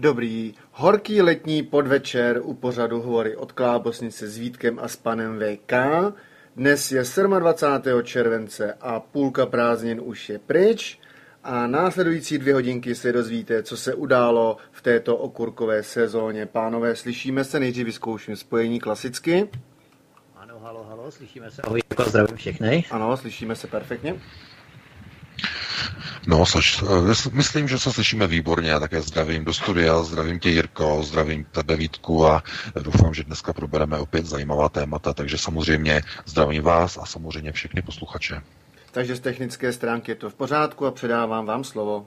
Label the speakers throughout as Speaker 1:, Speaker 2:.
Speaker 1: Dobrý, horký letní podvečer u pořadu Hovory od Klábosnice s Vítkem a s panem VK. Dnes je 27. července a půlka prázdnin už je pryč a následující dvě hodinky se dozvíte, co se událo v této okurkové sezóně. Pánové, slyšíme se, nejdřív vyzkouším spojení klasicky.
Speaker 2: Ano, halo, halo, slyšíme se, ahoj, zdravím všechny.
Speaker 1: Ano, slyšíme se perfektně.
Speaker 3: No, sač, eh, myslím, že se slyšíme výborně. Já také zdravím do studia, zdravím tě Jirko, zdravím tebe Vítku a doufám, že dneska probereme opět zajímavá témata, takže samozřejmě zdravím vás a samozřejmě všechny posluchače.
Speaker 1: Takže z technické stránky je to v pořádku a předávám vám slovo.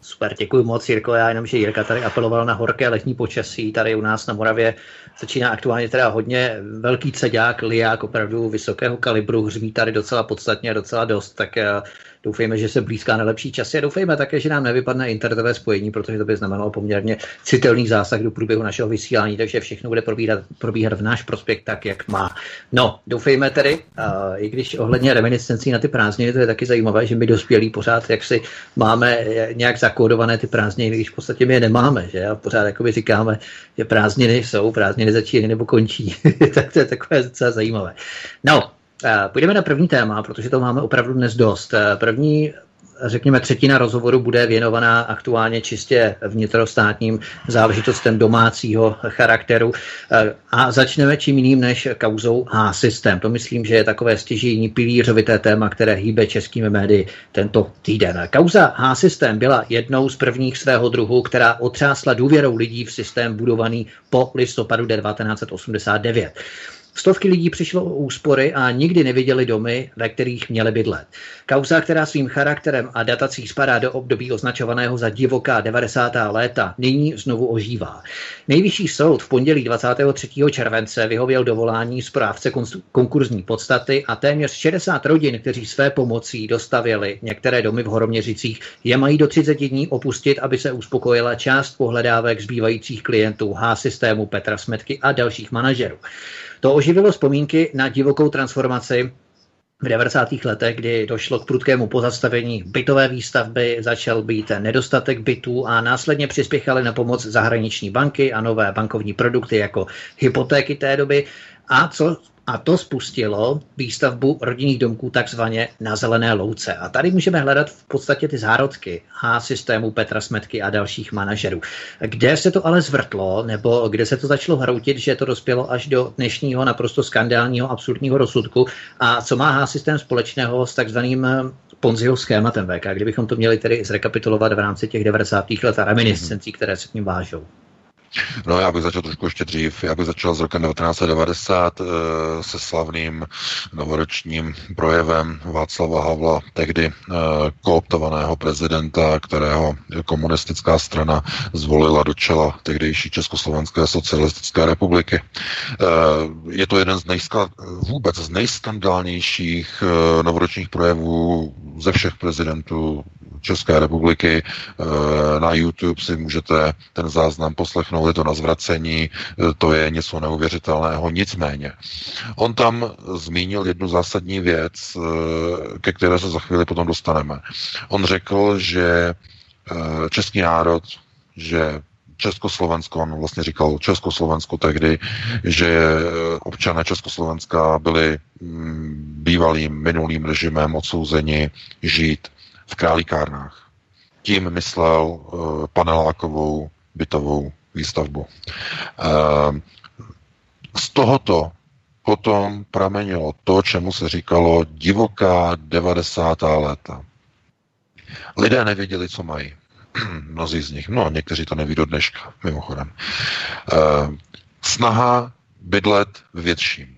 Speaker 2: Super, děkuji moc, Jirko. Já jenom, že Jirka tady apeloval na horké letní počasí. Tady u nás na Moravě začíná aktuálně teda hodně velký cedák, liák opravdu vysokého kalibru, hřmí tady docela podstatně a docela dost, tak eh, Doufejme, že se blízká nejlepší časy a doufejme také, že nám nevypadne internetové spojení, protože to by znamenalo poměrně citelný zásah do průběhu našeho vysílání, takže všechno bude probíhat, probíhat v náš prospěch tak, jak má. No, doufejme tedy, uh, i když ohledně reminiscencí na ty prázdniny, to je taky zajímavé, že my dospělí pořád jak si máme nějak zakódované ty prázdniny, když v podstatě my je nemáme, že a pořád jakoby říkáme, že prázdniny jsou, prázdniny začínají nebo končí, tak to je takové docela zajímavé. No, Eh, půjdeme na první téma, protože to máme opravdu dnes dost. Eh, první řekněme, třetina rozhovoru bude věnovaná aktuálně čistě vnitrostátním záležitostem domácího charakteru. Eh, a začneme čím jiným než kauzou H-systém. To myslím, že je takové stěžení pilířovité téma, které hýbe českými médii tento týden. Kauza H-systém byla jednou z prvních svého druhu, která otřásla důvěrou lidí v systém budovaný po listopadu 1989. Stovky lidí přišlo o úspory a nikdy neviděli domy, ve kterých měli bydlet. Kauza, která svým charakterem a datací spadá do období označovaného za divoká 90. léta, nyní znovu ožívá. Nejvyšší soud v pondělí 23. července vyhověl dovolání zprávce konkurzní podstaty a téměř 60 rodin, kteří své pomocí dostavili některé domy v Horoměřicích, je mají do 30 dní opustit, aby se uspokojila část pohledávek zbývajících klientů H systému Petra Smetky a dalších manažerů. To oživilo vzpomínky na divokou transformaci v 90. letech, kdy došlo k prudkému pozastavení bytové výstavby, začal být nedostatek bytů a následně přispěchaly na pomoc zahraniční banky a nové bankovní produkty jako hypotéky té doby. A co a to spustilo výstavbu rodinných domků takzvaně na zelené louce. A tady můžeme hledat v podstatě ty zárodky H systému Petra Smetky a dalších manažerů. Kde se to ale zvrtlo, nebo kde se to začalo hroutit, že to dospělo až do dnešního naprosto skandálního, absurdního rozsudku a co má H systém společného s takzvaným eh, Ponziho schématem VK, kdybychom to měli tedy zrekapitulovat v rámci těch 90. let a reminiscencí, které se k ním vážou.
Speaker 3: No já bych začal trošku ještě dřív. Já bych začal s rokem 1990 eh, se slavným novoročním projevem Václava Havla, tehdy eh, kooptovaného prezidenta, kterého komunistická strana zvolila do čela tehdejší Československé socialistické republiky. Eh, je to jeden z nejska, vůbec z nejskandálnějších novoročních projevů ze všech prezidentů České republiky. Na YouTube si můžete ten záznam poslechnout, je to na zvracení, eh, to je něco neuvěřitelného. Nicméně, on tam zmínil jednu zásadní věc, eh, ke které se za chvíli potom dostaneme. On řekl, že český národ, že Československo, on vlastně říkal Československo tehdy, že občané Československa byli mm, bývalým minulým režimem odsouzeni žít v králíkárnách. Tím myslel panelákovou bytovou výstavbu. Z tohoto potom pramenilo to, čemu se říkalo divoká 90. léta. Lidé nevěděli, co mají. Mnozí z nich, no někteří to neví do dneška, mimochodem. Uh, snaha bydlet větším,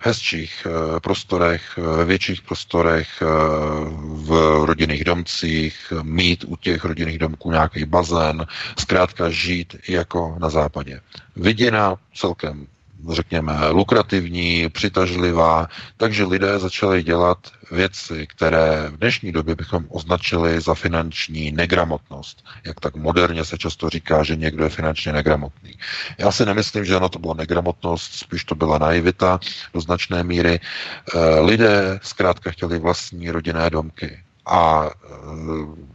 Speaker 3: hezčích uh, prostorech, ve větších prostorech, uh, v rodinných domcích, mít u těch rodinných domků nějaký bazén, zkrátka žít jako na západě. Viděna celkem řekněme, lukrativní, přitažlivá, takže lidé začali dělat věci, které v dnešní době bychom označili za finanční negramotnost. Jak tak moderně se často říká, že někdo je finančně negramotný. Já si nemyslím, že ono to byla negramotnost, spíš to byla naivita do značné míry. Eh, lidé zkrátka chtěli vlastní rodinné domky a eh,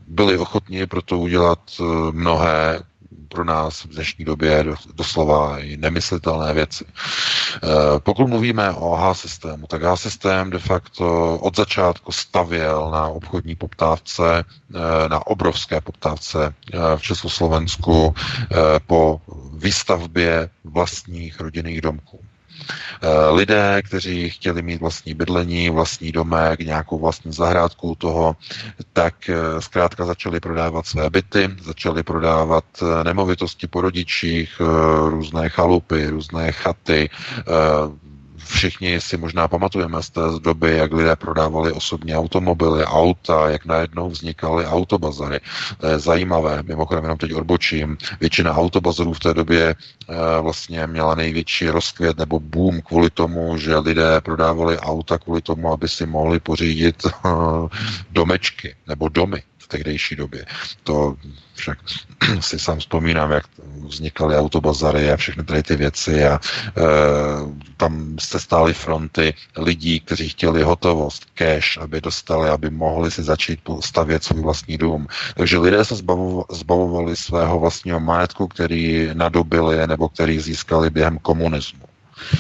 Speaker 3: byli ochotní proto udělat eh, mnohé pro nás v dnešní době doslova i nemyslitelné věci. Eh, pokud mluvíme o H-systému, tak H-systém de facto od začátku stavěl na obchodní poptávce, eh, na obrovské poptávce eh, v Československu po výstavbě vlastních rodinných domků. Eh, lidé, kteří chtěli mít vlastní bydlení, vlastní domek, nějakou vlastní zahrádku toho, tak eh, zkrátka začali prodávat své byty, začali prodávat eh, nemovitosti po rodičích, různé chalupy, různé chaty, Všichni si možná pamatujeme z té doby, jak lidé prodávali osobní automobily, auta, jak najednou vznikaly autobazary. To je zajímavé, mimochodem jenom teď odbočím. Většina autobazarů v té době e, vlastně měla největší rozkvět nebo boom kvůli tomu, že lidé prodávali auta kvůli tomu, aby si mohli pořídit e, domečky nebo domy v tehdejší době. To však si sám vzpomínám, jak vznikaly autobazary a všechny tady ty věci a e, tam se stály fronty lidí, kteří chtěli hotovost, cash, aby dostali, aby mohli si začít stavět svůj vlastní dům. Takže lidé se zbavovali svého vlastního majetku, který nadobili nebo který získali během komunismu.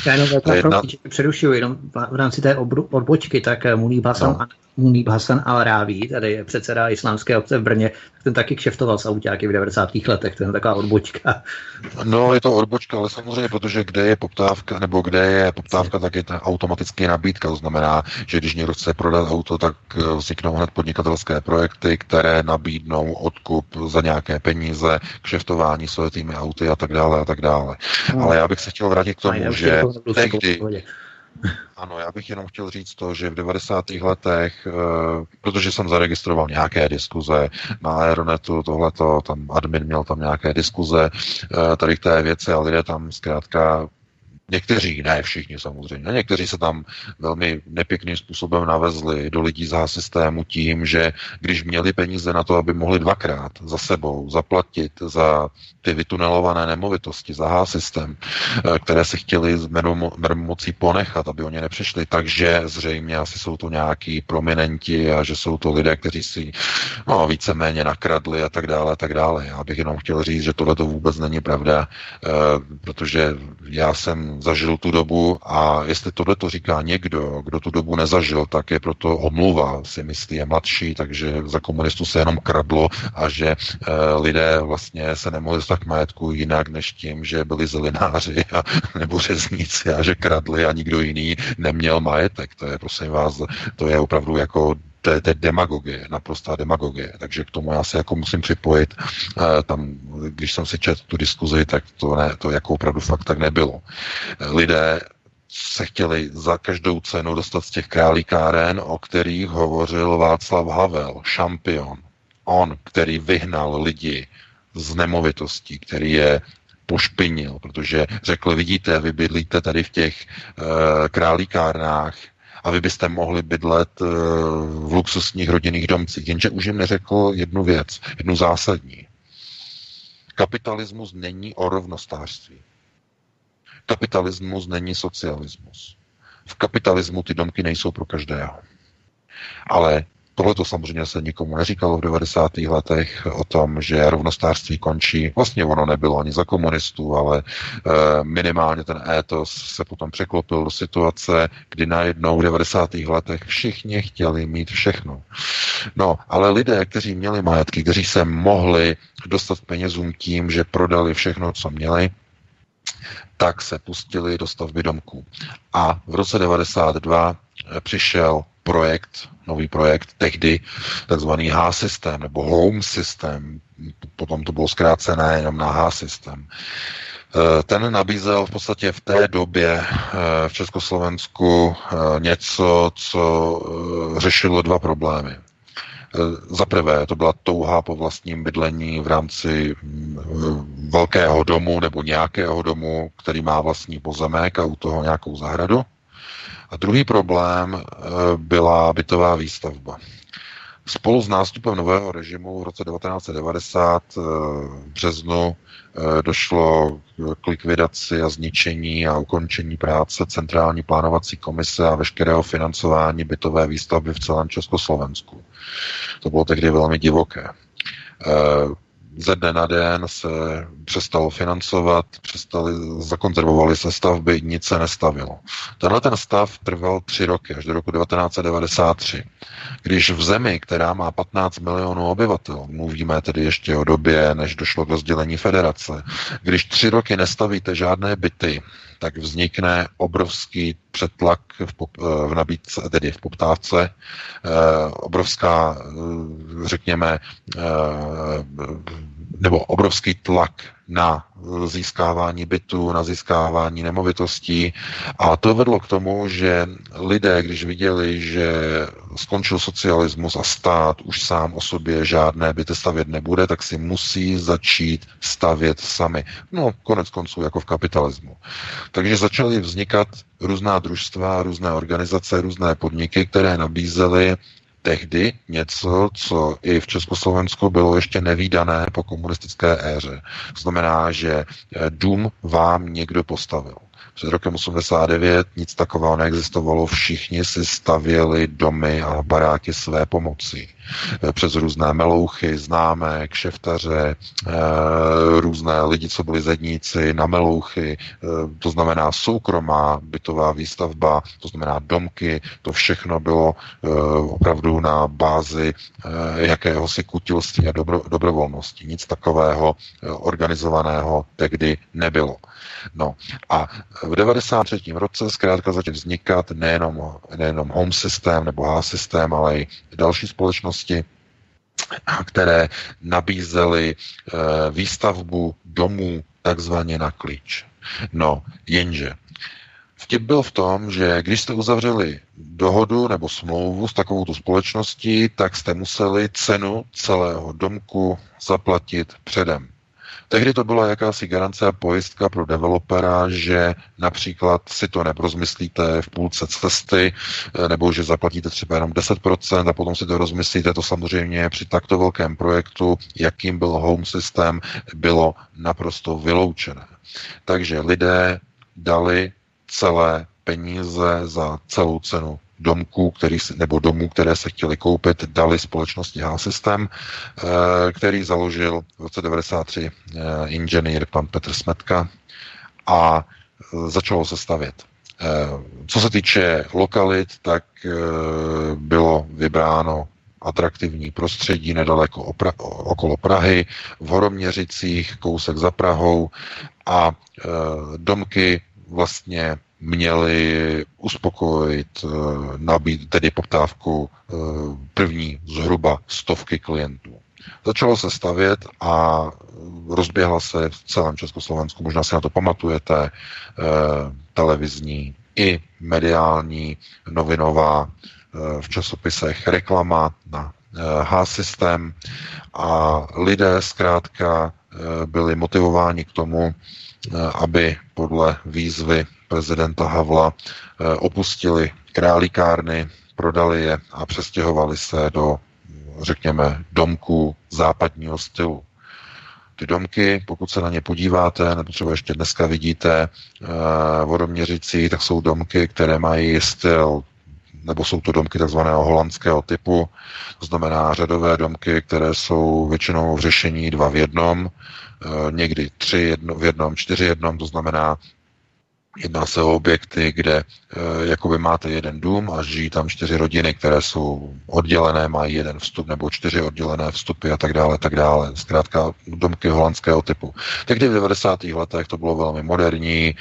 Speaker 2: Já jenom jedna... přerušuju, jenom v rámci té odbočky, tak eh, Munib Hasan, no. Munib Hasan al-Ráví, tady je předseda islámské obce v Brně, tak ten taky kšeftoval s autáky v 90. letech, to je taková odbočka.
Speaker 3: No, je to odbočka, ale samozřejmě, protože kde je poptávka, nebo kde je poptávka, tak je ta automaticky nabídka. To znamená, že když někdo chce prodat auto, tak eh, vzniknou hned podnikatelské projekty, které nabídnou odkup za nějaké peníze, kšeftování s auty a tak dále a tak dále. No. Ale já bych se chtěl vrátit k tomu, že tehdy, ano, já bych jenom chtěl říct to, že v 90. letech, eh, protože jsem zaregistroval nějaké diskuze na Aeronetu, tohleto, tam admin měl tam nějaké diskuze eh, tady k té věci a lidé tam zkrátka Někteří, ne všichni samozřejmě, někteří se tam velmi nepěkným způsobem navezli do lidí z systému tím, že když měli peníze na to, aby mohli dvakrát za sebou zaplatit za ty vytunelované nemovitosti, za H-systém, eh, které se chtěli z mocí ponechat, aby oni nepřišli, takže zřejmě asi jsou to nějaký prominenti a že jsou to lidé, kteří si no, víceméně nakradli a tak dále a tak dále. Já bych jenom chtěl říct, že tohle to vůbec není pravda, eh, protože já jsem zažil tu dobu a jestli tohle to říká někdo, kdo tu dobu nezažil, tak je proto omluva, si myslí, je mladší, takže za komunistů se jenom kradlo a že e, lidé vlastně se nemohli dostat k majetku jinak než tím, že byli zelináři a, nebo řezníci a že kradli a nikdo jiný neměl majetek. To je, prosím vás, to je opravdu jako to je, to je demagogie, naprostá demagogie. Takže k tomu já se jako musím připojit. E, tam, když jsem si četl tu diskuzi, tak to, ne, to jako opravdu fakt tak nebylo. Lidé se chtěli za každou cenu dostat z těch králíkáren, o kterých hovořil Václav Havel, šampion. On, který vyhnal lidi z nemovitostí, který je pošpinil, protože řekl, vidíte, vy bydlíte tady v těch uh, králíkárnách, a vy byste mohli bydlet eh, v luxusních rodinných domcích. Jenže už jim neřekl jednu věc, jednu zásadní. Kapitalismus není o rovnostářství. Kapitalismus není socialismus. V kapitalismu ty domky nejsou pro každého. Ale Tohle to samozřejmě se nikomu neříkalo v 90. letech o tom, že rovnostářství končí. Vlastně ono nebylo ani za komunistů, ale e, minimálně ten étos se potom překlopil do situace, kdy najednou v 90. letech všichni chtěli mít všechno. No, ale lidé, kteří měli majetky, kteří se mohli dostat penězům tím, že prodali všechno, co měli, tak se pustili do stavby domků. A v roce 92 přišel projekt, nový projekt, tehdy takzvaný H-systém nebo Home systém, potom to bylo zkrácené jenom na H-systém. Eh, ten nabízel v podstatě v té době eh, v Československu eh, něco, co řešilo dva problémy. Za prvé, to byla touha po vlastním bydlení v rámci velkého domu nebo nějakého domu, který má vlastní pozemek a u toho nějakou zahradu. A druhý problém eh, byla bytová výstavba. Spolu s nástupem nového režimu v roce 1990 eh, v březnu eh, došlo k likvidaci a zničení a ukončení práce Centrální plánovací komise a veškerého financování bytové výstavby v celém Československu. To bylo tehdy velmi divoké ze dne na den se přestalo financovat, přestali, zakonzervovaly se stavby, nic se nestavilo. Tenhle ten stav trval tři roky, až do roku 1993. Když v zemi, která má 15 milionů obyvatel, mluvíme tedy ještě o době, než došlo k rozdělení federace, když tři roky nestavíte žádné byty, tak vznikne obrovský přetlak v, pop, v nabídce, tedy v poptávce, eh, obrovská, eh, řekněme, eh, nebo obrovský tlak na získávání bytů, na získávání nemovitostí. A to vedlo k tomu, že lidé, když viděli, že skončil socialismus a stát už sám o sobě žádné byty stavět nebude, tak si musí začít stavět sami. No, konec konců jako v kapitalismu. Takže začaly vznikat různá družstva, různé organizace, různé podniky, které nabízely tehdy něco, co i v Československu bylo ještě nevýdané po komunistické éře. Znamená, že eh, dům vám někdo postavil. Před rokem 89 nic takového neexistovalo, všichni si stavěli domy a baráky své pomoci. Eh, přes různé melouchy, známé, kšeftaře, eh, různé lidi, co byli zedníci, na melouchy, eh, to znamená soukromá bytová výstavba, to znamená domky, to všechno bylo opravdu na bázi jakéhosi kutilství a dobro, dobrovolnosti. Nic takového organizovaného tehdy nebylo. No a v 93. roce zkrátka začal vznikat nejenom, nejenom home systém nebo H systém, ale i další společnosti, které nabízely e, výstavbu domů takzvaně na klíč. No, jenže Vtip byl v tom, že když jste uzavřeli dohodu nebo smlouvu s takovou společností, tak jste museli cenu celého domku zaplatit předem. Tehdy to byla jakási garance a pojistka pro developera, že například si to neprozmyslíte v půlce cesty, eh, nebo že zaplatíte třeba jenom 10% a potom si to rozmyslíte. To samozřejmě při takto velkém projektu, jakým byl home systém, bylo naprosto vyloučené. Takže lidé dali celé peníze za celou cenu domků, který, nebo domů, které se chtěli koupit, dali společnosti H-System, eh, který založil v roce 93 eh, inženýr pan Petr Smetka a eh, začalo se stavět. Co se týče lokalit, tak bylo vybráno atraktivní prostředí nedaleko opra- okolo Prahy, v Horoměřicích, kousek za Prahou a domky vlastně měli uspokojit, eh, nabít tedy poptávku eh, první zhruba stovky klientů. Začalo se stavět a rozběhla se v celém Československu, možná si na to pamatujete, eh, televizní i mediální, novinová, v časopisech reklama na H-systém a lidé zkrátka byli motivováni k tomu, aby podle výzvy prezidenta Havla eh, opustili králíkárny, prodali je a přestěhovali se do, řekněme, domků západního stylu. Ty domky, pokud se na ně podíváte, nebo třeba ještě dneska vidíte uh, vodoměřicí, tak jsou domky, které mají styl nebo jsou to domky takzvaného holandského typu, to znamená řadové domky, které jsou většinou v řešení dva v jednom, někdy tři jedno, v jednom, čtyři jednom, to znamená Jedná se o objekty, kde e, jakoby máte jeden dům a žijí tam čtyři rodiny, které jsou oddělené, mají jeden vstup nebo čtyři oddělené vstupy a tak dále, tak dále. Zkrátka domky holandského typu. Tehdy v 90. letech to bylo velmi moderní, e,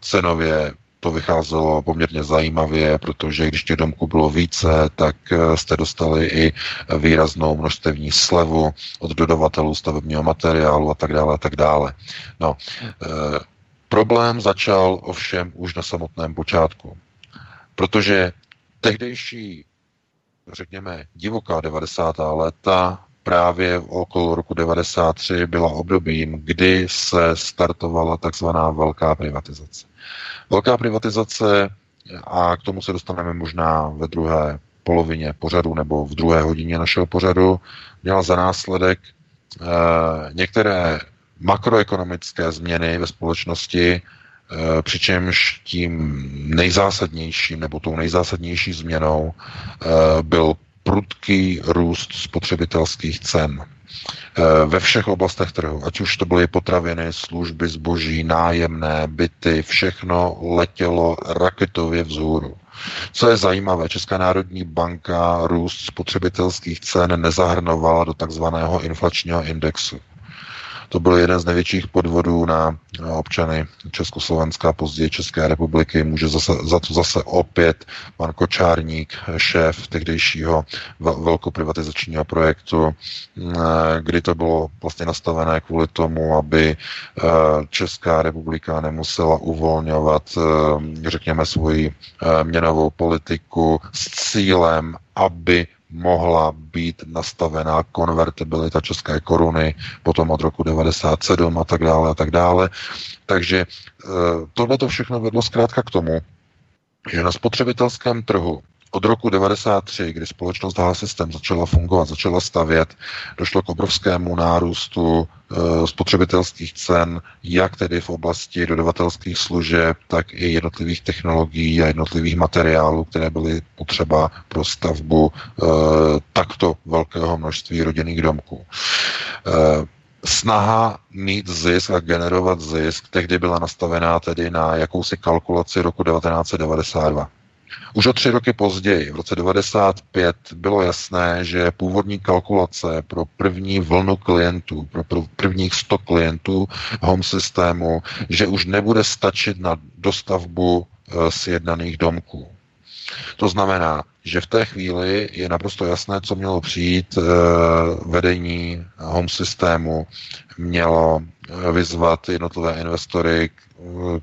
Speaker 3: cenově to vycházelo poměrně zajímavě, protože když těch domků bylo více, tak jste dostali i výraznou množstevní slevu od dodavatelů stavebního materiálu a tak dále a tak dále. No, Problém začal ovšem už na samotném počátku, protože tehdejší, řekněme, divoká 90. léta právě okolo roku 93 byla obdobím, kdy se startovala takzvaná velká privatizace. Velká privatizace, a k tomu se dostaneme možná ve druhé polovině pořadu nebo v druhé hodině našeho pořadu, měla za následek e, některé makroekonomické změny ve společnosti, eh, přičemž tím nejzásadnějším nebo tou nejzásadnější změnou eh, byl prudký růst spotřebitelských cen eh, ve všech oblastech trhu, ať už to byly potraviny, služby, zboží, nájemné, byty, všechno letělo raketově vzhůru. Co je zajímavé, Česká národní banka růst spotřebitelských cen nezahrnovala do takzvaného inflačního indexu. To byl jeden z největších podvodů na občany Československa, později České republiky. Může zase, za to zase opět pan Kočárník, šéf tehdejšího velkoprivatizačního projektu, eh, kdy to bylo vlastně nastavené kvůli tomu, aby eh, Česká republika nemusela uvolňovat, eh, řekněme, svoji měnovou politiku s cílem, aby mohla být nastavená konvertibilita české koruny, potom od roku 97 a tak dále a tak dále. Takže eh, tohle to všechno vedlo zkrátka k tomu, že na spotřebitelském trhu od roku 93, kdy společnost H System začala fungovat, začala stavět, došlo k obrovskému nárůstu e, spotřebitelských cen, jak tedy v oblasti dodavatelských služeb, tak i jednotlivých technologií a jednotlivých materiálů, které byly potřeba pro stavbu e, takto velkého množství rodinných domků. E, snaha mít zisk a generovat zisk tehdy byla nastavená tedy na jakousi kalkulaci roku 1992. Už o tři roky později, v roce 95, bylo jasné, že původní kalkulace pro první vlnu klientů, pro prvních 100 klientů home systému, že už nebude stačit na dostavbu eh, sjednaných domků. To znamená, že v té chvíli je naprosto jasné, co mělo přijít. Eh, vedení home systému mělo eh, vyzvat jednotlivé investory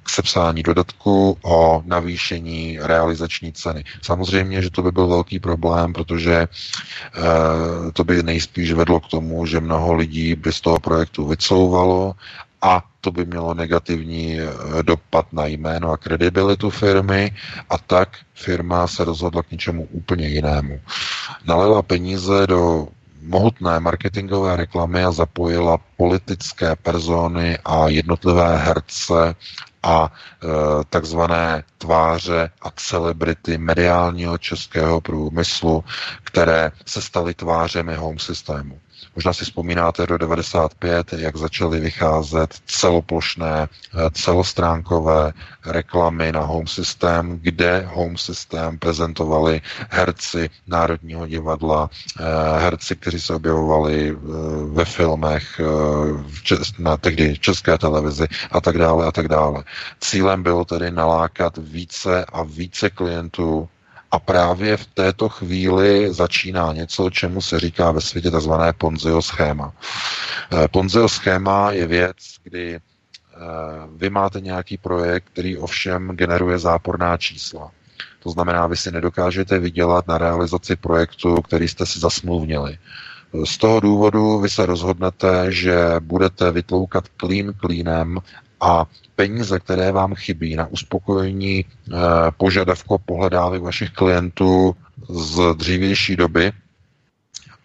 Speaker 3: k sepsání dodatku o navýšení realizační ceny. Samozřejmě, že to by byl velký problém, protože to by nejspíš vedlo k tomu, že mnoho lidí by z toho projektu vycouvalo a to by mělo negativní eh, dopad na jméno a kredibilitu firmy a tak firma se rozhodla k něčemu úplně jinému. Nalela peníze do mohutné marketingové reklamy a zapojila politické persony a jednotlivé herce a e, takzvané tváře a celebrity mediálního českého průmyslu, které se staly tvářemi home systému. Možná si vzpomínáte do 95, jak začaly vycházet celoplošné, eh, celostránkové reklamy na Home System, kde Home System prezentovali herci Národního divadla, eh, herci, kteří se objevovali eh, ve filmech na tehdy české televizi a tak dále a tak dále. Cílem bylo tedy nalákat více a více klientů a právě v této chvíli začíná něco, čemu se říká ve světě tzv. Ponzio schéma. Eh, Ponzio schéma je věc, kdy eh, vy máte nějaký projekt, který ovšem generuje záporná čísla. To znamená, vy si nedokážete vydělat na realizaci projektu, který jste si zasmluvnili. Z toho důvodu vy se rozhodnete, že budete vytloukat klín klínem a peníze, které vám chybí na uspokojení e, požadavku pohledávek vašich klientů z dřívější doby,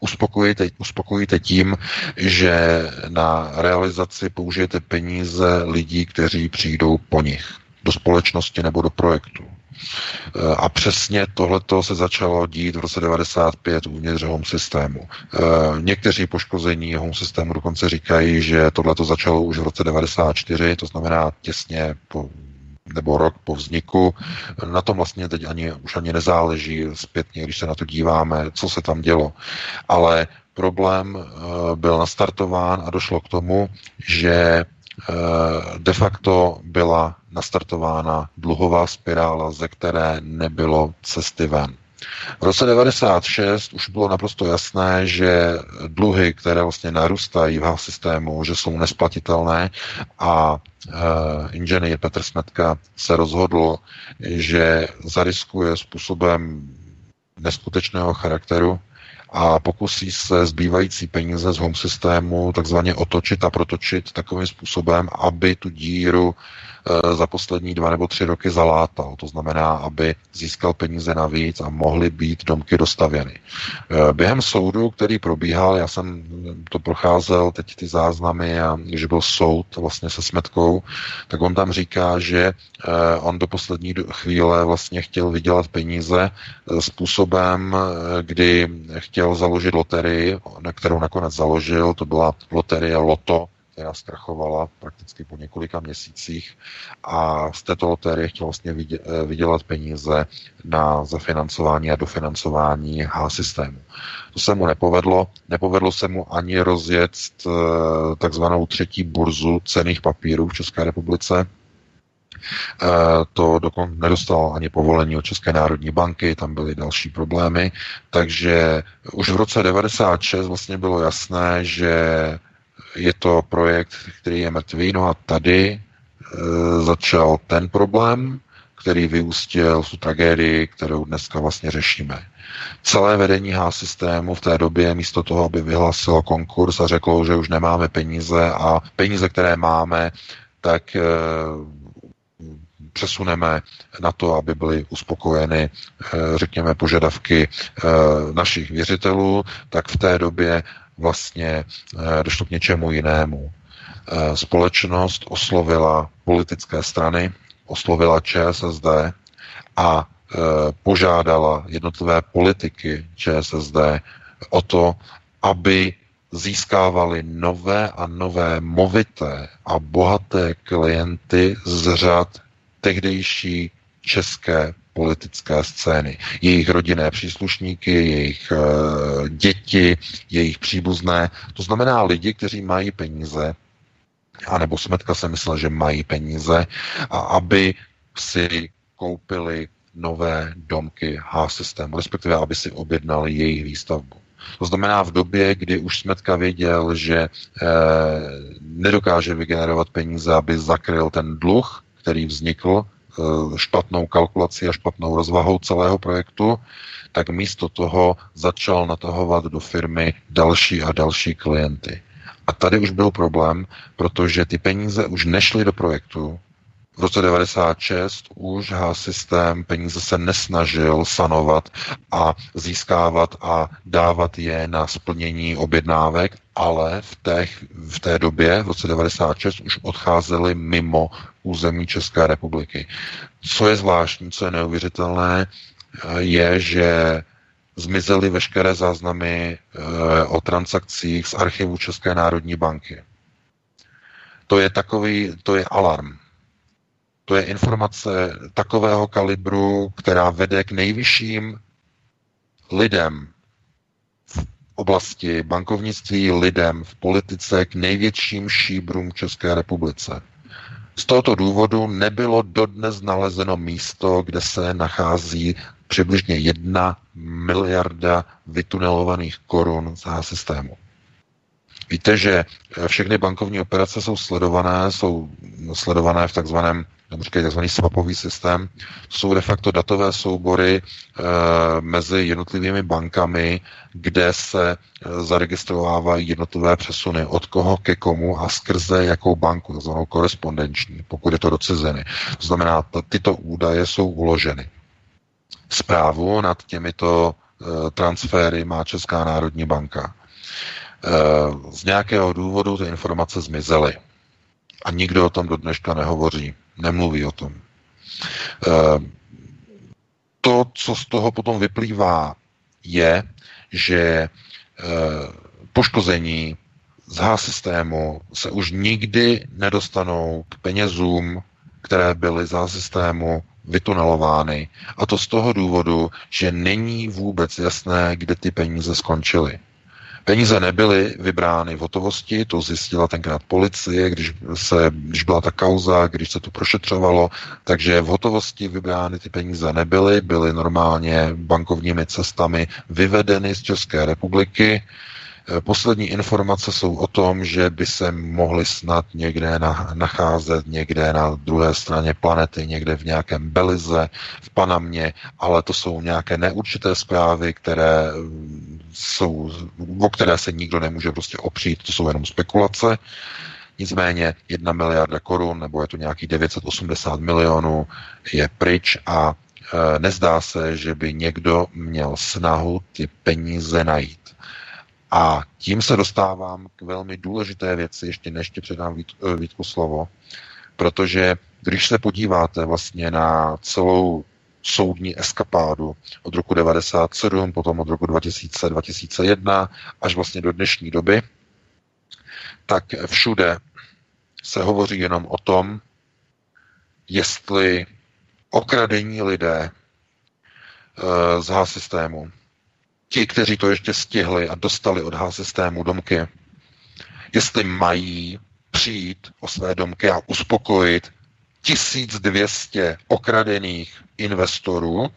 Speaker 3: uspokojíte, uspokojíte tím, že na realizaci použijete peníze lidí, kteří přijdou po nich do společnosti nebo do projektu. E, A přesně tohleto se začalo dít v roce 95 uvnitř home systému. Někteří poškození home systému dokonce říkají, že tohleto začalo už v roce 94, to znamená těsně po nebo rok po vzniku. Na tom vlastně teď ani, už ani nezáleží zpětně, když se na to díváme, co se tam dělo. Ale problém eh, byl nastartován a došlo k tomu, že de facto byla nastartována dluhová spirála, ze které nebylo cesty ven. V roce 96 už bylo naprosto jasné, že dluhy, které vlastně narůstají v systému, že jsou nesplatitelné a uh, inženýr Petr Smetka se rozhodl, že zariskuje způsobem neskutečného charakteru a pokusí se zbývající peníze z home systému takzvaně otočit a protočit takovým způsobem, aby tu díru za poslední dva nebo tři roky zalátal. To znamená, aby získal peníze navíc a mohly být domky dostavěny. Eh, během soudu, který probíhal, já jsem to procházel, teď ty záznamy, a když byl soud vlastně se Smetkou, tak on tam říká, že eh, on do poslední chvíle vlastně chtěl vydělat peníze způsobem, kdy chtěl založit loterii, na kterou nakonec založil, to byla loterie Loto, která zkrachovala prakticky po několika měsících a z této loterie chtěl vlastně eh, vydělat peníze na zafinancování a dofinancování H-systému. To se mu nepovedlo. Nepovedlo se mu ani rozjet eh, takzvanou třetí burzu cených papírů v České republice, eh, to dokonce nedostal ani povolení od České národní banky, tam byly další problémy, takže už v roce 96 vlastně bylo jasné, že je to projekt, který je mrtvý. No a tady e, začal ten problém, který vyústil tu tragédii, kterou dneska vlastně řešíme. Celé vedení H-systému v té době místo toho, aby vyhlásilo konkurs a řeklo, že už nemáme peníze a peníze, které máme, tak e, přesuneme na to, aby byly uspokojeny, e, řekněme, požadavky e, našich věřitelů, tak v té době vlastně eh, došlo k něčemu jinému. Eh, společnost oslovila politické strany, oslovila ČSSD a eh, požádala jednotlivé politiky ČSSD o to, aby získávali nové a nové movité a bohaté klienty z řad tehdejší české politické scény. Jejich rodinné příslušníky, jejich uh, děti, jejich příbuzné. To znamená lidi, kteří mají peníze, anebo Smetka se myslel, že mají peníze, a aby si koupili nové domky H-systému, respektive aby si objednali jejich výstavbu. To znamená v době, kdy už Smetka věděl, že e, nedokáže vygenerovat peníze, aby zakryl ten dluh, který vznikl špatnou kalkulací a špatnou rozvahou celého projektu, tak místo toho začal natahovat do firmy další a další klienty. A tady už byl problém, protože ty peníze už nešly do projektu, v roce 96 už H-systém peníze se nesnažil sanovat a získávat a dávat je na splnění objednávek, ale v té, v té době, v roce 96, už odcházely mimo území České republiky. Co je zvláštní, co je neuvěřitelné, je, že zmizely veškeré záznamy eh, o transakcích z archivu České národní banky. To je takový, to je alarm. To je informace takového kalibru, která vede k nejvyšším lidem v oblasti bankovnictví, lidem v politice, k největším šíbrům České republice. Z tohoto důvodu nebylo dodnes nalezeno místo, kde se nachází přibližně jedna miliarda vytunelovaných korun z systému. Víte, že všechny bankovní operace jsou sledované, jsou sledované v takzvaném nebo říkají tzv. swapový systém, jsou de facto datové soubory e, mezi jednotlivými bankami, kde se e, zaregistrovávají jednotlivé přesuny od koho ke komu a skrze jakou banku, takzvanou korespondenční, pokud je to do ciziny. To znamená, t- tyto údaje jsou uloženy. Zprávu nad těmito e, transfery má Česká národní banka. E, z nějakého důvodu ty informace zmizely. A nikdo o tom do dneška nehovoří nemluví o tom. Eh, to, co z toho potom vyplývá, je, že e, poškození z H systému se už nikdy nedostanou k penězům, které byly za systému vytunelovány. A to z toho důvodu, že není vůbec jasné, kde ty peníze skončily. Peníze nebyly vybrány v hotovosti, to zjistila tenkrát policie, když, se, když byla ta kauza, když se to prošetřovalo, takže v hotovosti vybrány ty peníze nebyly, byly normálně bankovními cestami vyvedeny z České republiky, Eh, poslední informace jsou o tom, že by se mohly snad někde na, nacházet někde na druhé straně planety, někde v nějakém Belize, v Panamě, ale to jsou nějaké neurčité zprávy, které jsou, o které se nikdo nemůže prostě opřít, to jsou jenom spekulace. Nicméně jedna miliarda korun, nebo je to nějaký 980 milionů, je pryč a e, nezdá se, že by někdo měl snahu ty peníze najít. A tím se dostávám k velmi důležité věci, ještě než ti předám Vít, eh, Vítku slovo, protože když se podíváte vlastně na celou soudní eskapádu od roku 97, potom od roku 2000, 2001 až vlastně do dnešní doby, tak všude se hovoří jenom o tom, jestli okradení lidé eh, z H systému ti, kteří to ještě stihli a dostali od H-systému domky, jestli mají přijít o své domky a uspokojit 1200 okradených investorů,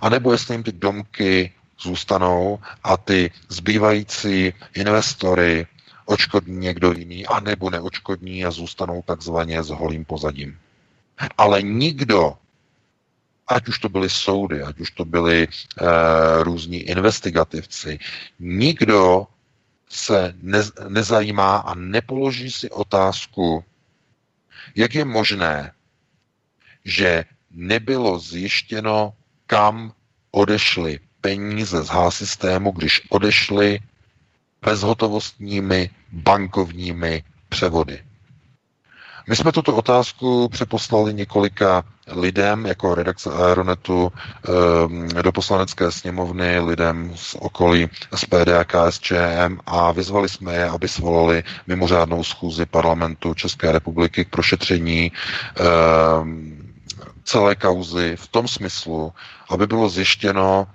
Speaker 3: anebo jestli jim ty domky zůstanou a ty zbývající investory očkodní někdo jiný, anebo neočkodní a zůstanou takzvaně s holým pozadím. Ale nikdo ať už to byly soudy, ať už to byli uh, různí investigativci, nikdo se ne, nezajímá a nepoloží si otázku, jak je možné, že nebylo zjištěno, kam odešly peníze z H-systému, když odešly bezhotovostními bankovními převody. My jsme tuto otázku přeposlali několika lidem jako redakce Aeronetu ehm, do poslanecké sněmovny, lidem z okolí SPD a KSČM a vyzvali jsme je, aby svolali mimořádnou schůzi parlamentu České republiky k prošetření ehm, celé kauzy v tom smyslu, aby bylo zjištěno,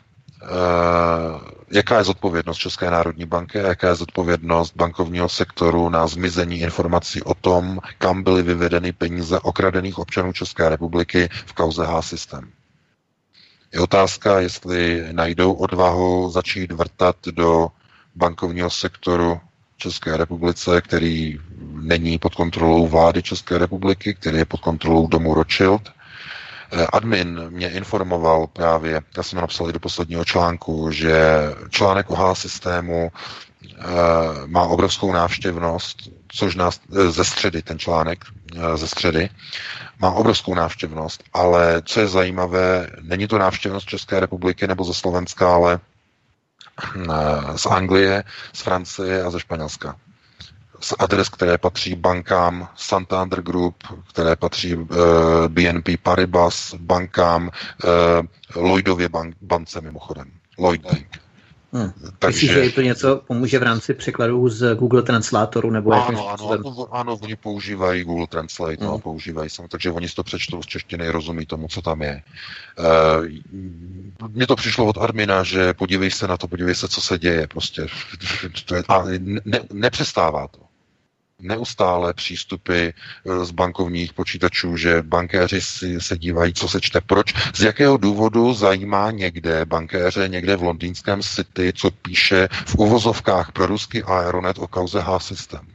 Speaker 3: jaká je zodpovědnost České národní banky a jaká je zodpovědnost bankovního sektoru na zmizení informací o tom, kam byly vyvedeny peníze okradených občanů České republiky v kauze H-System. Je otázka, jestli najdou odvahu začít vrtat do bankovního sektoru České republice, který není pod kontrolou vlády České republiky, který je pod kontrolou domu Rothschild, Eh, admin mě informoval právě, já jsem napsal i do posledního článku, že článek o H systému eh, má obrovskou návštěvnost, což nás eh, ze středy, ten článek ze středy, má obrovskou návštěvnost, ale co je zajímavé, není to návštěvnost České republiky nebo ze Slovenska, ale z Anglie, z Francie a ze Španělska z adres, které patří bankám Santander Group, které patří eh, BNP Paribas, bankám uh, Lloydově bank, bance mimochodem. Lloyd Bank.
Speaker 2: Hmm. Takže... Myslíš, že to něco pomůže v rámci překladů z Google Translatoru? Nebo
Speaker 3: ano, ano, ano, ano, oni používají Google Translate, no, hmm. no, používají sam, takže oni si to přečtou z češtiny, rozumí tomu, co tam je. Uh, mně to přišlo od admina, že podívej se na to, podívej se, co se děje, prostě. To je, a ne, nepřestává to neustále přístupy eh, z bankovních počítačů, že bankéři si se dívají, co se čte. Proč? Z jakého důvodu zajímá někde bankéře, někde v londýnském City, co píše v uvozovkách pro ruský Aeronet o kauze H-System?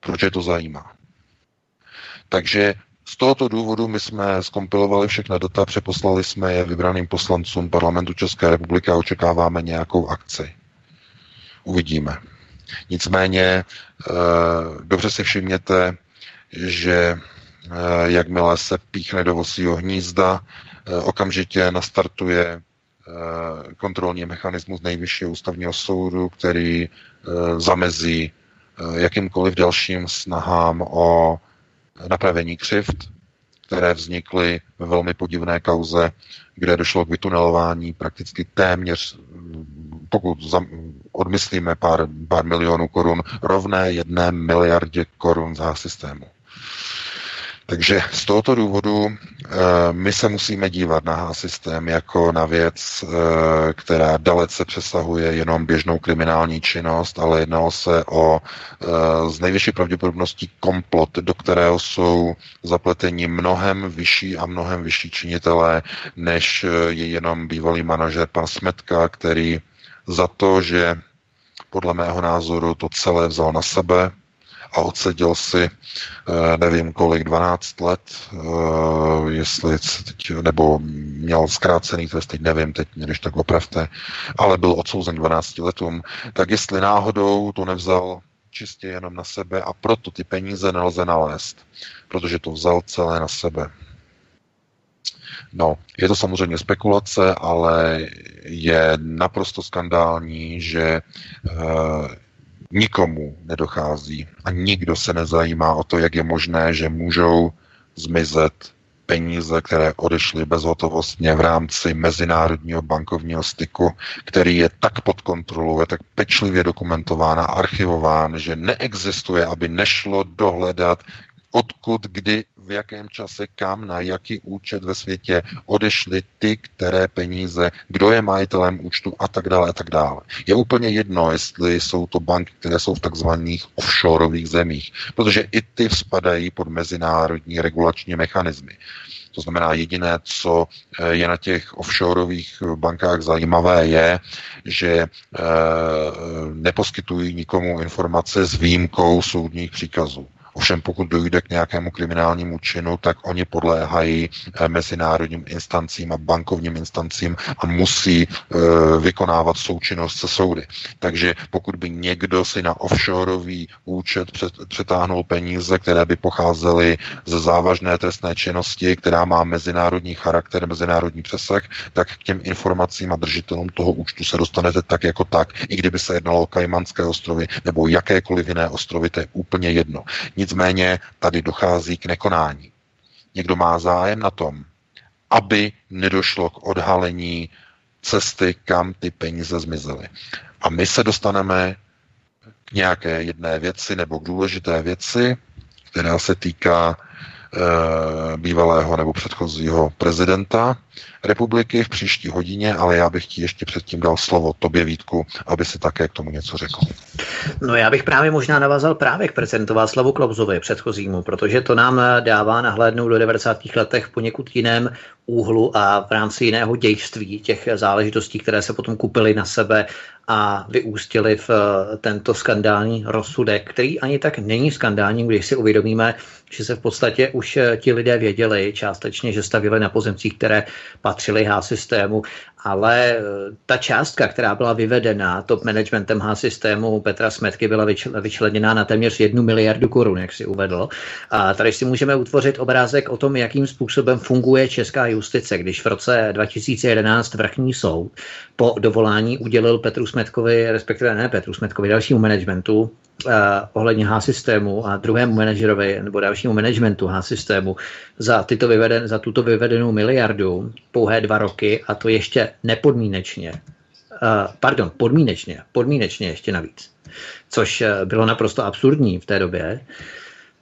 Speaker 3: Proč je to zajímá? Takže z tohoto důvodu my jsme skompilovali všechna data, přeposlali jsme je vybraným poslancům parlamentu České republiky a očekáváme nějakou akci. Uvidíme. Nicméně eh, dobře si všimněte, že eh, jakmile se píchne do vosího hnízda, eh, okamžitě nastartuje kontrolní mechanismus nejvyššího ústavního soudu, který zamezí jakýmkoliv dalším snahám o napravení křivt které vznikly ve velmi podivné kauze, kde došlo k vytunelování prakticky téměř, pokud odmyslíme pár, pár milionů korun, rovné jedné miliardě korun za systému. Takže z tohoto důvodu eh, my se musíme dívat na systém jako na věc, eh, která dalece přesahuje jenom běžnou kriminální činnost, ale jednalo se o eh, z největší pravděpodobností komplot, do kterého jsou zapleteni mnohem vyšší a mnohem vyšší činitelé, než je jenom bývalý manažer pan Smetka, který za to, že podle mého názoru to celé vzal na sebe, a odseděl si, eh, nevím kolik, 12 let, eh, jestli teď, nebo měl zkrácený trest, teď nevím, teď když tak opravte, ale byl odsouzen 12 letům, tak jestli náhodou to nevzal čistě jenom na sebe a proto ty peníze nelze nalézt, protože to vzal celé na sebe. No, je to samozřejmě spekulace, ale je naprosto skandální, že e, nikomu nedochází a nikdo se nezajímá o to, jak je možné, že můžou zmizet peníze, které odešly bezhotovostně v rámci mezinárodního bankovního styku, který je tak pod kontrolou, je tak pečlivě dokumentován a archivován, že neexistuje, aby nešlo dohledat, odkud, kdy, v jakém čase, kam, na jaký účet ve světě odešly ty, které peníze, kdo je majitelem účtu a tak dále a tak dále. Je úplně jedno, jestli jsou to banky, které jsou v takzvaných offshoreových zemích, protože i ty spadají pod mezinárodní regulační mechanismy. To znamená, jediné, co eh, je na těch offshoreových bankách zajímavé, je, že e, neposkytují nikomu informace s výjimkou soudních příkazů. Ovšem pokud dojde k nějakému kriminálnímu činu, tak oni podléhají eh, mezinárodním instancím a bankovním instancím a musí eh, vykonávat součinnost se soudy. Takže pokud by někdo si na offshoreový účet přetáhnul peníze, které by pocházely ze závažné trestné činnosti, která má mezinárodní charakter, mezinárodní přesah, tak k těm informacím a držitelům toho účtu se dostanete tak jako tak, i kdyby se jednalo o Kajmanské ostrovy nebo jakékoliv jiné ostrovy, to je úplně jedno. Nicméně tady dochází k nekonání. Někdo má zájem na tom, aby nedošlo k odhalení cesty, kam ty peníze zmizely. A my se dostaneme k nějaké jedné věci nebo k důležité věci, která se týká e, bývalého nebo předchozího prezidenta republiky v příští hodině, ale já bych ti ještě předtím dal slovo tobě, Vítku, aby si také k tomu něco řekl.
Speaker 2: No já bych právě možná navázal právě k prezidentu Václavu Klausovi předchozímu, protože to nám dává nahlédnout do 90. letech poněkud jiném úhlu a v rámci jiného dějství těch záležitostí, které se potom kupily na sebe a vyústili v eh, tento skandální rozsudek, který ani tak není skandální, když si uvědomíme, že se v podstatě už eh, ti lidé věděli částečně, že stavili na pozemcích, které patřily H-systému ale eh, ta částka, která byla vyvedena top managementem H-systému Petra Smetky, byla vyčleněná na téměř jednu miliardu korun, jak si uvedl. A tady si můžeme utvořit obrázek o tom, jakým způsobem funguje česká justice, když v roce 2011 vrchní soud po dovolání udělil Petru Smetkovi, respektive ne Petru Smetkovi, dalšímu managementu, Uh, ohledně H-systému a druhému manažerovi nebo dalšímu managementu H-systému za, tyto vyveden, za tuto vyvedenou miliardu pouhé dva roky a to ještě nepodmínečně, uh, pardon, podmínečně, podmínečně ještě navíc, což uh, bylo naprosto absurdní v té době,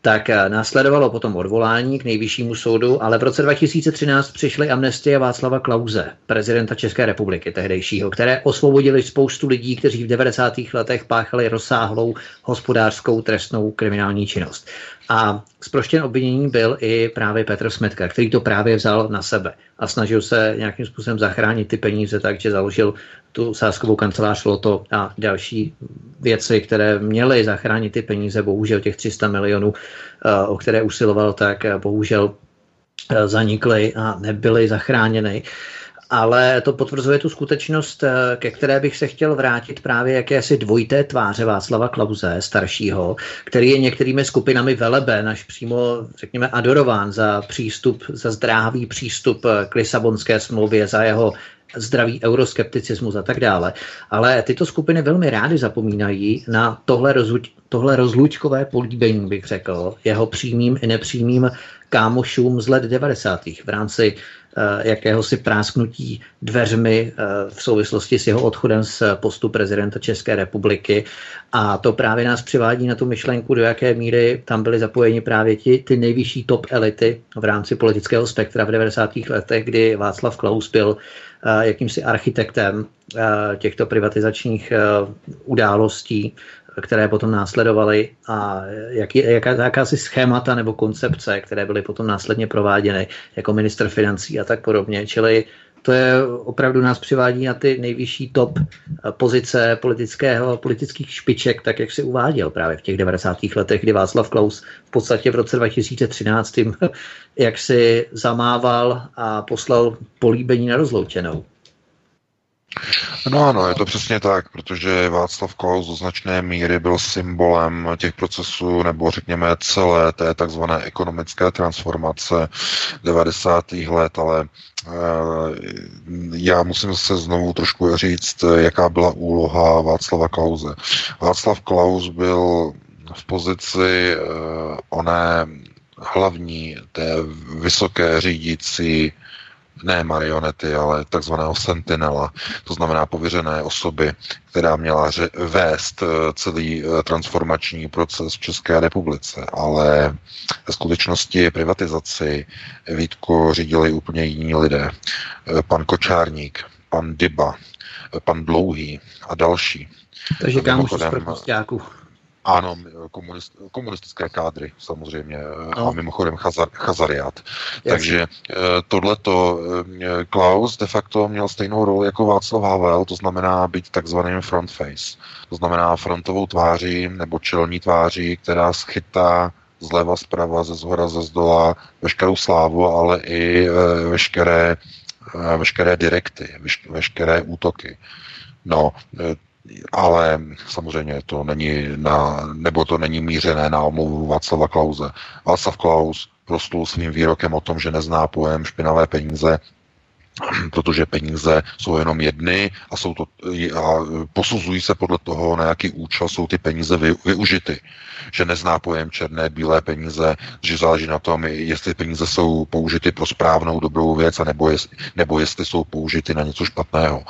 Speaker 2: tak uh, následovalo potom odvolání k nejvyššímu soudu, ale v roce 2013 přišly amnestie Václava Klauze, prezidenta České republiky tehdejšího, které osvobodili spoustu lidí, kteří v 90. letech páchali rozsáhlou hospodářskou trestnou kriminální činnost. A zproštěn obvinění byl i právě Petr Smetka, který to právě vzal na sebe a snažil se nějakým způsobem zachránit ty peníze, takže založil tu sáskovou kancelář Loto a další věci, které měly zachránit ty peníze. Bohužel těch 300 milionů, eh, o které usiloval, tak eh, bohužel eh, zanikly a nebyly zachráněny ale to potvrzuje tu skutečnost, eh, ke které bych se chtěl vrátit právě jakési dvojité tváře Václava Klauze, staršího, který je některými skupinami veleben, až přímo, řekněme, adorován za přístup, za zdrávý přístup k Lisabonské smlouvě, za jeho zdravý euroskepticismus a tak dále. Ale tyto skupiny velmi rády zapomínají na tohle, rozluč, tohle rozlučkové políbení, bych řekl, jeho přímým i nepřímým kámošům z let 90. v rámci Eh, jakéhosi prásknutí dveřmi eh, v souvislosti s jeho odchodem z postu prezidenta České republiky. A to právě nás přivádí na tu myšlenku, do jaké míry tam byly zapojeni právě ti, ty nejvyšší top elity v rámci politického spektra v 90. letech, kdy Václav Klaus byl eh, jakýmsi architektem těchto privatizačních událostí které potom následovaly a jak, jaká, jakási schémata nebo koncepce, které byly potom následně prováděny jako minister financí a tak podobně. Čili to je opravdu nás přivádí na ty nejvyšší top pozice politického, politických špiček, tak jak si uváděl právě v těch 90. letech, kdy Václav Klaus v podstatě v roce 2013 jak si zamával a poslal políbení na rozloučenou.
Speaker 3: No ano, je to přesně tak, protože Václav Klaus do značné míry byl symbolem těch procesů, nebo řekněme celé té takzvané ekonomické transformace 90. let, ale eh, já musím se znovu trošku říct, jaká byla úloha Václava Klauze. Václav Klaus byl v pozici eh, oné hlavní té vysoké řídící ne marionety, ale takzvaného sentinela, to znamená pověřené osoby, která měla vést eh, celý eh, transformační proces v České republice, ale ve skutečnosti privatizaci Vítku řídili úplně jiní lidé. Eh, pan Kočárník, pan Dyba, pan Dlouhý a další.
Speaker 2: Takže kámoš z
Speaker 3: ano, komunist, komunistické kádry samozřejmě no. a mimochodem chazar, chazariát. Jasně. Takže eh, tohleto eh, Klaus de facto měl stejnou roli jako Václav Havel, to znamená být takzvaným front face. To znamená frontovou tváří nebo čelní tváří, která schytá zleva, zprava, ze zhora, ze zdola veškerou slávu, ale i veškeré, veškeré direkty, veškeré útoky. No, ale samozřejmě to není na, nebo to není mířené na omluvu Václava Klauze. Václav Klaus prostul svým výrokem o tom, že nezná pojem špinavé peníze, protože peníze jsou jenom jedny a, jsou to, a posuzují se podle toho, na jaký účel jsou ty peníze vy, využity že nezná pojem černé, bílé peníze, že záleží na tom, jestli peníze jsou použity pro správnou, dobrou věc, a nebo, jest, nebo jestli jsou použity na něco špatného.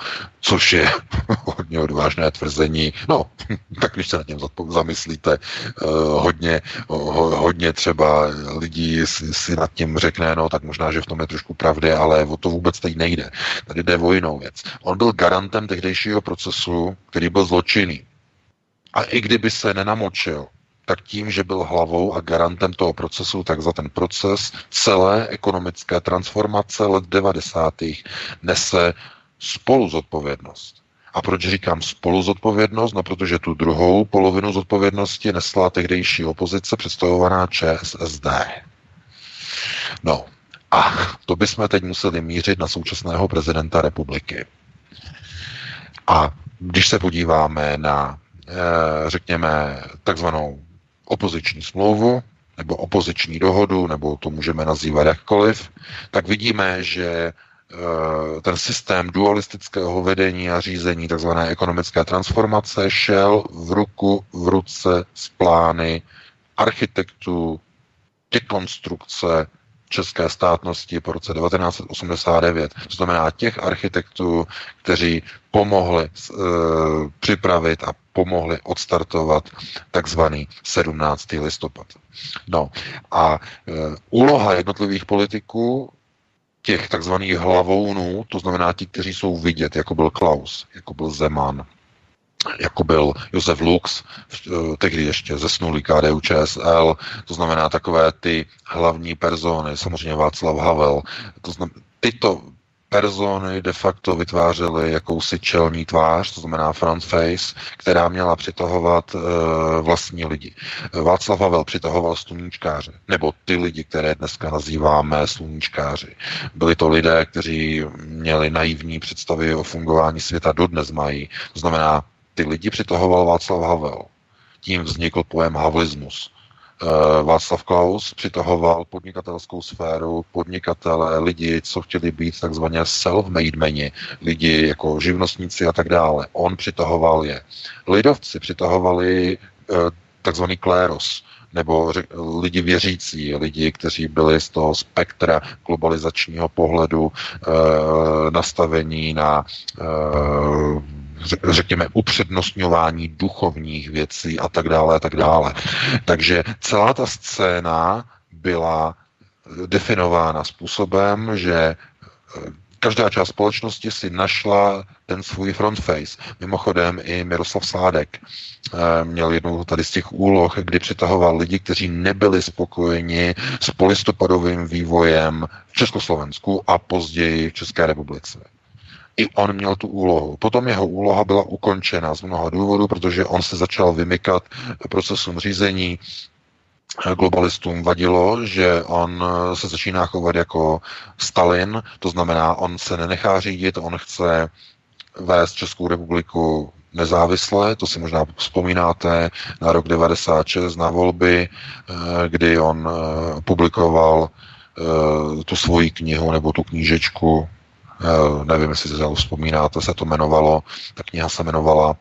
Speaker 3: Což je hodně odvážné tvrzení. No, tak když se nad tím zamyslíte, uh, hodně, hodně třeba lidí si nad tím řekne, no tak možná, že v tom je trošku pravdy, ale o to vůbec teď nejde. Tady jde o jinou věc. On byl garantem tehdejšího procesu, který byl zločinný. A i kdyby se nenamočil, tak tím, že byl hlavou a garantem toho procesu, tak za ten proces celé ekonomické transformace let 90. nese spolu zodpovědnost. A proč říkám spolu zodpovědnost? No, protože tu druhou polovinu zodpovědnosti nesla tehdejší opozice představovaná ČSSD. No, a to bychom teď museli mířit na současného prezidenta republiky. A když se podíváme na, eh, řekněme, takzvanou opoziční smlouvu nebo opoziční dohodu, nebo to můžeme nazývat jakkoliv, tak vidíme, že ten systém dualistického vedení a řízení, takzvané ekonomické transformace, šel v ruku v ruce s plány architektů dekonstrukce české státnosti po roce 1989. To znamená těch architektů, kteří pomohli uh, připravit a pomohli odstartovat takzvaný 17. listopad. No a uh, úloha jednotlivých politiků těch takzvaných hlavounů, to znamená ti, kteří jsou vidět, jako byl Klaus, jako byl Zeman, jako byl Josef Lux, eh, tehdy ještě zesnulý KDU ČSL, to znamená takové ty hlavní persony, samozřejmě Václav Havel, to znamená, tyto persony de facto vytvářely jakousi čelní tvář, to znamená front face, která měla přitahovat e, vlastní lidi. Václav Havel přitahoval sluníčkáře, nebo ty lidi, které dneska nazýváme sluníčkáři. Byli to lidé, kteří měli naivní představy o fungování světa, dodnes mají. To znamená, ty lidi přitahoval Václav Havel. Tím vznikl pojem havlismus. Eh, Václav Klaus přitahoval podnikatelskou sféru, podnikatele, lidi, co chtěli být takzvaně self-made meni, lidi jako živnostníci a tak dále. On přitahoval je. Lidovci přitahovali eh, takzvaný kléros, nebo lidi věřící, lidi, kteří byli z toho spektra globalizačního pohledu e, nastavení na řekněme, upřednostňování duchovních věcí a tak dále a tak dále. Takže celá ta scéna byla definována způsobem, že každá část společnosti si našla ten svůj front face. Mimochodem i Miroslav Sládek eh, měl jednu tady z těch úloh, kdy přitahoval lidi, kteří nebyli spokojeni s polistopadovým vývojem v Československu a později v České republice. I on měl tu úlohu. Potom jeho úloha byla ukončena z mnoha důvodů, protože on se začal vymykat procesům řízení globalistům vadilo, že on se začíná chovat jako Stalin, to znamená, on se nenechá řídit, on chce vést Českou republiku nezávisle, to si možná vzpomínáte na rok 96, na volby, eh, kdy on eh, publikoval eh, tu svoji knihu nebo tu knížečku, nevím, jestli si to vzpomínáte, se to jmenovalo, ta kniha se jmenovala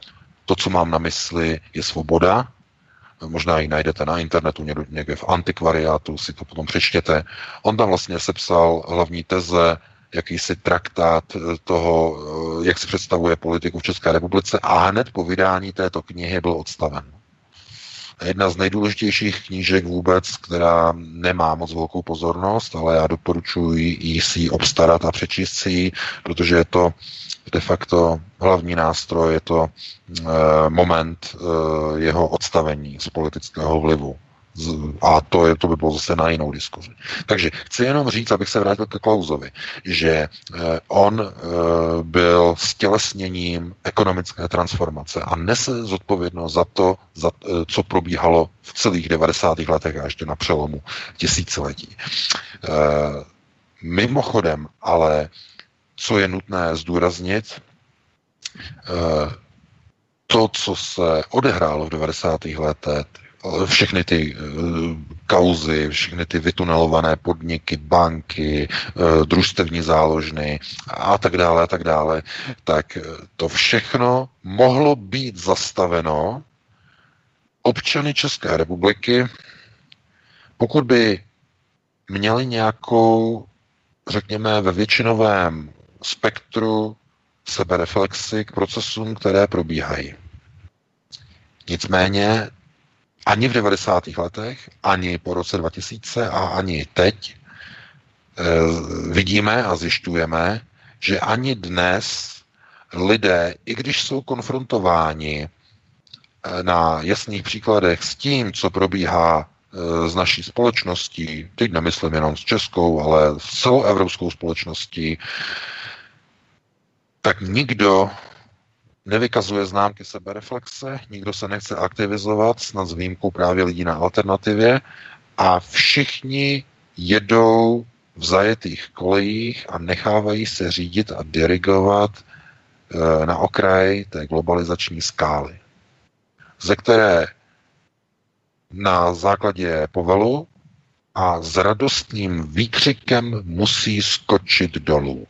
Speaker 3: To, co mám na mysli, je svoboda, možná ji najdete na internetu, někde v antikvariátu, si to potom přečtěte. On tam vlastně sepsal hlavní teze, jakýsi traktát toho, jak si představuje politiku v České republice a hned po vydání této knihy byl odstaven. Jedna z nejdůležitějších knížek vůbec, která nemá moc velkou pozornost, ale já doporučuji si ji obstarat a přečíst si ji, protože je to de facto hlavní nástroj, je to e, moment e, jeho odstavení z politického vlivu. A to, je, to by bylo zase na jinou diskuzi. Takže chci jenom říct, abych se vrátil ke Klauzovi, že e, on e, byl stělesněním ekonomické transformace a nese zodpovědnost za to, za, e, co probíhalo v celých 90. letech a ještě na přelomu tisíciletí. Mimochodem, ale co je nutné zdůraznit, eh, to, co se odehrálo v 90. letech, všechny ty eh, kauzy, všechny ty vytunelované podniky, banky, eh, družstevní záložny a tak dále a tak dále, tak to všechno mohlo být zastaveno občany České republiky, pokud by měli nějakou, řekněme, ve většinovém spektru sebereflexy k procesům, které probíhají. Nicméně ani v 90. letech, ani po roce 2000 a ani teď e, vidíme a zjišťujeme, že ani dnes lidé, i když jsou konfrontováni eh, na jasných příkladech s tím, co probíhá eh, s naší společností, teď nemyslím jenom s českou, ale s celou evropskou společností, tak nikdo nevykazuje známky sebereflexe, nikdo se nechce aktivizovat, snad s výjimkou právě lidí na alternativě a všichni jedou v zajetých kolejích a nechávají se řídit a dirigovat e, na okraj té globalizační skály, ze které na základě povelu a s radostným výkřikem musí skočit dolů.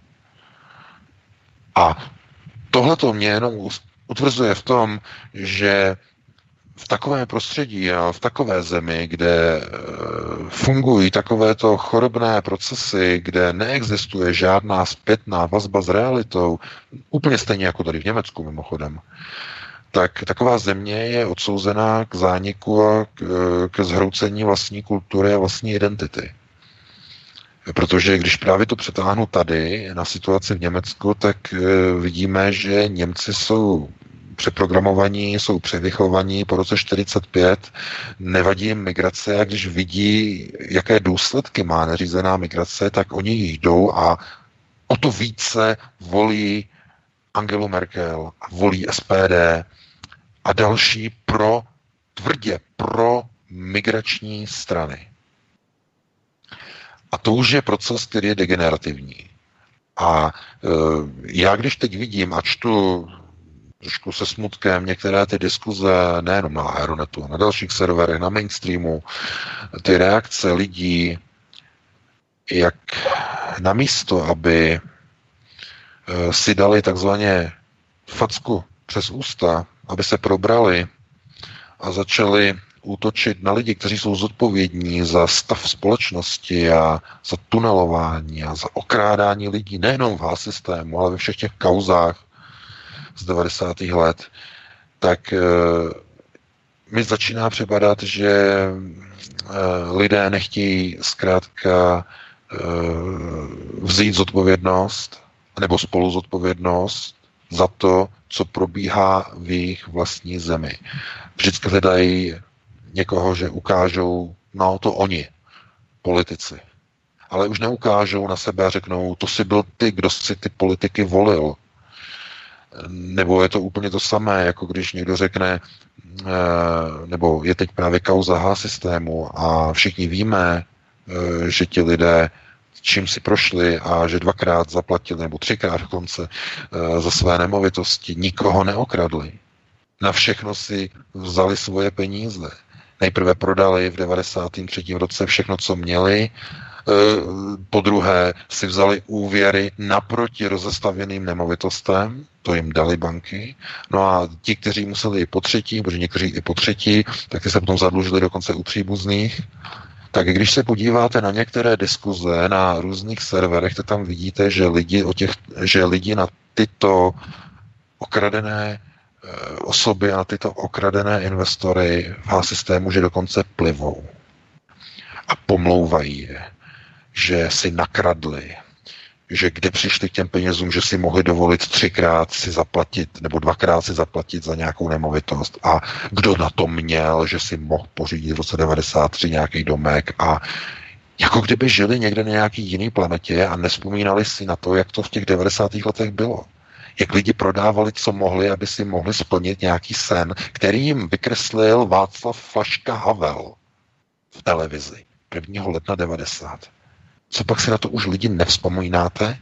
Speaker 3: A tohle to mě jenom utvrzuje v tom, že v takovém prostředí a v takové zemi, kde e, fungují takovéto chorobné procesy, kde neexistuje žádná zpětná vazba s realitou, úplně stejně jako tady v Německu mimochodem, tak taková země je odsouzená k zániku a k, e, k zhroucení vlastní kultury a vlastní identity. Protože když právě to přetáhnu tady na situaci v Německu, tak eh, vidíme, že Němci jsou přeprogramovaní, jsou převychovaní po roce 45, nevadí jim migrace a když vidí, jaké důsledky má neřízená migrace, tak oni jdou a o to více volí Angelu Merkel volí SPD a další pro tvrdě pro migrační strany. A to už je proces, který je degenerativní. A e, já když teď vidím a čtu trošku se smutkem některé ty diskuze, nejenom na Aeronetu, na dalších serverech, na mainstreamu, ty reakce lidí, jak namísto, aby e, si dali takzvaně facku přes ústa, aby se probrali a začali útočit na lidi, kteří jsou zodpovědní za stav společnosti a za tunelování a za okrádání lidí, nejenom v H-systému, ale ve všech těch kauzách z 90. let, tak mi začíná připadat, že lidé nechtějí zkrátka vzít zodpovědnost nebo spolu zodpovědnost za to, co probíhá v jejich vlastní zemi. Vždycky hledají někoho, že ukážou, no to oni, politici. Ale už neukážou na sebe a řeknou, to si byl ty, kdo si ty politiky volil. Nebo je to úplně to samé, jako když někdo řekne, eh, nebo je teď právě kauza H systému a všichni víme, eh, že ti lidé čím si prošli a že dvakrát zaplatili, nebo třikrát dokonce eh, za své nemovitosti, nikoho neokradli. Na všechno si vzali svoje peníze. Nejprve prodali v 93. roce všechno, co měli, eh, po druhé si vzali úvěry naproti rozestavěným nemovitostem, to jim dali banky. No a ti, kteří museli i po třetí, protože někteří i po třetí, tak ty se potom zadlužili dokonce u příbuzných tak když se podíváte na některé diskuze na různých serverech, tak tam vidíte, že lidi, o těch, že lidi na tyto okradené osoby a tyto okradené investory v systému, že dokonce plivou a pomlouvají je, že si nakradli, že kde přišli k těm penězům, že si mohli dovolit třikrát si zaplatit nebo dvakrát si zaplatit za nějakou nemovitost a kdo na to měl, že si mohl pořídit v roce 93 nějaký domek a jako kdyby žili někde na nějaký jiný planetě a nespomínali si na to, jak to v těch 90. letech bylo. Jak lidi prodávali, co mohli, aby si mohli splnit nějaký sen, který jim vykreslil Václav Flaška Havel v televizi 1. ledna 90. Co pak si na to už lidi nevzpomínáte?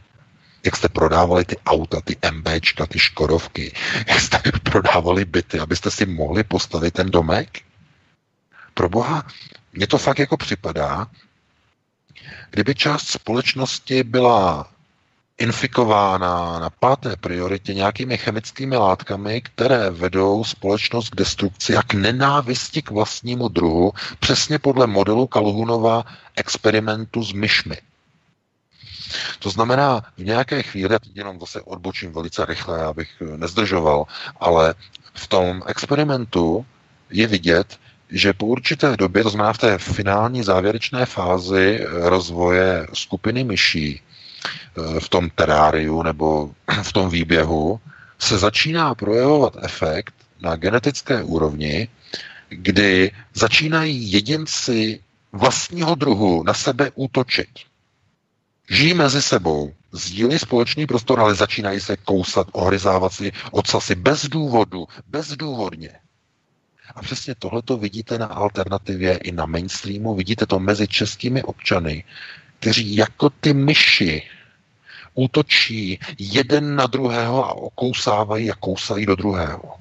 Speaker 3: Jak jste prodávali ty auta, ty MBčka, ty Škodovky, jak jste prodávali byty, abyste si mohli postavit ten domek? Pro boha, mně to fakt jako připadá, kdyby část společnosti byla infikována na páté prioritě nějakými chemickými látkami, které vedou společnost k destrukci a k nenávisti k vlastnímu druhu, přesně podle modelu Kalhunova experimentu s myšmi. To znamená, v nějaké chvíli, jenom zase odbočím velice rychle, abych nezdržoval, ale v tom experimentu je vidět, že po určité době, to znamená v té finální závěrečné fázi rozvoje skupiny myší, v tom teráriu nebo v tom výběhu se začíná projevovat efekt na genetické úrovni, kdy začínají jedinci vlastního druhu na sebe útočit. Žijí mezi sebou, sdílí společný prostor, ale začínají se kousat, ohryzávat si ocasy bez důvodu, bezdůvodně. A přesně tohleto vidíte na alternativě i na mainstreamu, vidíte to mezi českými občany, kteří jako ty myši útočí jeden na druhého a okousávají a kousají do druhého.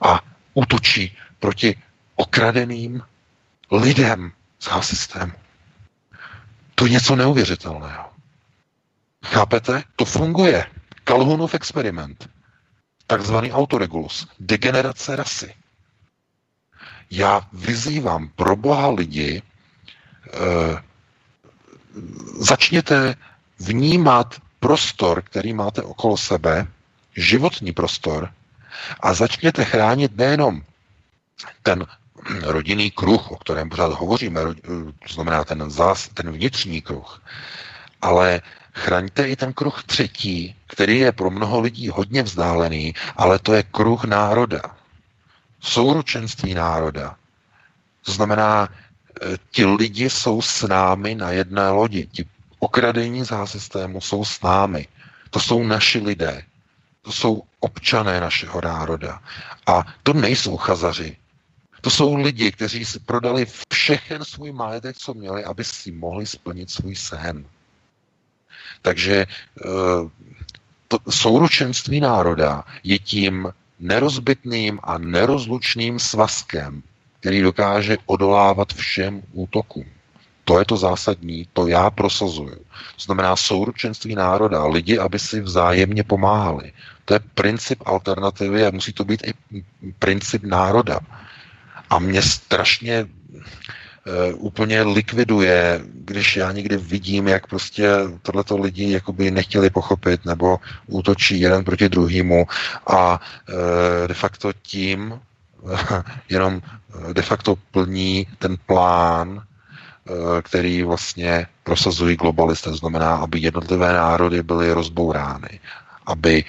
Speaker 3: A útočí proti okradeným lidem z systému. To je něco neuvěřitelného. Chápete? To funguje. Kalhunov experiment. Takzvaný autoregulus. Degenerace rasy. Já vyzývám pro boha lidi, e, začněte vnímat prostor, který máte okolo sebe, životní prostor, a začněte chránit nejenom ten rodinný kruh, o kterém pořád hovoříme, to znamená ten, zás, ten vnitřní kruh, ale chraňte i ten kruh třetí, který je pro mnoho lidí hodně vzdálený, ale to je kruh národa. Souručenství národa. To znamená, ti lidi jsou s námi na jedné lodi. Ti okradení za systému jsou s námi. To jsou naši lidé. To jsou občané našeho národa. A to nejsou chazaři. To jsou lidi, kteří si prodali všechen svůj majetek, co měli, aby si mohli splnit svůj sen. Takže eh, to souručenství národa je tím nerozbitným a nerozlučným svazkem, který dokáže odolávat všem útokům. To je to zásadní, to já prosazuju. To znamená souručenství národa, lidi, aby si vzájemně pomáhali. To je princip alternativy a musí to být i princip národa. A mě strašně uh, úplně likviduje, když já někdy vidím, jak prostě tohleto lidi jakoby nechtěli pochopit nebo útočí jeden proti druhému a uh, de facto tím jenom de facto plní ten plán, který vlastně prosazují globalisté. Znamená, aby jednotlivé národy byly rozbourány, aby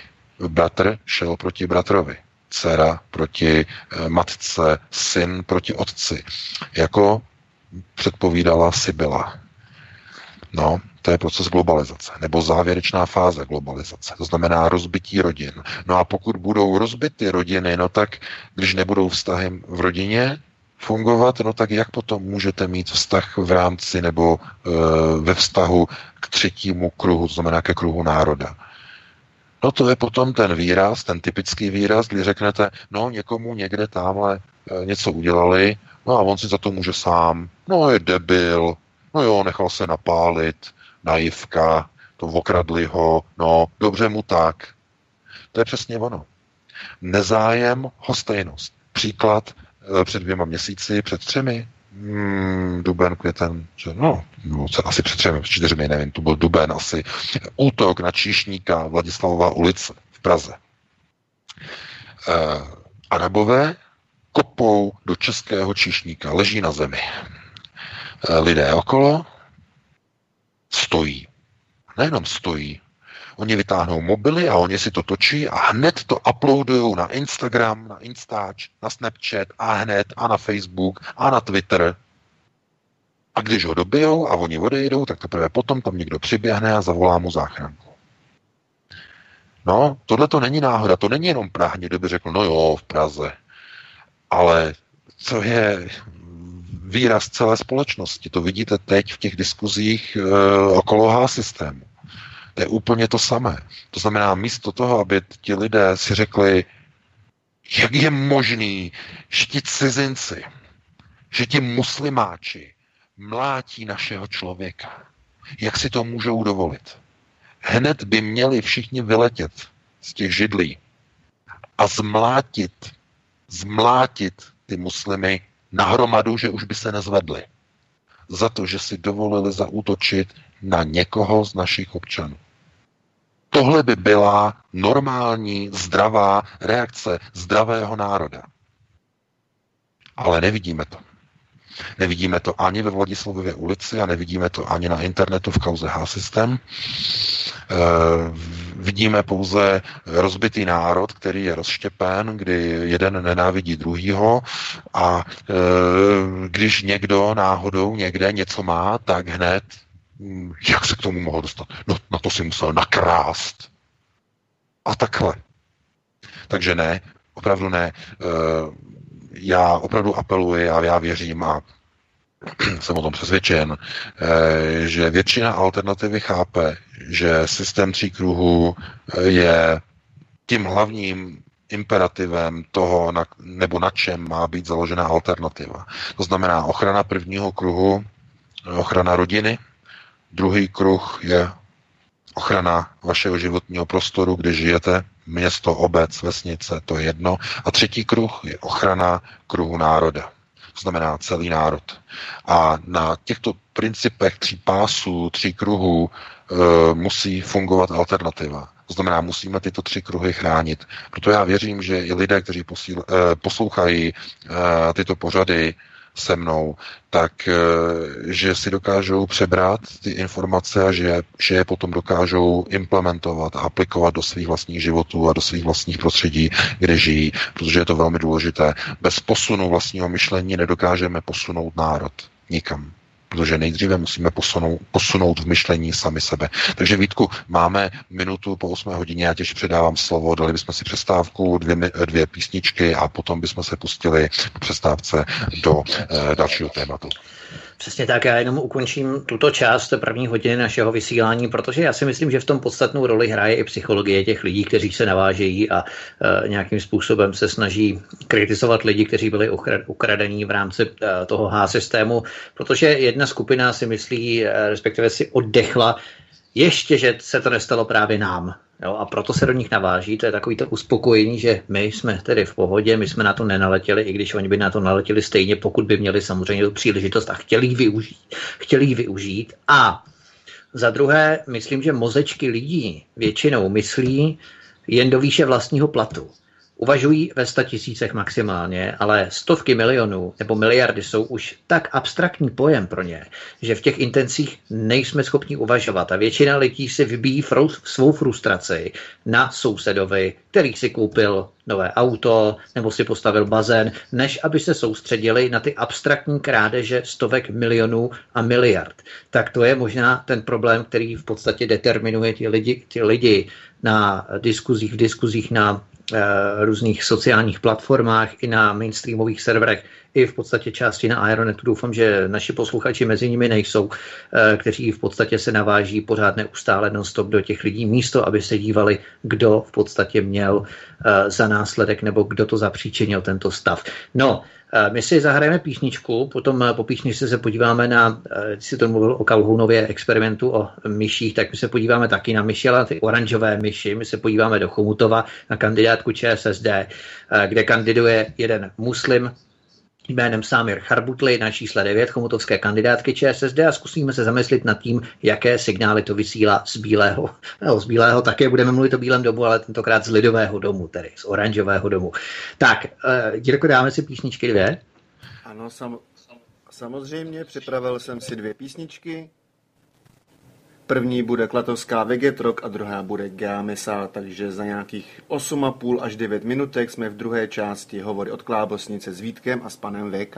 Speaker 3: bratr šel proti bratrovi, dcera proti eh, matce, syn proti otci, jako předpovídala Sibila. No, to je proces globalizace, nebo závěrečná fáze globalizace, to znamená rozbití rodin. No a pokud budou rozbity rodiny, no tak když nebudou vztahy v rodině fungovat, no tak jak potom můžete mít vztah v rámci nebo e, ve vztahu k třetímu kruhu, to znamená ke kruhu národa? No to je potom ten výraz, ten typický výraz, kdy řeknete, no někomu někde tamhle e, něco udělali, no a on si za to může sám. No je debil, no jo, nechal se napálit, naivka, to okradli ho, no dobře mu tak. To je přesně ono. Nezájem, hostejnost. Příklad e, před dvěma měsíci, před třemi, hmm, duben, květen, že no, no, asi před třemi, čtyřmi, nevím, to byl duben asi, útok na číšníka Vladislavová ulice v Praze. E, Arabové kopou do českého číšníka, leží na zemi. E, lidé okolo stojí. Nejenom stojí, Oni vytáhnou mobily a oni si to točí a hned to uploadují na Instagram, na Instač, na Snapchat a hned a na Facebook a na Twitter. A když ho dobijou a oni odejdou, tak teprve potom tam někdo přiběhne a zavolá mu záchranku. No, tohle to není náhoda, to není jenom Praha, někdo by řekl, no jo, v Praze. Ale co je výraz celé společnosti, to vidíte teď v těch diskuzích e, okolo H systému. To je úplně to samé. To znamená, místo toho, aby ti lidé si řekli, jak je možný, že ti cizinci, že ti muslimáči mlátí našeho člověka. Jak si to můžou dovolit? Hned by měli všichni vyletět z těch židlí a zmlátit, zmlátit ty muslimy nahromadu, že už by se nezvedli. Za to, že si dovolili zaútočit na někoho z našich občanů. Tohle by byla normální, zdravá reakce zdravého národa. Ale nevidíme to. Nevidíme to ani ve Vladislavově ulici a nevidíme to ani na internetu v kauze H-System. E, vidíme pouze rozbitý národ, který je rozštěpen, kdy jeden nenávidí druhýho a e, když někdo náhodou někde něco má, tak hned Hmm, jak se k tomu mohl dostat? No, na to si musel nakrást. A takhle. Takže ne, opravdu ne. Eh, já opravdu apeluji a já věřím a jsem o tom přesvědčen, eh, že většina alternativy chápe, že systém tří kruhů eh, je tím hlavním imperativem toho, na, nebo na čem má být založena alternativa. To znamená ochrana prvního kruhu, ochrana rodiny, Druhý kruh je ochrana vašeho životního prostoru, kde žijete, město, obec, vesnice, to je jedno. A třetí kruh je ochrana kruhu národa. To znamená celý národ. A na těchto principech tří pásů, tří kruhů e, musí fungovat alternativa. To znamená, musíme tyto tři kruhy chránit. Proto já věřím, že i lidé, kteří posíl, e, poslouchají e, tyto pořady, se mnou, tak eh, že si dokážou přebrat ty informace a že, že je potom dokážou implementovat a aplikovat do svých vlastních životů a do svých vlastních prostředí, kde žijí, protože je to velmi důležité. Bez posunu vlastního myšlení nedokážeme posunout národ nikam protože nejdříve musíme posunout, posunout v myšlení sami sebe. Takže Vítku, máme minutu po 8 hodině, já těž předávám slovo, dali bychom si přestávku, dvě, dvě písničky a potom bychom se pustili po přestávce do eh, dalšího tématu.
Speaker 2: Přesně tak, já jenom ukončím tuto část první hodiny našeho vysílání, protože já si myslím, že v tom podstatnou roli hraje i psychologie těch lidí, kteří se navážejí a e, nějakým způsobem se snaží kritizovat lidi, kteří byli ukradení v rámci e, toho H systému, protože jedna skupina si myslí, e, respektive si oddechla, ještě, že se to nestalo právě nám. Jo, a proto se do nich naváží, to je takový to uspokojení, že my jsme tedy v pohodě, my jsme na to nenaletěli, i když oni by na to naletěli stejně, pokud by měli samozřejmě tu příležitost a chtěli ji využít. Chtěli ji využít. A za druhé, myslím, že mozečky lidí většinou myslí jen do výše vlastního platu. Uvažují ve tisícech maximálně, ale stovky milionů nebo miliardy jsou už tak abstraktní pojem pro ně, že v těch intencích nejsme schopni uvažovat a většina lidí si vybíjí frou, svou frustraci na sousedovi, který si koupil nové auto nebo si postavil bazén, než aby se soustředili na ty abstraktní krádeže stovek milionů a miliard. Tak to je možná ten problém, který v podstatě determinuje ty lidi, ty lidi na diskuzích, v diskuzích na různých sociálních platformách i na mainstreamových serverech, i v podstatě části na Aeronetu. Doufám, že naši posluchači mezi nimi nejsou, eh, kteří v podstatě se naváží pořád neustále non-stop do těch lidí místo, aby se dívali, kdo v podstatě měl eh, za následek nebo kdo to zapříčinil tento stav. No, Eh, my si zahrajeme písničku, potom eh, po písničce se podíváme na, eh, si to mluvil o Kalhounově experimentu o myších, tak my se podíváme taky na myši, ale ty oranžové myši. My se podíváme do Chomutova na kandidátku ČSSD, kde kandiduje jeden muslim, jménem Samir Charbutli na čísle 9 chomutovské kandidátky ČSSD a zkusíme se zamyslit nad tím, jaké signály to vysílá z Bílého. No, z Bílého také budeme mluvit o Bílém domu, ale tentokrát z Lidového domu, tedy z Oranžového domu. Tak, uh, Jirko, dáme si písničky dvě?
Speaker 1: Ano, sam, samozřejmě, připravil jsem si dvě písničky. První bude Klatovská Vegetrok a druhá bude Geamesa, takže za nějakých 8,5 až 9 minutek jsme v druhé části hovory od Klábosnice s Vítkem a s panem VK.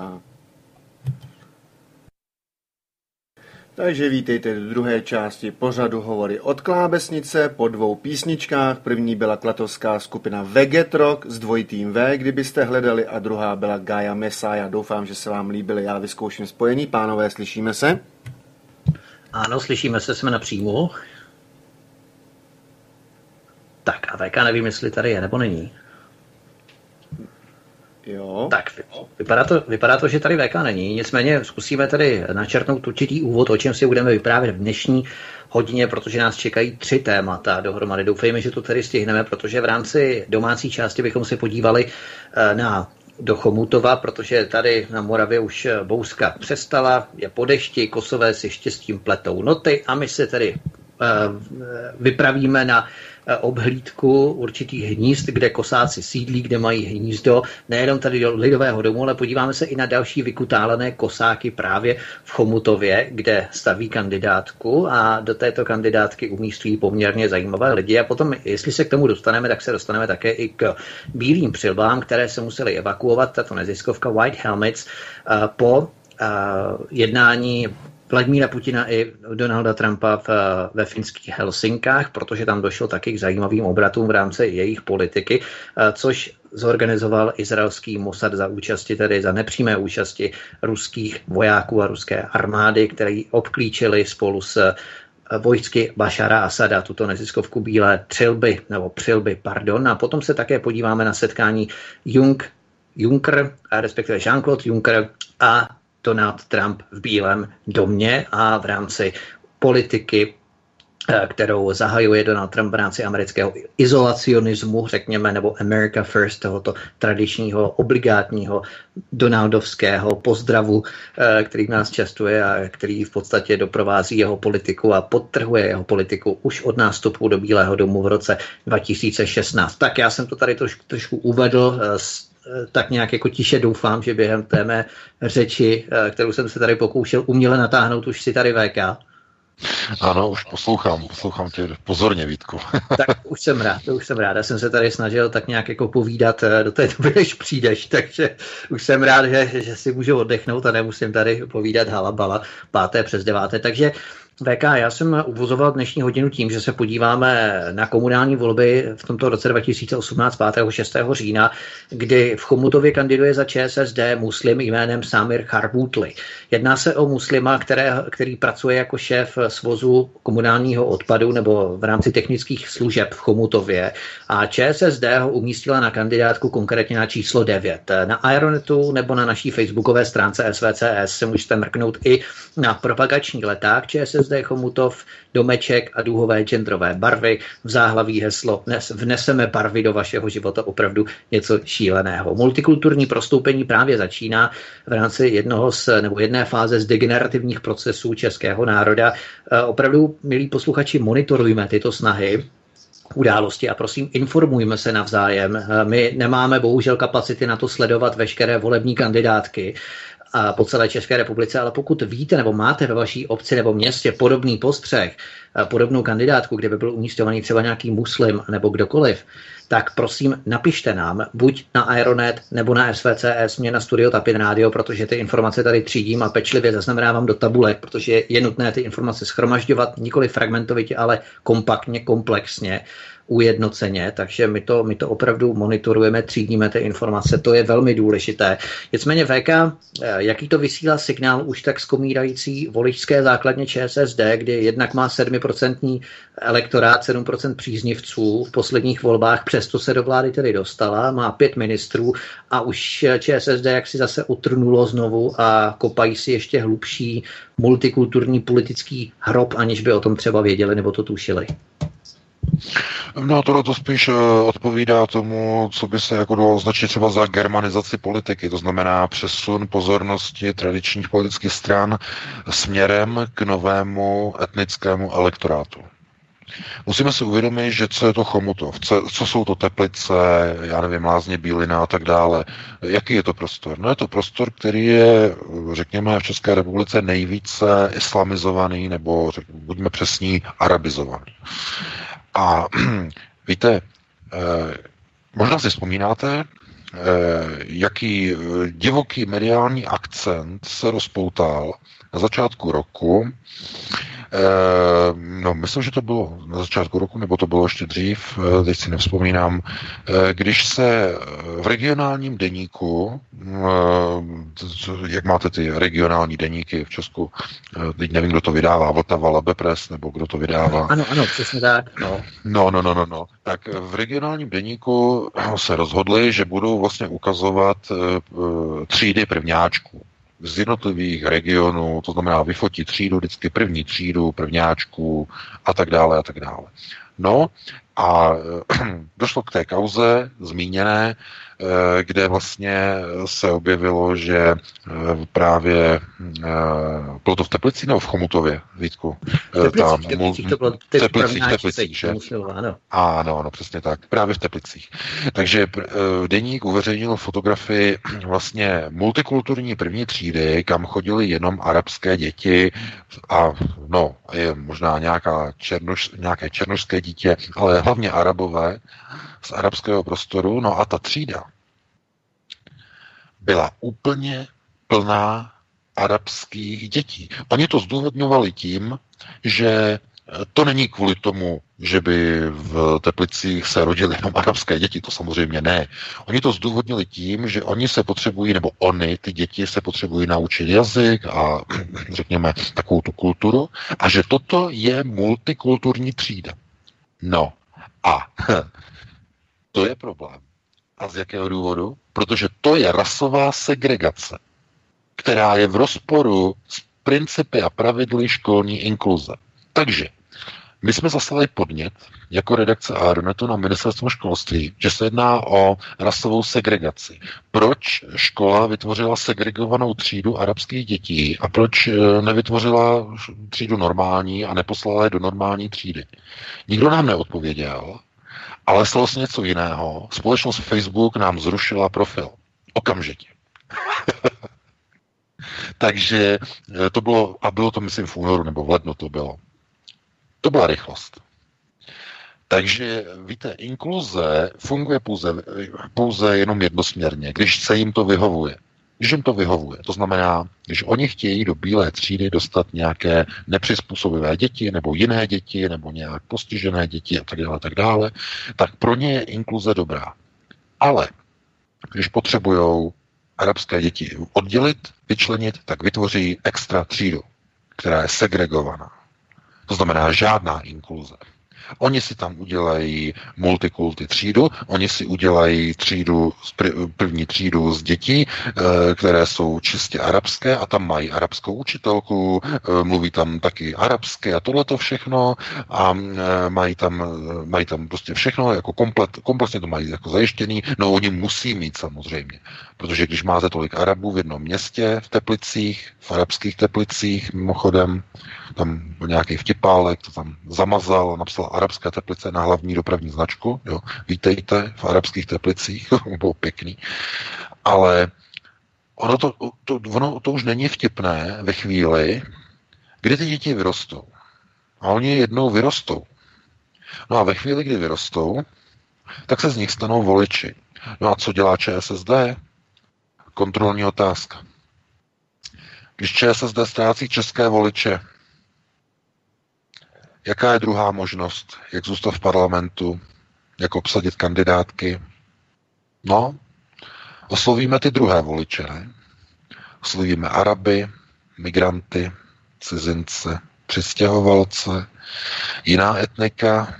Speaker 1: Takže vítejte do druhé části pořadu hovory od Klábesnice po dvou písničkách. První byla klatovská skupina Vegetrok s dvojitým V, kdybyste hledali, a druhá byla Gaia Messiah. Doufám, že se vám líbily. Já vyzkouším spojení. Pánové, slyšíme se?
Speaker 2: Ano, slyšíme se, jsme na příjmu. Tak a VK nevím, jestli tady je nebo není.
Speaker 1: Jo.
Speaker 2: Tak vypadá to, vypadá to, že tady VK není, nicméně zkusíme tady načrtnout určitý úvod, o čem si budeme vyprávět v dnešní hodině, protože nás čekají tři témata dohromady. Doufejme, že to tady stihneme, protože v rámci domácí části bychom se podívali eh, na do Chomutova, protože tady na Moravě už eh, bouska přestala, je po dešti, kosové si štěstím pletou noty a my se tedy uh, vypravíme na Eh, obhlídku určitých hnízd, kde kosáci sídlí, kde mají hnízdo, nejenom tady do lidového domu, ale podíváme se i na další vykutálené kosáky právě v Chomutově, kde staví kandidátku a do této kandidátky umístují poměrně zajímavé lidi. A potom, jestli se k tomu dostaneme, tak se dostaneme také i k bílým přilbám, které se museli evakuovat, tato neziskovka White Helmets, eh, po eh, jednání Vladimíra Putina i Donalda Trumpa v, ve finských Helsinkách, protože tam došlo taky k zajímavým obratům v rámci jejich politiky, eh, což zorganizoval izraelský Mossad za účasti, tedy za nepřímé účasti ruských vojáků a ruské armády, které obklíčili spolu s eh, vojsky Bašara Asada, tuto neziskovku Bílé přilby, nebo přilby, pardon. A potom se také podíváme na setkání Jung, Juncker, respektive Jean-Claude Juncker a Donald Trump v Bílém domě a v rámci politiky eh, kterou zahajuje Donald Trump v rámci amerického izolacionismu, řekněme, nebo America First, tohoto tradičního, obligátního donaldovského pozdravu, eh, který nás častuje a který v podstatě doprovází jeho politiku a podtrhuje jeho politiku už od nástupu do Bílého domu v roce 2016. Tak já jsem to tady trošku, trošku uvedl eh, tak nějak jako tiše doufám, že během té mé řeči, eh, kterou jsem se tady pokoušel uměle natáhnout, už si tady VK.
Speaker 3: Ano, už poslouchám, poslouchám tě pozorně, Vítku.
Speaker 2: tak už jsem rád, už jsem rád. Já jsem se tady snažil tak nějak jako povídat eh, do té doby, než přijdeš, takže už jsem rád, že, že si můžu oddechnout a nemusím tady povídat halabala páté přes deváté. Takže VK, já jsem uvozoval dnešní hodinu tím, že se podíváme na komunální volby v tomto roce 2018 5. 6. října, kdy v Chomutově kandiduje za ČSSD muslim jménem Samir Charbutli. Jedná se o muslima, které, který pracuje jako šéf svozu komunálního odpadu nebo v rámci technických služeb v Chomutově a ČSSD ho umístila na kandidátku konkrétně na číslo 9. Na Aeronetu nebo na naší facebookové stránce SVCS se můžete mrknout i na propagační leták ČSSD ČSSD Chomutov, domeček a důhové genderové barvy, v záhlaví heslo dnes vneseme barvy do vašeho života, opravdu něco šíleného. Multikulturní prostoupení právě začíná v rámci jednoho z, nebo jedné fáze z degenerativních procesů českého národa. E, opravdu, milí posluchači, monitorujme tyto snahy, události a prosím informujme se navzájem. E, my nemáme bohužel kapacity na to sledovat veškeré volební kandidátky po celé České republice, ale pokud víte nebo máte ve vaší obci nebo městě podobný postřeh, e, podobnou kandidátku, kde by byl umístěný třeba nějaký muslim nebo kdokoliv, tak prosím napište nám buď na Aeronet nebo na SVCS, mě na Studio Tapin Radio, protože ty informace tady třídím a pečlivě zaznamenávám do tabulek, protože je nutné ty informace schromažďovat nikoli fragmentovitě, ale kompaktně, komplexně ujednoceně, takže my to, my to opravdu monitorujeme, třídíme ty informace, to je velmi důležité. Nicméně VK, eh, jaký to vysílá signál už tak skomírající voličské základně ČSSD, kdy jednak má 7% elektorát, 7% příznivců v posledních volbách, přesto se do vlády tedy dostala, má pět ministrů a už ČSSD jak si zase utrnulo znovu a kopají si ještě hlubší multikulturní politický hrob, aniž by o tom třeba věděli nebo to tušili.
Speaker 3: No tohle to spíš eh, odpovídá tomu, co by se jako dalo označit třeba za germanizaci politiky, to znamená přesun pozornosti tradičních politických stran směrem k novému etnickému elektorátu. Musíme si uvědomit, že co je to Chomutov, co, co jsou to Teplice, já nevím, Lázně Bílina a tak dále. Jaký je to prostor? No je to prostor, který je, řekněme, v České republice nejvíce islamizovaný, nebo řek, buďme přesní, arabizovaný. A víte, eh, možná si vzpomínáte, eh, jaký divoký mediální akcent se rozpoutal na začátku roku Eh, no, myslím, že to bylo na začátku roku, nebo to bylo ještě dřív, eh, teď si nevzpomínám, eh, když se v regionálním deníku, jak máte ty regionální deníky v Česku, teď nevím, kdo to vydává, Vltava, Labepres, nebo kdo to vydává.
Speaker 2: Ano, ano, přesně tak.
Speaker 3: No. no, no, no, no, no. Tak v regionálním deníku se rozhodli, že budou vlastně ukazovat třídy prvňáčků z jednotlivých regionů, to znamená vyfotit třídu, vždycky první třídu, prvňáčků a tak dále a tak dále. No a došlo k té kauze zmíněné, kde vlastně se objevilo, že eh, právě eh, bylo to v Teplicích nebo v Chomutově, Vítku?
Speaker 2: Teplicích, Teplicích, to bylo
Speaker 3: Teplicích, Teplicích, že? Ano. ano, ano, přesně tak, právě v Teplicích. Takže deník uveřejnil fotografii vlastně multikulturní první třídy, kam chodili jenom arabské děti a no, je možná nějaká černoš, nějaké černošské dítě, ale hlavně arabové, z arabského prostoru, no a ta třída byla úplně plná arabských dětí. Oni to zdůvodňovali tím, že to není kvůli tomu, že by v Teplicích se rodily jenom arabské děti, to samozřejmě ne. Oni to zdůvodnili tím, že oni se potřebují, nebo oni, ty děti, se potřebují naučit jazyk a řekněme takovou tu kulturu a že toto je multikulturní třída. No a to je problém. A z jakého důvodu? Protože to je rasová segregace, která je v rozporu s principy a pravidly školní inkluze. Takže my jsme zaslali podnět jako redakce Aeronetu na ministerstvo školství, že se jedná o rasovou segregaci. Proč škola vytvořila segregovanou třídu arabských dětí a proč eh, nevytvořila třídu normální a neposlala je do normální třídy? Nikdo nám neodpověděl ale stalo se něco jiného. Společnost Facebook nám zrušila profil. Okamžitě. Takže eh, to bylo, a bylo to myslím v únoru nebo v lednu to bylo. To byla rychlost. Takže víte, inkluze funguje pouze, pouze jenom jednosměrně, když se jim to vyhovuje. Když jim to vyhovuje, to znamená, když oni chtějí do bílé třídy dostat nějaké nepřizpůsobivé děti, nebo jiné děti, nebo nějak postižené děti a tak dále, tak dále, tak pro ně je inkluze dobrá. Ale když potřebují arabské děti oddělit, vyčlenit, tak vytvoří extra třídu, která je segregovaná. To znamená žádná inkluze. Oni si tam udělají multikulty třídu, oni si udělají třídu, první třídu z dětí, eh, které jsou čistě arabské a tam mají arabskou učitelku, eh, mluví tam taky arabské a tohle to všechno a eh, mají tam, mají tam prostě všechno, jako komplet, kompletně to mají jako zajištěný, no oni musí mít samozřejmě, protože když máte tolik Arabů v jednom městě, v Teplicích, v arabských Teplicích, mimochodem, tam byl nějaký vtipálek, to tam zamazal a napsal arabské teplice na hlavní dopravní značku, jo, vítejte v arabských teplicích, bylo pěkný, ale ono to, to, ono to už není vtipné ve chvíli, kdy ty děti vyrostou. A oni jednou vyrostou. No a ve chvíli, kdy vyrostou, tak se z nich stanou voliči. No a co dělá ČSSD? Kontrolní otázka. Když ČSSD ztrácí české voliče, Jaká je druhá možnost, jak zůstat v parlamentu, jak obsadit kandidátky? No, oslovíme ty druhé voliče, ne? Oslovíme Araby, migranty, cizince, přistěhovalce, jiná etnika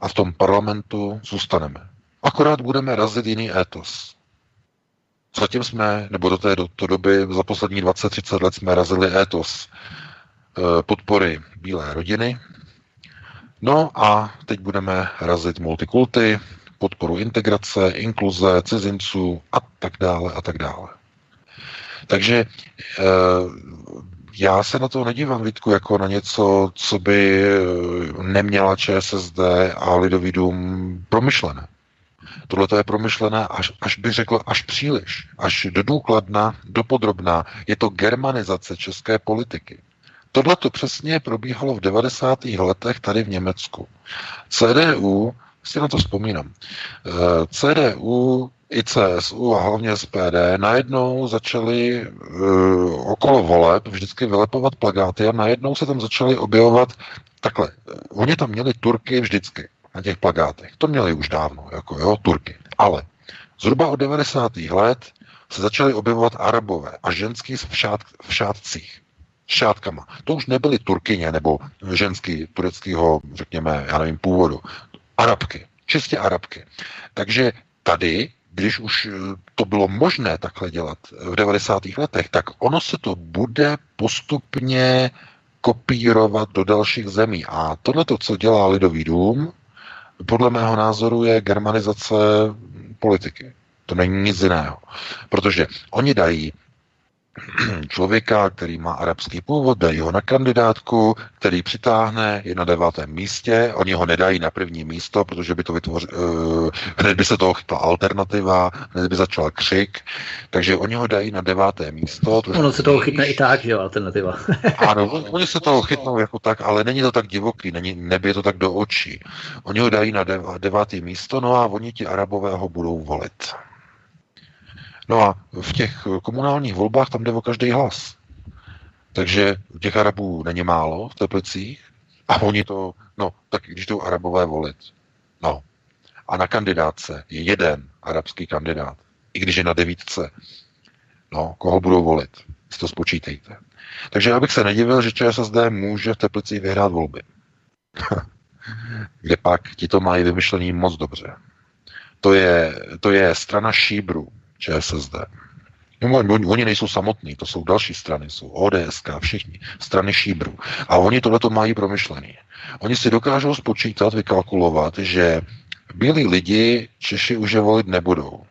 Speaker 3: a v tom parlamentu zůstaneme. Akorát budeme razit jiný étos. Zatím jsme, nebo do té, do té doby, za poslední 20-30 let jsme razili étos Eh, podpory bílé rodiny. No a teď budeme razit multikulty, podporu integrace, inkluze, cizinců a tak dále a tak dále. Takže eh, já se na to nedívám, Vítku, jako na něco, co by eh, neměla ČSSD a Lidový dům promyšlené. Tohle je promyšlené, až, až bych řekl, až příliš, až do důkladna, do podrobná. Je to germanizace české politiky. Tohle to přesně probíhalo v 90. letech tady v Německu. CDU, si na to vzpomínám, eh, CDU i CSU a hlavně SPD najednou začali uh, okolo voleb vždycky vylepovat plagáty a najednou se tam začaly objevovat takhle. Oni tam měli Turky vždycky na těch plagátech. To měli už dávno, jako jo, Turky. Ale zhruba od 90. let se začaly objevovat Arabové a ženský v, šát, v šátcích šátkama. To už nebyly turkyně nebo ženský tureckého, řekněme, já nevím, původu. Arabky, čistě arabky. Takže tady, když už eh, to bylo možné takhle dělat v 90. letech, tak ono se to bude postupně kopírovat do dalších zemí. A tohle, co dělá Lidový dům, podle mého názoru je germanizace politiky. To není nic jiného. Protože oni dají člověka, který má arabský původ, dají ho na kandidátku, který přitáhne, je na devátém místě, oni ho nedají na první místo, protože by to vytvořil, uh, hned by se toho chytla alternativa, hned by začal křik, takže oni ho dají na deváté místo.
Speaker 2: Ono se toho chytne i tak, že jo, alternativa.
Speaker 3: ano, oni se toho chytnou jako tak, ale není to tak divoký, není, nebije to tak do očí. Oni ho dají na devátý místo, no a oni ti arabové ho budou volit. No a v těch komunálních volbách tam jde o každý hlas. Takže těch Arabů není málo v Teplicích a oni to, no, tak když jdou Arabové volit, no, a na kandidáce je jeden arabský kandidát, i když je na devítce, no, koho budou volit, si to spočítejte. Takže já bych se nedivil, že ČSSD může v Teplicích vyhrát volby. Kde pak ti to mají vymyšlený moc dobře. To je, to je strana šíbru, ČSSD. No, oni nejsou samotní, to jsou další strany, jsou ODS, všichni, strany šíbru. A oni tohleto mají promyšlený. Oni si dokážou spočítat, vykalkulovat, že bílí lidi Češi už je volit nebudou.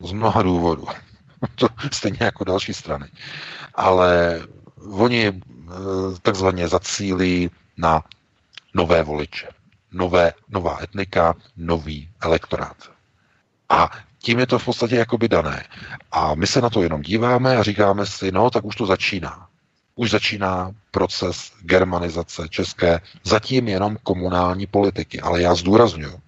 Speaker 3: Z mnoha důvodů. to stejně jako další strany. Ale oni eh, takzvaně zacílí na nové voliče. Nové, nová etnika, nový elektorát. A tím je to v podstatě jakoby dané. A my se na to jenom díváme a říkáme si, no, tak už to začíná. Už začíná proces germanizace české, zatím jenom komunální politiky. Ale já zdůraznuju,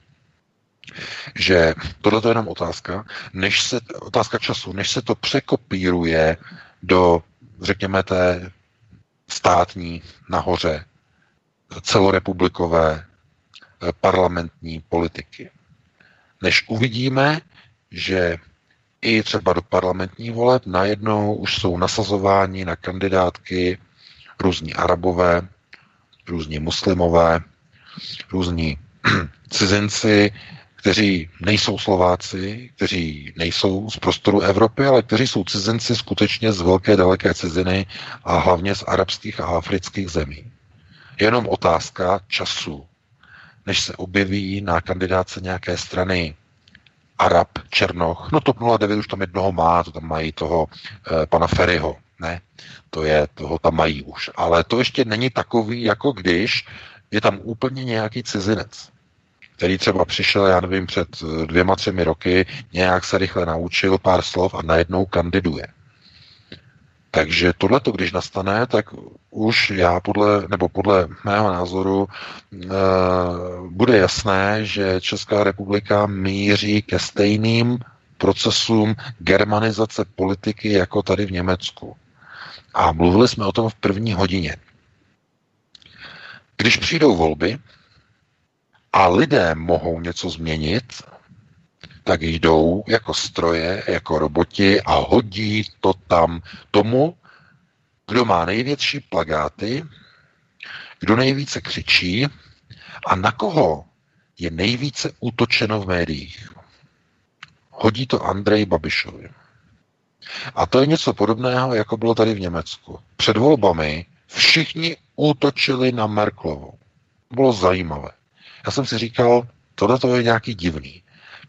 Speaker 3: že tohle je jenom otázka, než se, otázka času, než se to překopíruje do, řekněme, té státní nahoře celorepublikové eh, parlamentní politiky. Než uvidíme, že i třeba do parlamentní voleb najednou už jsou nasazováni na kandidátky různí arabové, různí muslimové, různí cizinci, kteří nejsou Slováci, kteří nejsou z prostoru Evropy, ale kteří jsou cizinci skutečně z velké daleké ciziny a hlavně z arabských a afrických zemí. Jenom otázka času, než se objeví na kandidáce nějaké strany Arab, Černoch, no TOP 09 už tam jednoho má, to tam mají toho eh, pana Ferryho, ne, to je, toho tam mají už, ale to ještě není takový, jako když je tam úplně nějaký cizinec, který třeba přišel, já nevím, před eh, dvěma, třemi roky, nějak se rychle naučil pár slov a najednou kandiduje. Takže tohle, když nastane, tak už já podle, nebo podle mého názoru e, bude jasné, že Česká republika míří ke stejným procesům germanizace politiky jako tady v Německu. A mluvili jsme o tom v první hodině. Když přijdou volby a lidé mohou něco změnit, tak jdou jako stroje, jako roboti a hodí to tam tomu, kdo má největší plagáty, kdo nejvíce křičí a na koho je nejvíce útočeno v médiích. Hodí to Andrej Babišovi. A to je něco podobného, jako bylo tady v Německu. Před volbami všichni útočili na Merklovou. Bylo zajímavé. Já jsem si říkal, tohle to je nějaký divný.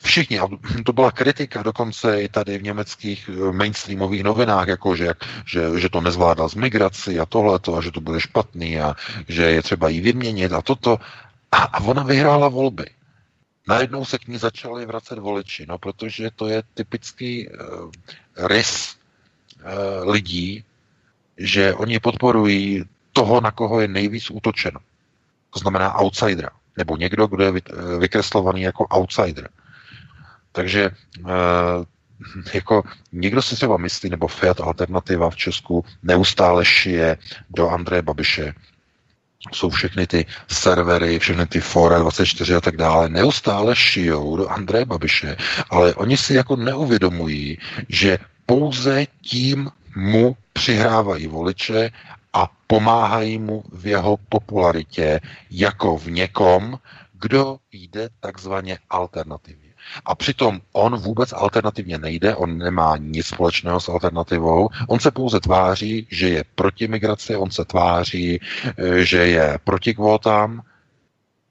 Speaker 3: Všichni, a to byla kritika dokonce i tady v německých eh, mainstreamových novinách, jako že, že, že to nezvládla z migraci a tohleto, a že to bude špatný a že je třeba jí vyměnit a toto. A, a ona vyhrála volby. Najednou se k ní začali vracet voliči, no protože to je typický uh, rys uh, lidí, že oni podporují toho, na koho je nejvíc útočeno. To znamená outsidera. Nebo někdo, kdo je vykreslovaný jako outsider. Takže eh, jako někdo si třeba myslí, nebo Fiat Alternativa v Česku neustále šije do Andreje Babiše. Jsou všechny ty servery, všechny ty fora 24 a tak dále, neustále šijou do Andreje Babiše, ale oni si jako neuvědomují, že pouze tím mu přihrávají voliče a pomáhají mu v jeho popularitě jako v někom, kdo jde takzvaně alternativně. A přitom on vůbec alternativně nejde, on nemá nic společného s alternativou, on se pouze tváří, že je proti migraci, on se tváří, eh, že je proti kvótám,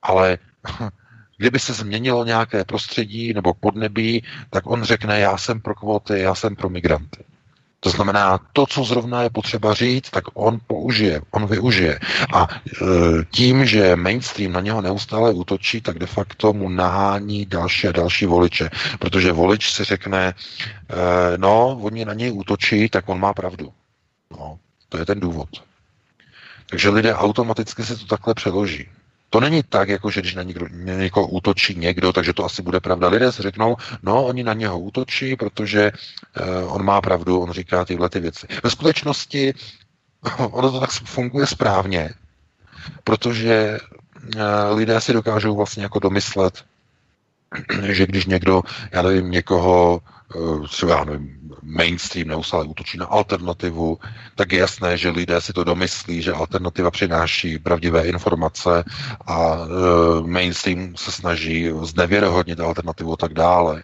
Speaker 3: ale kdyby se změnilo nějaké prostředí nebo podnebí, tak on řekne, já jsem pro kvóty, já jsem pro migranty. To znamená, to, co zrovna je potřeba říct, tak on použije, on využije. A e, tím, že mainstream na něho neustále útočí, tak de facto mu nahání další a další voliče. Protože volič si řekne, e, no, oni na něj útočí, tak on má pravdu. No, to je ten důvod. Takže lidé automaticky si to takhle přeloží. To není tak, jako že když na, někdo, někoho útočí někdo, takže to asi bude pravda. Lidé si řeknou, no, oni na něho útočí, protože uh, on má pravdu, on říká tyhle ty věci. Ve skutečnosti ono to tak funguje správně, protože uh, lidé si dokážou vlastně jako domyslet, že když někdo, já nevím, někoho třeba, já nevím, mainstream neustále útočí na alternativu, tak je jasné, že lidé si to domyslí, že alternativa přináší pravdivé informace a e, mainstream se snaží znevěrohodnit alternativu a tak dále.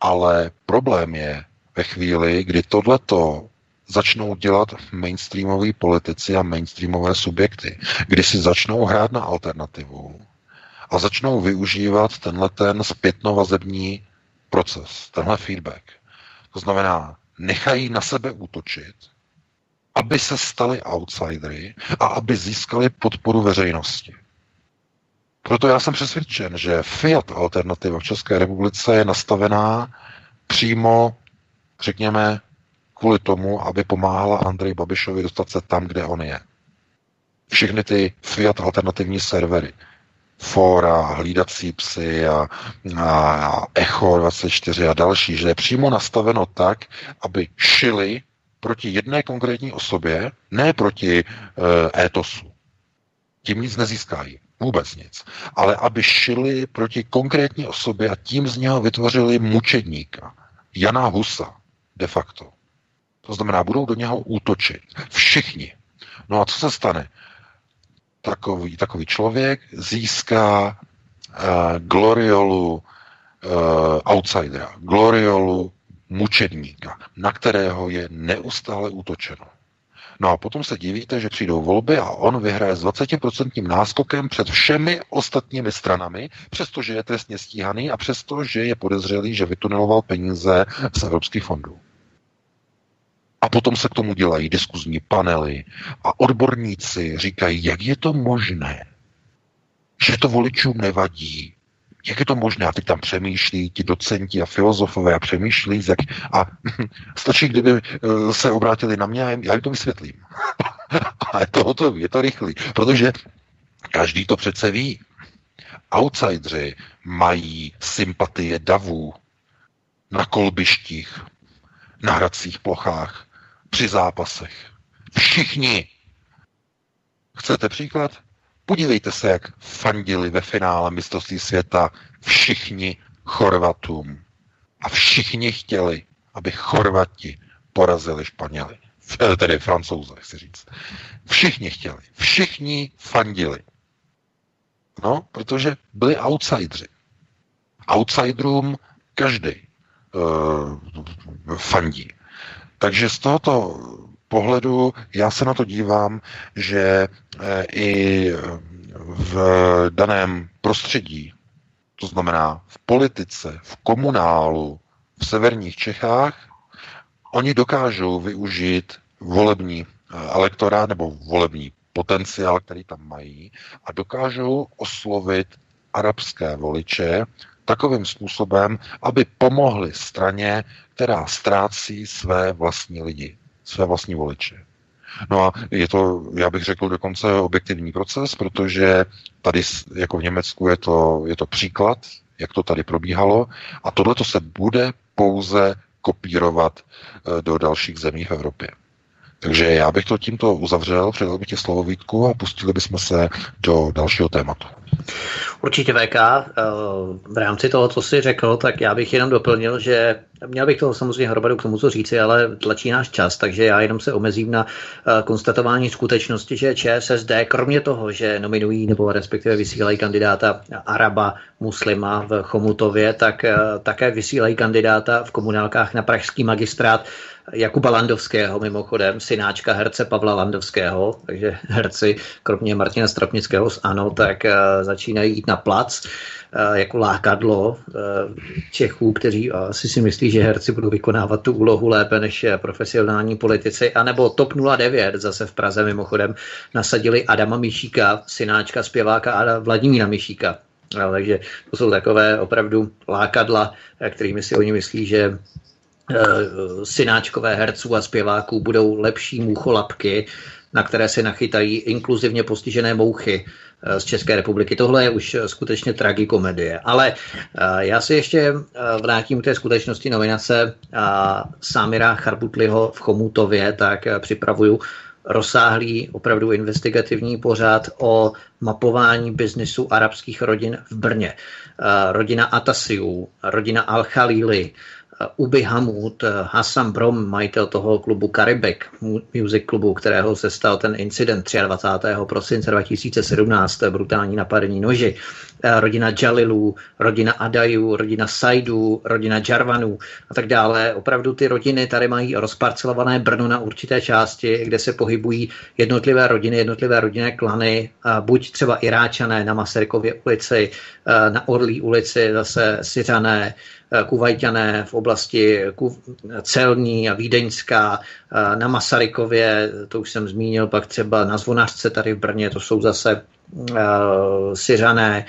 Speaker 3: Ale problém je ve chvíli, kdy tohleto začnou dělat mainstreamoví politici a mainstreamové subjekty, kdy si začnou hrát na alternativu a začnou využívat tenhle ten zpětnovazební proces, tenhle feedback. To znamená, nechají na sebe útočit, aby se stali outsidery a aby získali podporu veřejnosti. Proto já jsem přesvědčen, že Fiat alternativa v České republice je nastavená přímo, řekněme, kvůli tomu, aby pomáhala Andrej Babišovi dostat se tam, kde on je. Všechny ty Fiat alternativní servery, fora, hlídací psy a, a Echo 24 a další, že je přímo nastaveno tak, aby šili proti jedné konkrétní osobě, ne proti e, étosu. Tím nic nezískají. Vůbec nic. Ale aby šili proti konkrétní osobě a tím z něho vytvořili mučedníka. Jana Husa, de facto. To znamená, budou do něho útočit. Všichni. No a co se stane? Takový, takový člověk získá uh, gloriolu uh, outsidera, gloriolu mučedníka, na kterého je neustále útočeno. No a potom se divíte, že přijdou volby a on vyhraje s 20% náskokem před všemi ostatními stranami, přestože je trestně stíhaný a přesto, je podezřelý, že vytuneloval peníze z evropských fondů. A potom se k tomu dělají diskuzní panely a odborníci říkají, jak je to možné, že to voličům nevadí, jak je to možné? A teď tam přemýšlí ti docenti a filozofové a přemýšlí, jak, a stačí, kdyby eh, se obrátili na mě a já jim to vysvětlím. a je to hotový, je to rychlý, protože každý to přece ví. Outsidři mají sympatie davů na kolbištích, na hracích plochách, při zápasech. Všichni. Chcete příklad? Podívejte se, jak fandili ve finále mistrovství světa všichni Chorvatům. A všichni chtěli, aby Chorvati porazili Španěli. Eh, tedy Francouze, chci říct. Všichni chtěli. Všichni fandili. No, protože byli outsidři. Outsiderům každý uh, fandí. Takže z tohoto pohledu já se na to dívám, že eh, i v daném prostředí, to znamená v politice, v komunálu, v severních Čechách, oni dokážou využít volební eh, elektorát nebo volební potenciál, který tam mají a dokážou oslovit arabské voliče takovým způsobem, aby pomohli straně, která ztrácí své vlastní lidi své vlastní voliče. No a je to, já bych řekl, dokonce objektivní proces, protože tady jako v Německu je to, je to příklad, jak to tady probíhalo a tohle to se bude pouze kopírovat eh, do dalších zemí v Evropě. Takže já bych to tímto uzavřel, předal bych tě slovo Vítku a pustili bychom se do dalšího tématu.
Speaker 2: Určitě VK, eh, v rámci toho, co jsi řekl, tak já bych jenom doplnil, že měl bych toho samozřejmě hromadu k tomu, co říci, ale tlačí náš čas, takže já jenom se omezím na eh, konstatování skutečnosti, že ČSSD, kromě toho, že nominují nebo respektive vysílají kandidáta Araba, muslima v Chomutově, tak eh, také vysílají kandidáta v komunálkách na pražský magistrát Jakuba Landovského, mimochodem, synáčka herce Pavla Landovského, takže herci, kromě Martina Stropnického z ANO, tak uh, začínají jít na plac uh, jako lákadlo uh, Čechů, kteří asi si myslí, že herci budou vykonávat tu úlohu lépe než profesionální politici, anebo TOP 09 zase v Praze mimochodem nasadili Adama Mišíka, synáčka zpěváka a Vladimíra Mišíka. No, takže to jsou takové opravdu lákadla, kterými si oni myslí, že Eh, synáčkové herců a zpěváků budou lepší mucholapky, na které se nachytají inkluzivně postižené mouchy eh, z České republiky. Tohle je už skutečně tragikomedie. Ale eh, já si ještě vrátím k té skutečnosti nominace Samira Charbutliho v Chomutově, tak připravuju rozsáhlý, opravdu investigativní pořád o mapování biznisu arabských rodin v Brně. Rodina Atasiu, rodina Al-Khalili, Ubi Hamud, Hassan Brom, majitel toho klubu Karibek, music klubu, kterého se stal ten incident 23. prosince 2017, brutální napadení noži, eh, rodina Jalilů, rodina Adajů, rodina Saidů, rodina Jarvanů a tak dále. Opravdu ty rodiny tady mají rozparcelované Brno na určité části, kde se pohybují jednotlivé rodiny, jednotlivé rodinné klany, buď třeba Iráčané na Masarykově ulici, eh, na Orlí ulici zase Syřané, Eh, Kuvajťané v oblasti celní a vídeňská, eh, na Masarykově, to už jsem zmínil, pak třeba na Zvonařce tady v Brně, to jsou zase uh, Syřané,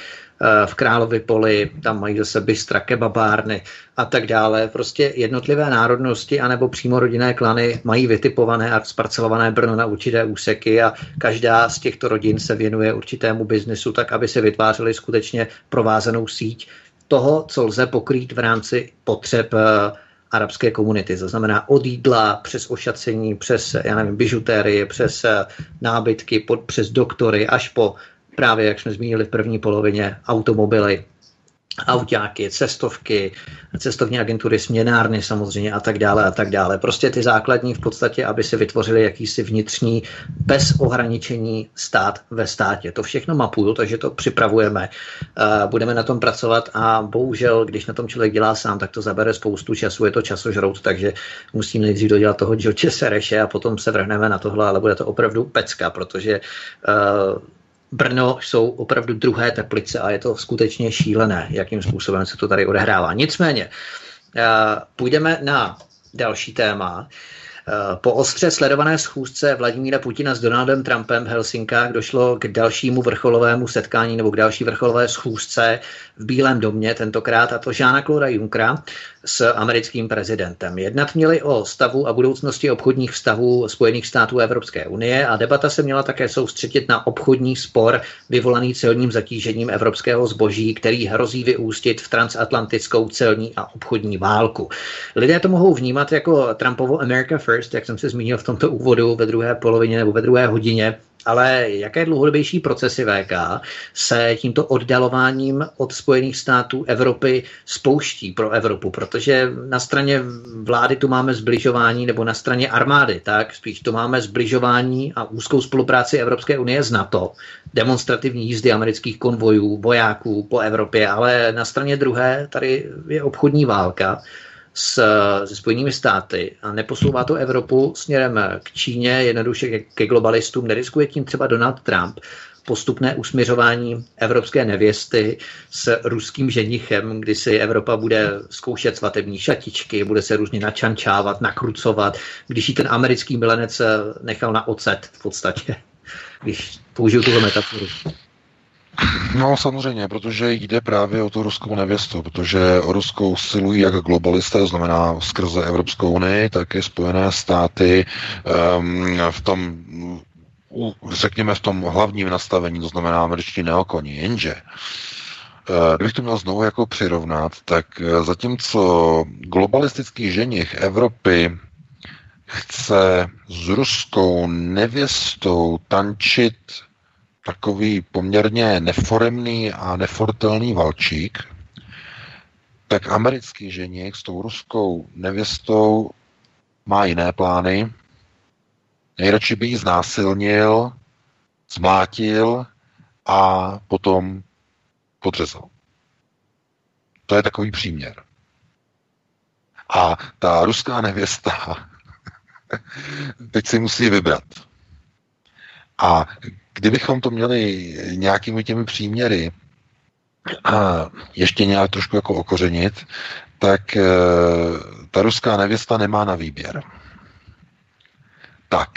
Speaker 2: v Královi poli, tam mají zase bystra, kebabárny a tak dále. Prostě jednotlivé národnosti anebo přímo rodinné klany mají vytipované a zparcelované Brno na určité úseky a každá z těchto rodin se věnuje určitému biznesu tak, aby se vytvářely skutečně provázanou síť toho, co lze pokrýt v rámci potřeb eh, arabské komunity. To znamená od jídla přes ošacení, přes já nevím, bižutérie, přes eh, nábytky, pod, přes doktory, až po právě, jak jsme zmínili v první polovině, automobily autáky, cestovky, cestovní agentury, směnárny samozřejmě a tak dále a tak dále. Prostě ty základní v podstatě, aby si vytvořili jakýsi vnitřní bez ohraničení stát ve státě. To všechno mapuju, takže to připravujeme. Budeme na tom pracovat a bohužel, když na tom člověk dělá sám, tak to zabere spoustu času, je to časožrout, takže musím nejdřív dodělat toho George Sereše a potom se vrhneme na tohle, ale bude to opravdu pecka, protože uh, Brno jsou opravdu druhé teplice a je to skutečně šílené, jakým způsobem se to tady odehrává. Nicméně, eh, půjdeme na další téma. Eh, po ostře sledované schůzce Vladimíra Putina s Donaldem Trumpem v Helsinkách došlo k dalšímu vrcholovému setkání nebo k další vrcholové schůzce v Bílém domě tentokrát, a to Žána Klora Junkra s americkým prezidentem. Jednat měli o stavu a budoucnosti obchodních vztahů Spojených států Evropské unie a debata se měla také soustředit na obchodní spor vyvolaný celním zatížením evropského zboží, který hrozí vyústit v transatlantickou celní a obchodní válku. Lidé to mohou vnímat jako Trumpovo America First, jak jsem se zmínil v tomto úvodu ve druhé polovině nebo ve druhé hodině, ale jaké dlouhodobější procesy VK se tímto oddalováním od Spojených států Evropy spouští pro Evropu? Protože na straně vlády tu máme zbližování, nebo na straně armády, tak spíš tu máme zbližování a úzkou spolupráci Evropské unie s NATO, demonstrativní jízdy amerických konvojů, vojáků po Evropě, ale na straně druhé tady je obchodní válka s, se Spojenými státy a neposouvá to Evropu směrem k Číně, jednoduše ke, globalistům, neriskuje tím třeba Donald Trump postupné usměřování evropské nevěsty s ruským ženichem, kdy si Evropa bude zkoušet svatební šatičky, bude se různě načančávat, nakrucovat, když ji ten americký milenec nechal na ocet v podstatě, když použiju tuhle metaforu.
Speaker 3: No samozřejmě, protože jde právě o tu ruskou nevěstu, protože o Ruskou silují jak globalisté, to znamená skrze Evropskou unii, tak i Spojené státy um, v tom, řekněme v tom hlavním nastavení, to znamená američtí neokoni, jenže eh, Kdybych to měl znovu jako přirovnat, tak eh, zatímco globalistický ženich Evropy chce s ruskou nevěstou tančit takový poměrně neforemný a nefortelný valčík, tak americký ženich s tou ruskou nevěstou má jiné plány. Nejradši by ji znásilnil, zmlátil a potom podřezal. To je takový příměr. A ta ruská nevěsta teď si musí vybrat. A kdybychom to měli nějakými těmi příměry a ještě nějak trošku jako okořenit, tak e, ta ruská nevěsta nemá na výběr. Tak,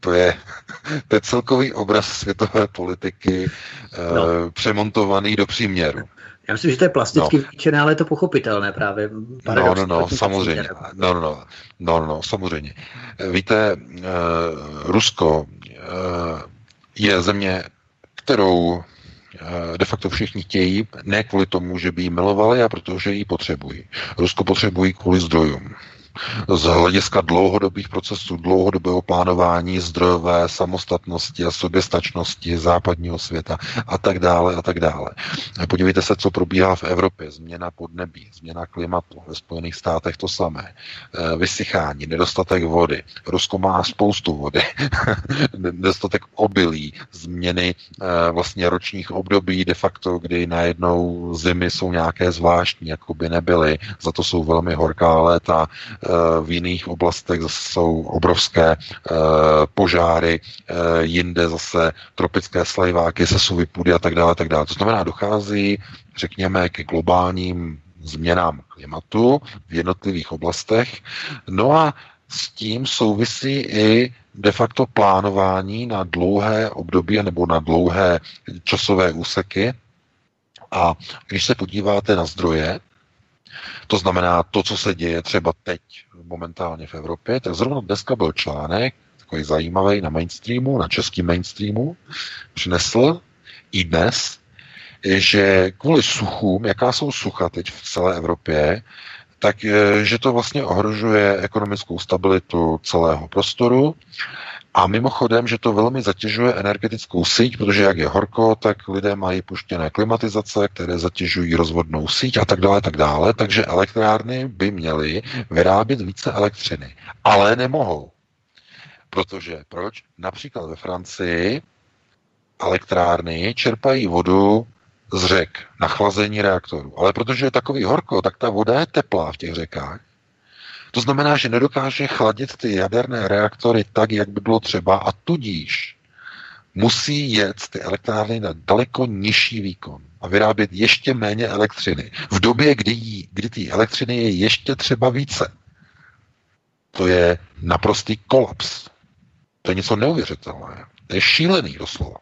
Speaker 3: to je, to je celkový obraz světové politiky e, no. přemontovaný do příměru.
Speaker 2: Já myslím, že to je plasticky no. vyčené, ale je to pochopitelné právě.
Speaker 3: No, no, no, samozřejmě. No, no, no, no, no, samozřejmě. Víte, uh, Rusko je země, kterou eh, de facto všichni chtějí, ne kvůli tomu, že by ji milovali, a protože ji potřebují. Rusko potřebují kvůli zdrojům z hlediska dlouhodobých procesů, dlouhodobého plánování zdrojové samostatnosti a soběstačnosti západního světa a tak dále a tak dále. Podívejte se, co probíhá v Evropě. Změna podnebí, změna klimatu. Ve Spojených státech to samé. Eh, vysychání, nedostatek vody. Rusko má spoustu vody. nedostatek obilí, změny eh, vlastně ročních období de facto, kdy najednou zimy jsou nějaké zvláštní, jako by nebyly. Za to jsou velmi horká léta v jiných oblastech jsou obrovské eh, požáry, eh, jinde zase tropické slajváky, sesuvy půdy a tak dále, tak dále. To znamená, dochází, řekněme, ke globálním změnám klimatu v jednotlivých oblastech. No a s tím souvisí i de facto plánování na dlouhé období nebo na dlouhé časové úseky. A když se podíváte na zdroje, to znamená to, co se děje třeba teď momentálně v Evropě, tak zrovna dneska byl článek, takový zajímavý na mainstreamu, na českém mainstreamu, přinesl i dnes, že kvůli suchům, jaká jsou sucha teď v celé Evropě, tak že to vlastně ohrožuje ekonomickou stabilitu celého prostoru A mimochodem, že to velmi zatěžuje energetickou síť, protože jak je horko, tak lidé mají puštěné klimatizace, které zatěžují rozvodnou síť a tak dále, tak dále. Takže elektrárny by měly vyrábět více elektřiny. Ale nemohou. Protože proč? Například ve Francii elektrárny čerpají vodu z řek na chlazení reaktorů. Ale protože je takový horko, tak ta voda je teplá v těch řekách. To znamená, že nedokáže chladit ty jaderné reaktory tak, jak by bylo třeba a tudíž musí jet ty elektrárny na daleko nižší výkon a vyrábět ještě méně elektřiny. V době, kdy, kdy ty elektřiny je ještě třeba více. To je naprostý kolaps. To je něco neuvěřitelného. To je šílený doslova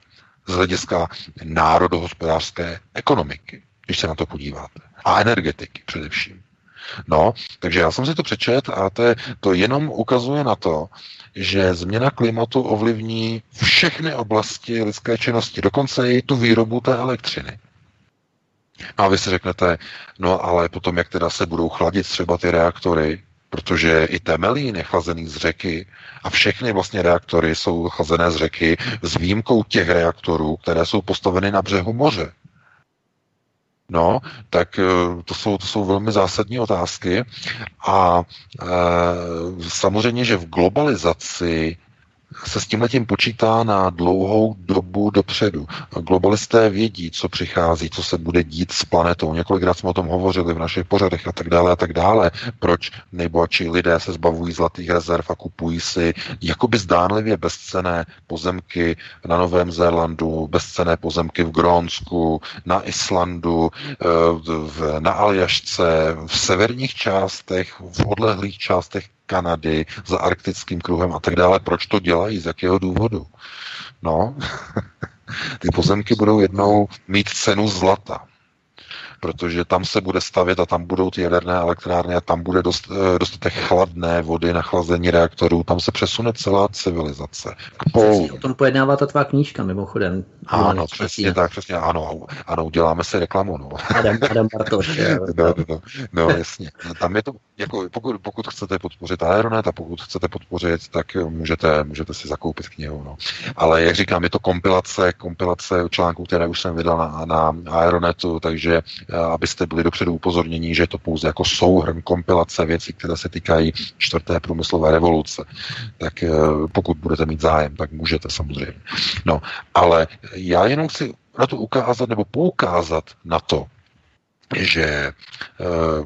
Speaker 3: z hlediska národohospodářské ekonomiky, když se na to podíváte. A energetiky především. No, takže já jsem si to přečet a to, je, to jenom ukazuje na to, že změna klimatu ovlivní všechny oblasti lidské činnosti, dokonce i tu výrobu té elektřiny. No a vy si řeknete, no ale potom, jak teda se budou chladit třeba ty reaktory, protože i Temelín je chlazený z řeky a všechny vlastně reaktory jsou chlazené z řeky s výjimkou těch reaktorů, které jsou postaveny na břehu moře. No, tak eh, to jsou, to jsou velmi zásadní otázky. A e, samozřejmě, že v globalizaci se s tím letím počítá na dlouhou dobu dopředu. Globalisté vědí, co přichází, co se bude dít s planetou. Několikrát jsme o tom hovořili v našich pořadech a tak dále a tak dále. Proč nejbohatší lidé se zbavují zlatých rezerv a kupují si jakoby zdánlivě bezcené pozemky na Novém Zélandu, bezcené pozemky v Grónsku, na Islandu, eh, na Aljašce, v severních částech, v odlehlých částech Kanady, za arktickým kruhem a tak dále. Proč to dělají? Z jakého důvodu? No, ty pozemky budou jednou mít cenu zlata protože tam se bude stavět a tam budou ty jaderné elektrárny a tam bude dost, eh, dostatek chladné vody na chlazení reaktorů, tam se přesune celá civilizace.
Speaker 2: K polu. O tom pojednává ta tvá knížka, mimochodem.
Speaker 3: Ano, přesně tak, přesně, ano, ano, uděláme si reklamu, no.
Speaker 2: Adam, Adam Bartoš.
Speaker 3: no, no, no, no, jasně. Tam je to, jako, pokud, pokud chcete podpořit Aeronet a pokud chcete podpořit, tak můžete, můžete si zakoupit knihu, no. Ale jak říkám, je to kompilace, kompilace článků, které už jsem vydal na, na Aeronetu, takže abyste byli dopředu upozornění, že je to pouze jako souhrn, kompilace věcí, které se týkají čtvrté průmyslové revoluce. Tak eh, pokud budete mít zájem, tak můžete samozřejmě. No, ale já jenom chci na to ukázat nebo poukázat na to, že eh,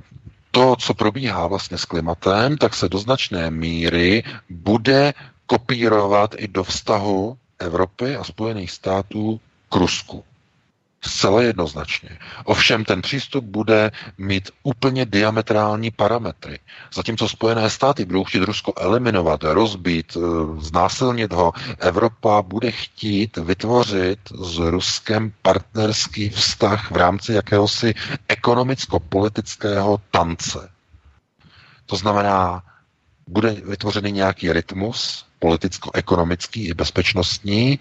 Speaker 3: to, co probíhá vlastně s klimatem, tak se do značné míry bude kopírovat i do vztahu Evropy a Spojených států k Rusku. Zcela jednoznačně. Ovšem ten přístup bude mít úplně diametrální parametry. Zatímco Spojené státy budou chtít Rusko eliminovat, rozbít, eh, znásilnit ho, Evropa bude chtít vytvořit s Ruskem partnerský vztah v rámci jakéhosi ekonomicko-politického tance. To znamená, bude vytvořený nějaký rytmus politicko-ekonomický i bezpečnostní,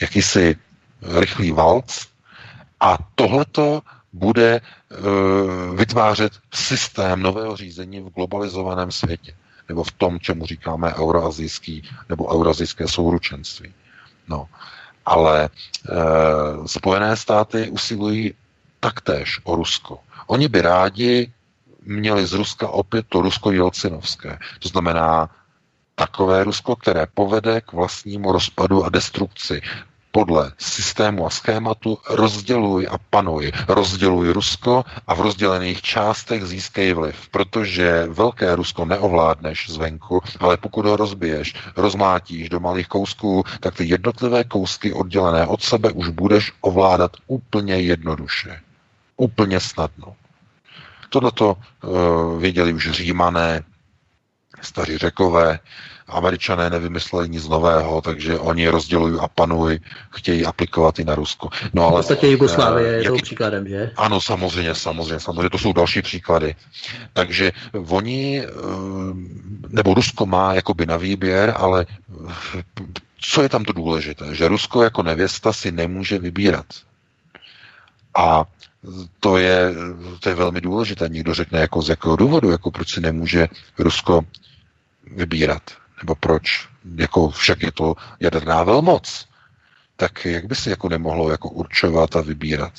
Speaker 3: jakýsi rychlý valc, a tohleto bude uh, vytvářet systém nového řízení v globalizovaném světě, nebo v tom, čemu říkáme euroazijský nebo eurazijské souručenství. No, ale uh, Spojené státy usilují taktéž o Rusko. Oni by rádi měli z Ruska opět to Rusko Jelcinovské. To znamená takové Rusko, které povede k vlastnímu rozpadu a destrukci podle systému a schématu rozděluj a panuj. Rozděluj Rusko a v rozdělených částech získej vliv, protože velké Rusko neovládneš zvenku, ale pokud ho rozbiješ, rozmátíš do malých kousků, tak ty jednotlivé kousky oddělené od sebe už budeš ovládat úplně jednoduše. Úplně snadno. Tohle to uh, věděli už římané, staří řekové, Američané nevymysleli nic nového, takže oni rozdělují a panují, chtějí aplikovat i na Rusko.
Speaker 2: No, ale, v podstatě Jugoslávie je jaký, příkladem, že?
Speaker 3: Ano, samozřejmě, samozřejmě, samozřejmě, to jsou další příklady. Takže oni, eh, nebo Rusko má jakoby na výběr, ale co je tam to důležité? Že Rusko jako nevěsta si nemůže vybírat. A to je, to je velmi důležité. Někdo řekne, jako z jakého důvodu, jako proč si nemůže Rusko vybírat nebo proč jako však je to jaderná velmoc, tak jak by si jako nemohlo jako určovat a vybírat?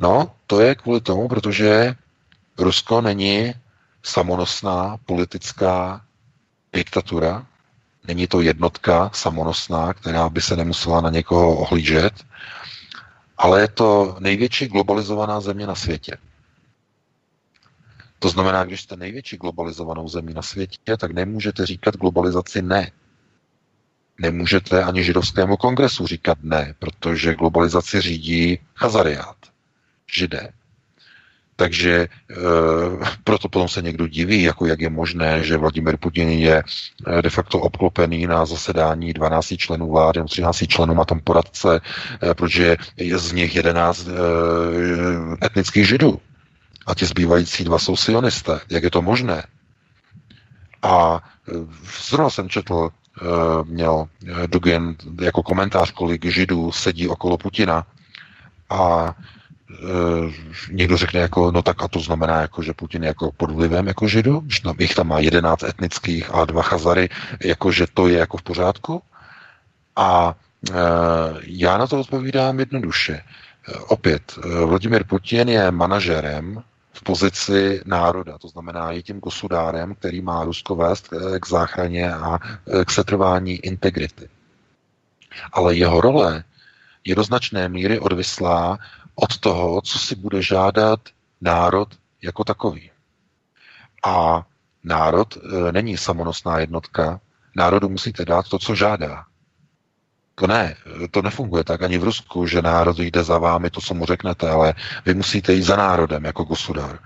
Speaker 3: No, to je kvůli tomu, protože Rusko není samonosná politická diktatura, není to jednotka samonosná, která by se nemusela na někoho ohlížet, ale je to největší globalizovaná země na světě. To znamená, když jste největší globalizovanou zemí na světě, tak nemůžete říkat globalizaci ne. Nemůžete ani židovskému kongresu říkat ne, protože globalizaci řídí Chazariát, židé. Takže e, proto potom se někdo diví, jako jak je možné, že Vladimir Putin je eh, de facto obklopený na zasedání 12 členů vlády, 13 členů má tam poradce, e, protože je z nich 11 e, etnických židů. A ti zbývající dva jsou sionisté. Jak je to možné? A zrovna jsem četl, měl Dugin jako komentář, kolik židů sedí okolo Putina a někdo řekne jako, no tak a to znamená jako, že Putin je jako pod vlivem jako židu, že tam, jich tam má 11 etnických a dva chazary, jako že to je jako v pořádku. A já na to odpovídám jednoduše. Opět, Vladimir Putin je manažerem v pozici národa, to znamená je tím gosudárem, který má Rusko vést k záchraně a k setrvání integrity. Ale jeho role je do značné míry odvislá od toho, co si bude žádat národ jako takový. A národ e, není samonosná jednotka. Národu musíte dát to, co žádá. To ne, to nefunguje tak ani v Rusku, že národ jde za vámi to, co mu řeknete, ale vy musíte jít za národem jako gosudar.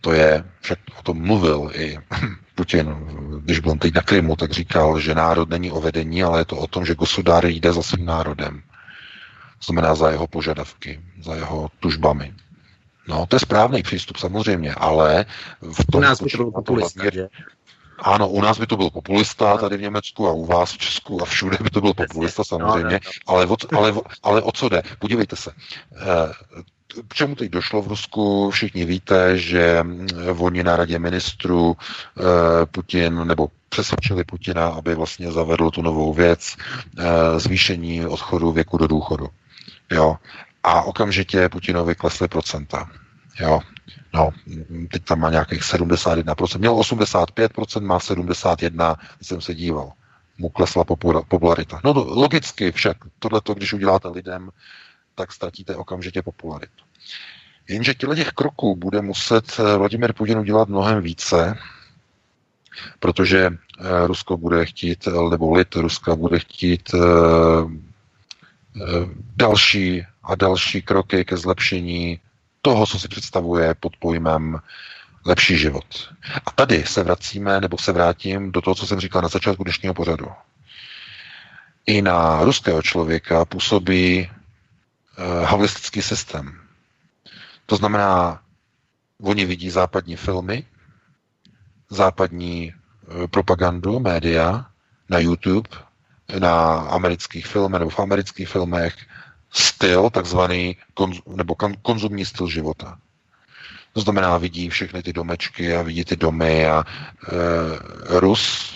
Speaker 3: To je, však o tom mluvil i Putin, když byl teď na Krymu, tak říkal, že národ není o vedení, ale je to o tom, že gosudár jde za svým národem znamená za jeho požadavky, za jeho tužbami. No, to je správný přístup samozřejmě, ale v tom...
Speaker 2: U nás to byl populista, že?
Speaker 3: Ano, u nás by to byl populista tady v Německu a u vás v Česku a všude by to byl populista samozřejmě, no, no. Ale, o, ale, ale o co jde? Podívejte se. Eh, k čemu teď došlo v Rusku? Všichni víte, že volně na radě ministrů eh, Putin, nebo přesvědčili Putina, aby vlastně zavedl tu novou věc, eh, zvýšení odchodu věku do důchodu. Jo. A okamžitě Putinovi klesly procenta. Jo. No, teď tam má nějakých 71%. Měl 85%, má 71%, jsem se díval. Mu klesla popularita. No logicky však, tohleto, když uděláte lidem, tak ztratíte okamžitě popularitu. Jenže těchto těch kroků bude muset eh, Vladimir Putin udělat mnohem více, protože eh, Rusko bude chtít, nebo lid Ruska bude chtít Eh, další a další kroky ke zlepšení toho, co si představuje pod pojmem lepší život. A tady se vracíme, nebo se vrátím do toho, co jsem říkal na začátku dnešního pořadu. I na ruského člověka působí uh, havlistický systém. To znamená, oni vidí západní filmy, západní uh, propagandu, média na YouTube, na amerických filmech nebo v amerických filmech styl, takzvaný konz, nebo konzumní styl života. To znamená, vidí všechny ty domečky a vidí ty domy a e, Rus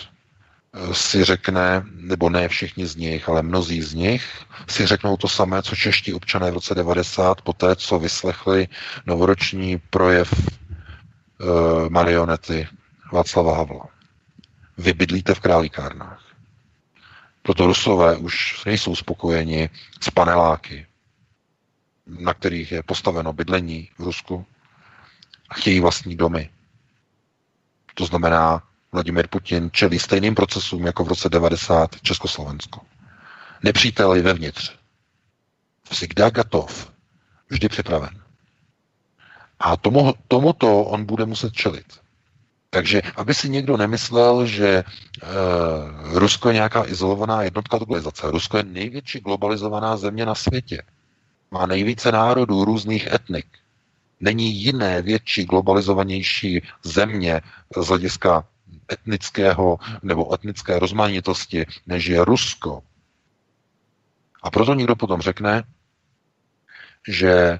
Speaker 3: e, si řekne, nebo ne všichni z nich, ale mnozí z nich si řeknou to samé, co čeští občané v roce 90, po té, co vyslechli novoroční projev e, marionety Václava Havla. Vy bydlíte v králíkárnách. Proto Rusové už nejsou spokojeni s paneláky, na kterých je postaveno bydlení v Rusku a chtějí vlastní domy. To znamená, Vladimir Putin čelí stejným procesům jako v roce 90 Československo. Nepřítel je vevnitř. Vždycky gatov. Vždy připraven. A tomu, tomuto on bude muset čelit. Takže aby si někdo nemyslel, že e, Rusko je nějaká izolovaná jednotka globalizace. Rusko je největší globalizovaná země na světě. Má nejvíce národů, různých etnik. Není jiné větší globalizovanější země z hlediska etnického nebo etnické rozmanitosti, než je Rusko. A proto někdo potom řekne, že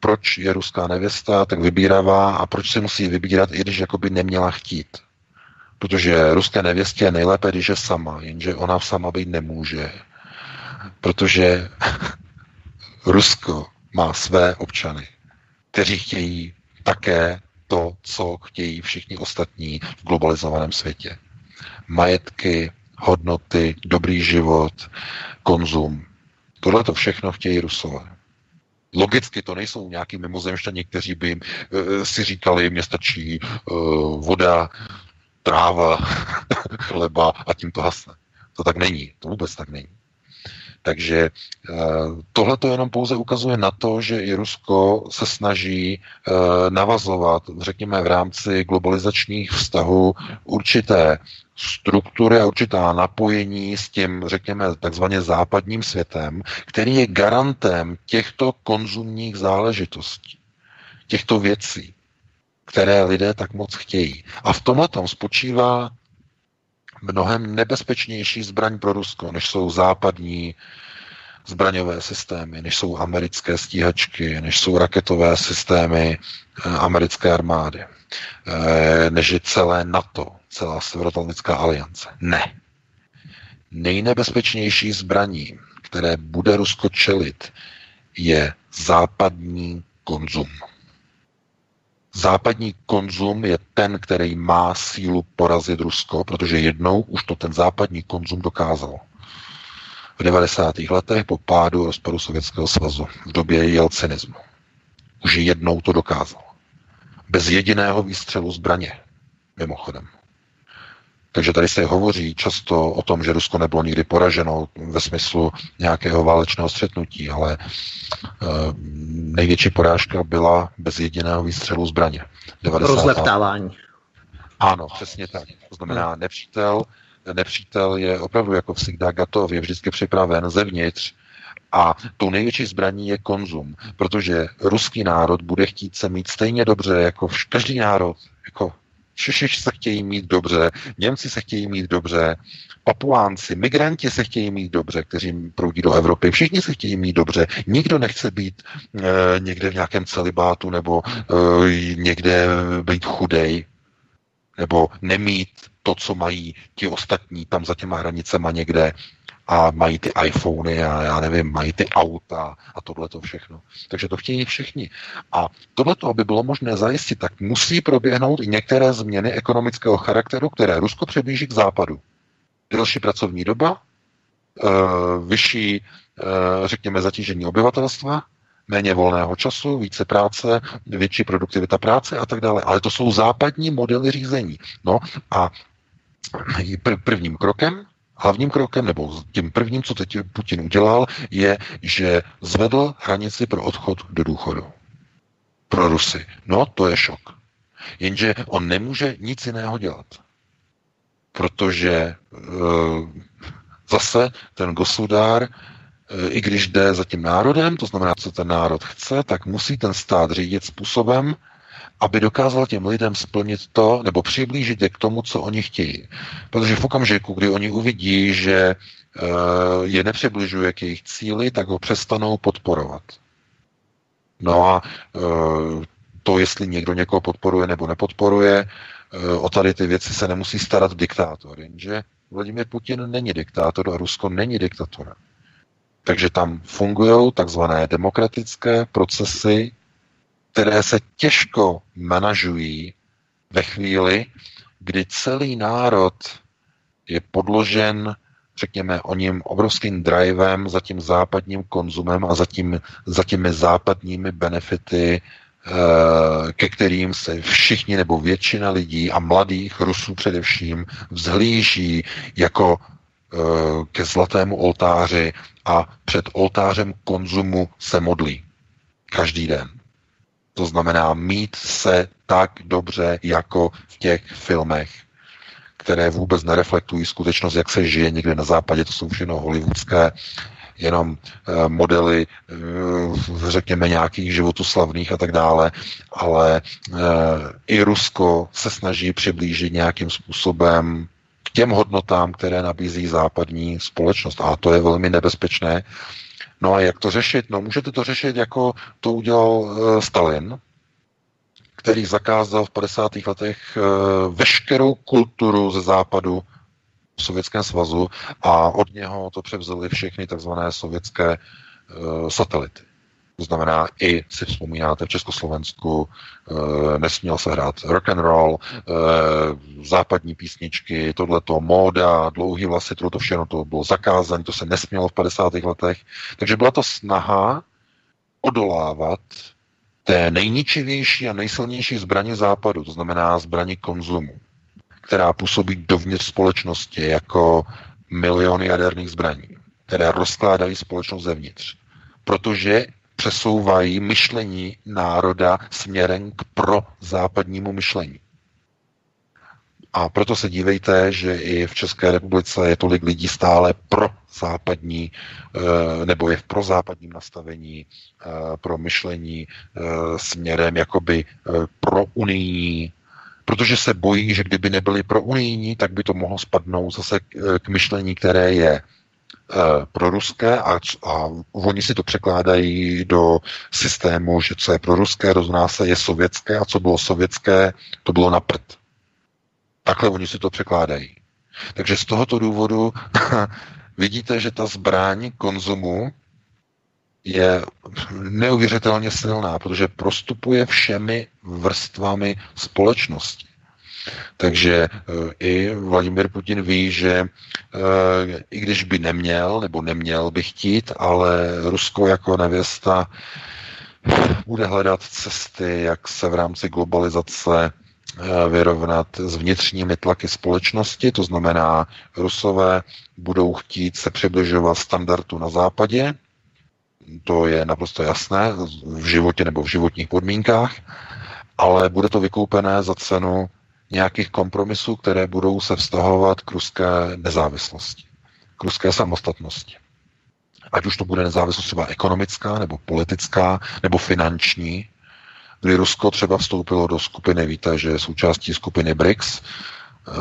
Speaker 3: proč je ruská nevěsta tak vybíravá a proč se musí vybírat, i když jakoby neměla chtít. Protože ruské nevěstě je nejlépe, když je sama, jenže ona sama být nemůže. Protože Rusko má své občany, kteří chtějí také to, co chtějí všichni ostatní v globalizovaném světě. Majetky, hodnoty, dobrý život, konzum. Tohle to všechno chtějí Rusové. Logicky to nejsou nějaký mimozemštění, kteří by uh, si říkali, mě stačí uh, voda, tráva, chleba a tím to hasne. To tak není. To vůbec tak není. Takže eh, tohle to jenom pouze ukazuje na to, že i Rusko se snaží navazovat, řekněme, v rámci globalizačních vztahů určité struktury a určitá napojení s tím, řekněme, takzvaně západním světem, který je garantem těchto konzumních záležitostí, těchto věcí, které lidé tak moc chtějí. A v tomhle tom spočívá mnohem nebezpečnější zbraň pro Rusko, než jsou západní zbraňové systémy, než jsou americké stíhačky, než jsou raketové systémy eh, americké armády, eh, než je celé NATO, celá Severoatlantická aliance. Ne. Nejnebezpečnější zbraní, které bude Rusko čelit, je západní konzum. Západní konzum je ten, který má sílu porazit Rusko, protože jednou už to ten západní konzum dokázal. V 90. letech po pádu rozpadu Sovětského svazu, v době jelcinismu. Už jednou to dokázal. Bez jediného výstřelu zbraně, mimochodem. Takže tady se hovoří často o tom, že Rusko nebylo nikdy poraženo ve smyslu nějakého válečného střetnutí, ale e, největší porážka byla bez jediného výstřelu zbraně.
Speaker 2: 90. Rozleptávání.
Speaker 3: Ano, přesně tak. To znamená, hmm. nepřítel, nepřítel je opravdu jako vždycky gatov, je vždycky připraven zevnitř a tou největší zbraní je konzum, protože ruský národ bude chtít se mít stejně dobře jako každý národ, jako Češi se chtějí mít dobře, Němci se chtějí mít dobře, Papuánci, migranti se chtějí mít dobře, kteří proudí do Evropy. Všichni se chtějí mít dobře. Nikdo nechce být e, někde v nějakém celibátu nebo e, někde být chudej nebo nemít to, co mají ti ostatní tam za těma hranicema někde a mají ty iPhony a já nevím, mají ty auta a tohle to všechno. Takže to chtějí všichni. A tohle, aby bylo možné zajistit, tak musí proběhnout i některé změny ekonomického charakteru, které Rusko přiblíží k západu. Delší pracovní doba, eh, vyšší, eh, řekněme, zatížení obyvatelstva, méně volného času, více práce, větší produktivita práce a tak dále. Ale to jsou západní modely řízení. No a prvním krokem Hlavním krokem, nebo tím prvním, co teď Putin udělal, je, že zvedl hranici pro odchod do důchodu. Pro Rusy. No, to je šok. Jenže on nemůže nic jiného dělat. Protože e, zase ten gosudár, e, i když jde za tím národem, to znamená, co ten národ chce, tak musí ten stát řídit způsobem, aby dokázal těm lidem splnit to, nebo přiblížit je k tomu, co oni chtějí. Protože v okamžiku, kdy oni uvidí, že eh, je nepřibližuje k jejich cíli, tak ho přestanou podporovat. No a eh, to, jestli někdo někoho podporuje nebo nepodporuje, eh, o tady ty věci se nemusí starat diktátor, jenže Vladimír Putin není diktátor a Rusko není diktatura. Takže tam fungují takzvané demokratické procesy, které se těžko manažují ve chvíli, kdy celý národ je podložen, řekněme, o ním obrovským drivem za tím západním konzumem a za, tím, za těmi západními benefity, eh, ke kterým se všichni nebo většina lidí a mladých Rusů především vzhlíží jako eh, ke zlatému oltáři a před oltářem konzumu se modlí každý den. To znamená mít se tak dobře jako v těch filmech, které vůbec nereflektují skutečnost, jak se žije někde na západě, to jsou všechno hollywoodské jenom e, modely, e, řekněme, nějakých životů slavných a tak dále, ale e, i Rusko se snaží přiblížit nějakým způsobem k těm hodnotám, které nabízí západní společnost. A to je velmi nebezpečné, No a jak to řešit? No můžete to řešit, jako to udělal uh, Stalin, který zakázal v 50. letech veškerou kulturu ze západu v Sovětském svazu a od něho to převzali všechny takzvané sovětské satelity. To znamená, i si vzpomínáte v Československu e, nesměl se hrát rock and roll, e, západní písničky, tohleto, móda, dlouhý vlasy, to všechno to bylo zakázané, to se nesmělo v 50. letech. Takže byla to snaha odolávat té nejničivější a nejsilnější zbraně západu, to znamená zbraní konzumu, která působí dovnitř společnosti jako miliony jaderných zbraní, které rozkládají společnost zevnitř. Protože přesouvají myšlení národa směrem k prozápadnímu myšlení. A proto se dívejte, že i v České republice je tolik lidí stále pro západní, eh, nebo je v prozápadním nastavení eh, pro myšlení eh, směrem jakoby pro unijní, protože se bojí, že kdyby nebyli pro unijní, tak by to mohlo spadnout zase k myšlení, které je Eh, pro ruské a, a oni si to překládají do systému, že co je pro ruské, rozná se, je sovětské a co bylo sovětské, to bylo na prd. Takhle oni si to překládají. Takže z tohoto důvodu vidíte, že ta zbraň konzumu je neuvěřitelně silná, protože prostupuje všemi vrstvami společnosti. Takže eh, i Vladimir Putin ví, že eh, i když by neměl, nebo neměl by chtít, ale Rusko jako nevěsta bude hledat cesty, jak se v rámci globalizace eh, vyrovnat s vnitřními tlaky společnosti, to znamená, Rusové budou chtít se přibližovat standardu na západě, to je naprosto jasné v životě nebo v životních podmínkách, ale bude to vykoupené za cenu nějakých kompromisů, které budou se vztahovat k ruské nezávislosti, k ruské samostatnosti. Ať už to bude nezávislost třeba ekonomická, nebo politická, nebo finanční, kdy Rusko třeba vstoupilo do skupiny, víte, že je součástí skupiny BRICS, eh,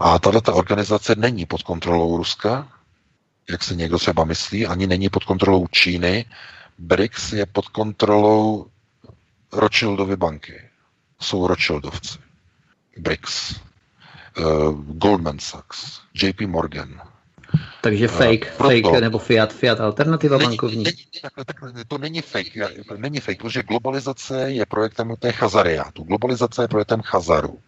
Speaker 3: a tato organizace není pod kontrolou Ruska, jak se někdo třeba myslí, ani není pod kontrolou Číny. BRICS je pod kontrolou Rothschildovy banky. Jsou Rothschildovci. BRICS, uh, Goldman Sachs, JP Morgan.
Speaker 2: Takže eh, fake, uh, proto, fake nebo fiat, fiat alternativa není, bankovní.
Speaker 3: Není, takhle, takhle, to není fake, není fake, protože globalizace je projektem té chazariátu. Globalizace je projektem chazaru.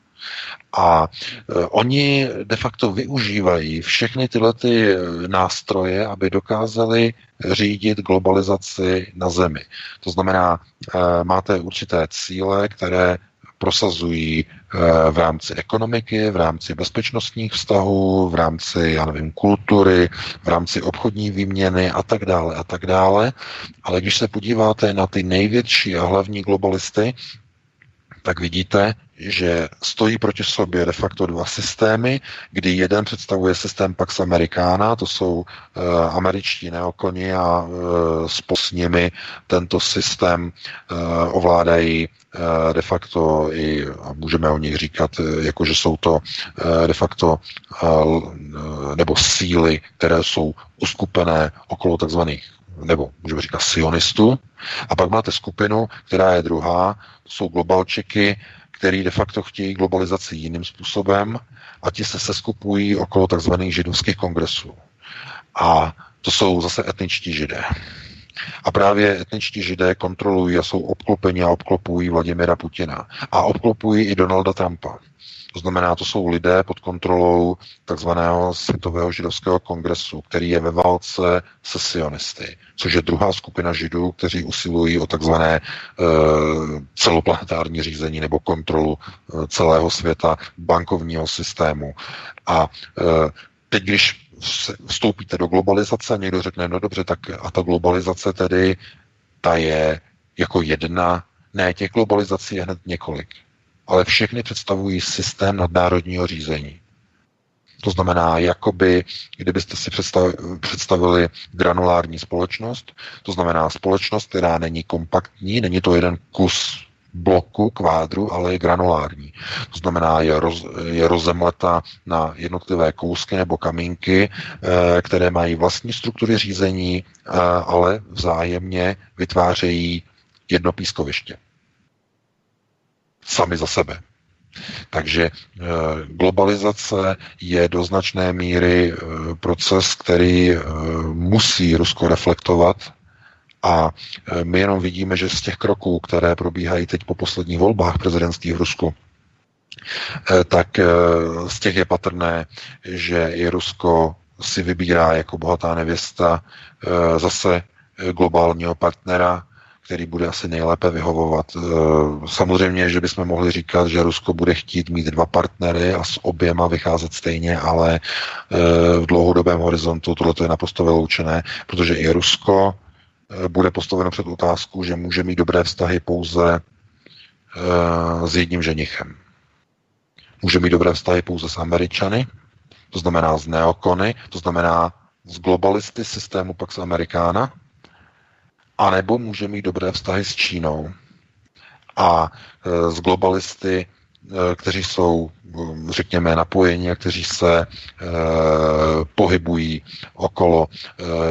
Speaker 3: A uh, oni de facto využívají všechny tyhle ty nástroje, aby dokázali řídit globalizaci na zemi. To znamená, uh, máte určité cíle, které prosazují eh, v rámci ekonomiky, v rámci bezpečnostních vztahů, v rámci, já nevím, kultury, v rámci obchodní výměny a tak dále a tak dále. Ale když se podíváte na ty největší a hlavní globalisty, tak vidíte, že stojí proti sobě de facto dva systémy, kdy jeden představuje systém Pax Americana, to jsou e, američtí neokoni a e, spolu s nimi tento systém e, ovládají e, de facto i, a můžeme o nich říkat, jako že jsou to e, de facto e, nebo síly, které jsou uskupené okolo takzvaných nebo můžeme říkat sionistů. A pak máte skupinu, která je druhá, jsou globalčiky, který de facto chtějí globalizaci jiným způsobem a ti se seskupují okolo tzv. židovských kongresů. A to jsou zase etničtí židé. A právě etničtí židé kontrolují a jsou obklopeni a obklopují Vladimira Putina. A obklopují i Donalda Trumpa. To znamená, to jsou lidé pod kontrolou takzvaného Světového židovského kongresu, který je ve válce se sionisty, což je druhá skupina židů, kteří usilují o takzvané e, celoplanetární řízení nebo kontrolu e, celého světa, bankovního systému. A e, teď, když vstoupíte do globalizace, někdo řekne, no dobře, tak a ta globalizace tedy, ta je jako jedna, ne, těch globalizací je hned několik ale všechny představují systém nadnárodního řízení. To znamená, jakoby, kdybyste si představili granulární společnost, to znamená společnost, která není kompaktní, není to jeden kus bloku, kvádru, ale je granulární. To znamená, je, roz, je rozemleta na jednotlivé kousky nebo kamínky, eh, které mají vlastní struktury řízení, eh, ale vzájemně vytvářejí jedno pískoviště sami za sebe. Takže eh, globalizace je do značné míry proces, který musí Rusko reflektovat a my jenom vidíme, že z těch kroků, které probíhají teď po posledních volbách prezidentských v Rusku, tak z těch je patrné, že i Rusko si vybírá jako bohatá nevěsta zase globálního partnera, který bude asi nejlépe vyhovovat. Samozřejmě, že bychom mohli říkat, že Rusko bude chtít mít dva partnery a s oběma vycházet stejně, ale v dlouhodobém horizontu tohle je naprosto vyloučené, protože i Rusko bude postaveno před otázku, že může mít dobré vztahy pouze s jedním ženichem. Může mít dobré vztahy pouze s Američany, to znamená z neokony, to znamená z globalisty systému Pax Americana, anebo může mít dobré vztahy s Čínou a e, s globalisty, e, kteří jsou, e, řekněme, napojeni a kteří se pohybují okolo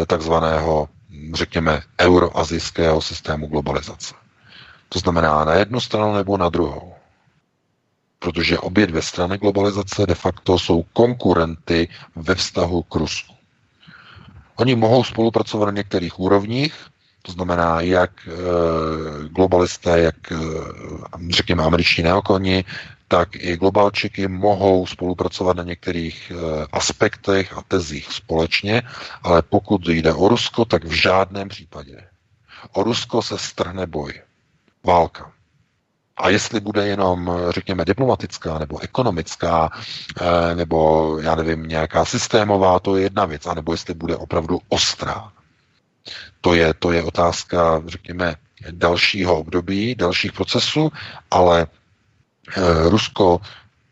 Speaker 3: takzvaného, řekněme, euroazijského systému globalizace. To znamená na jednu stranu nebo na druhou. Protože obě dvě strany globalizace de facto jsou konkurenty ve vztahu k Rusku. Oni mohou spolupracovat na některých úrovních, to znamená, jak eh, globalisté, jak eh, řekněme američtí neokoni, tak i globalčiky mohou spolupracovat na některých eh, aspektech a tezích společně, ale pokud jde o Rusko, tak v žádném případě. O Rusko se strhne boj. Válka. A jestli bude jenom, řekněme, diplomatická nebo ekonomická, nebo já nevím, nějaká systémová, to je jedna věc, anebo jestli bude opravdu ostrá. To je, to je otázka, řekněme, dalšího období, dalších procesů, ale Rusko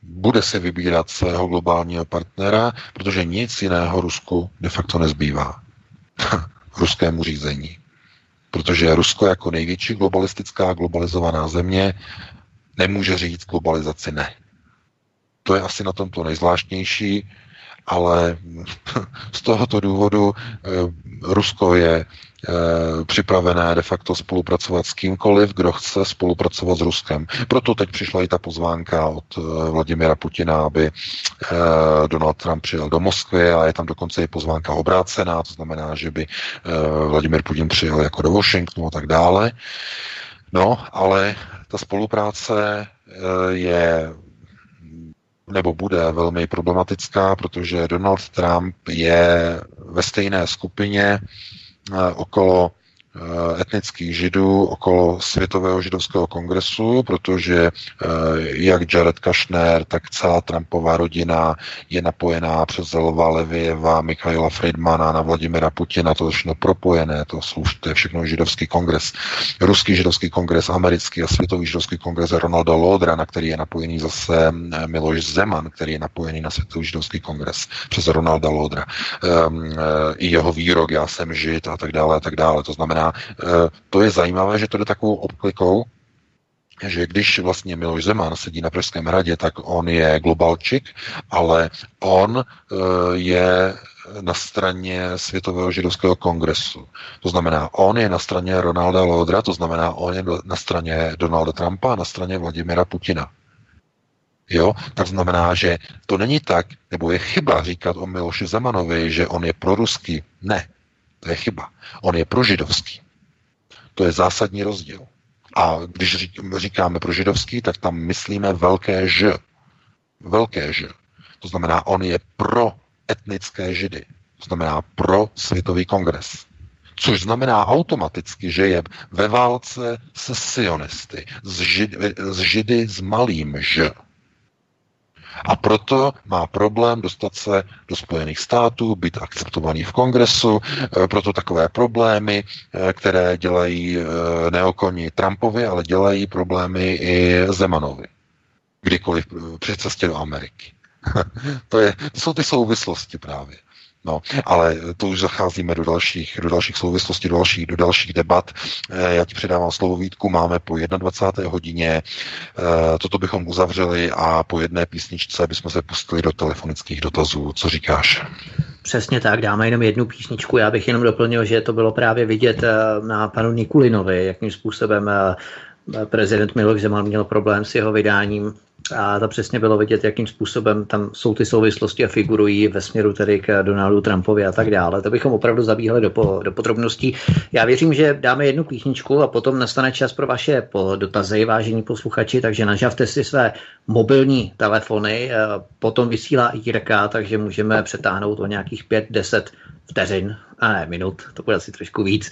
Speaker 3: bude se vybírat svého globálního partnera, protože nic jiného Rusku de facto nezbývá. Ruskému řízení. Protože Rusko jako největší globalistická, globalizovaná země nemůže říct globalizaci ne. To je asi na tomto nejzvláštnější, ale z tohoto důvodu eh, Rusko je eh, připravené de facto spolupracovat s kýmkoliv, kdo chce spolupracovat s Ruskem. Proto teď přišla i ta pozvánka od eh, Vladimira Putina, aby Donald Trump přijel do Moskvy a je tam dokonce i pozvánka obrácená, to znamená, že by Vladimir Putin přijel jako do Washingtonu a tak dále. No, ale ta spolupráce je nebo bude velmi problematická, protože Donald Trump je ve stejné skupině eh, okolo Eh, etnických židů okolo Světového židovského kongresu, protože eh, jak Jared Kushner, tak celá Trumpová rodina je napojená přes Zelva Levieva, Michaela Friedmana na Vladimira Putina, to všechno propojené, to, jsou, to je všechno židovský kongres. Ruský židovský kongres, americký a světový židovský kongres Ronalda Lodra, na který je napojený zase eh, Miloš Zeman, který je napojený na světový židovský kongres přes Ronalda Lodra. Um, I jeho výrok, já jsem žid a tak dále a tak dále. To znamená, Eh, to je zajímavé, že to jde takovou obklikou, že když vlastně Miloš Zeman sedí na Pražském hradě, tak on je globalčik, ale on eh, je na straně Světového židovského kongresu. To znamená, on je na straně Ronalda Lodra, to znamená, on je na straně Donalda Trumpa a na straně Vladimira Putina. Jo, tak znamená, že to není tak, nebo je chyba říkat o Miloši Zemanovi, že on je proruský. Ne, to je chyba. On je prožidovský. To je zásadní rozdíl. A když říkáme pro židovský, tak tam myslíme velké ž. Velké ž. To znamená, on je pro etnické židy. To znamená pro světový kongres. Což znamená automaticky, že je ve válce se sionisty, s židy, s židy s malým ž. A proto má problém dostat se do Spojených států, být akceptovaný v kongresu, eh, proto takové problémy, eh, které dělají eh, neokoni Trumpovi, ale dělají problémy i Zemanovi. Kdykoliv při cestě do Ameriky. to, je, to jsou ty souvislosti právě. No, ale to už zacházíme do dalších, do dalších souvislostí, do dalších, do dalších debat. Eh, já ti předávám slovo Vítku, máme po 21. hodině. Eh, toto bychom uzavřeli a po jedné písničce bychom se pustili do telefonických dotazů. Co říkáš?
Speaker 2: Přesně tak, dáme jenom jednu písničku. Já bych jenom doplnil, že to bylo právě vidět eh, na panu Nikulinovi, jakým způsobem prezident Miloš Zeman měl problém s jeho vydáním a to přesně bylo vidět, jakým způsobem tam jsou ty souvislosti a figurují ve směru tedy k Donaldu Trumpovi a tak dále. To bychom opravdu zabíhali do, po, do podrobností. Já věřím, že dáme jednu písničku a potom nastane čas pro vaše dotazy, vážení posluchači, takže nažavte si své mobilní telefony, potom vysílá Jirka, takže můžeme přetáhnout o nějakých 5-10 vteřin, a ne minut, to bude asi trošku víc.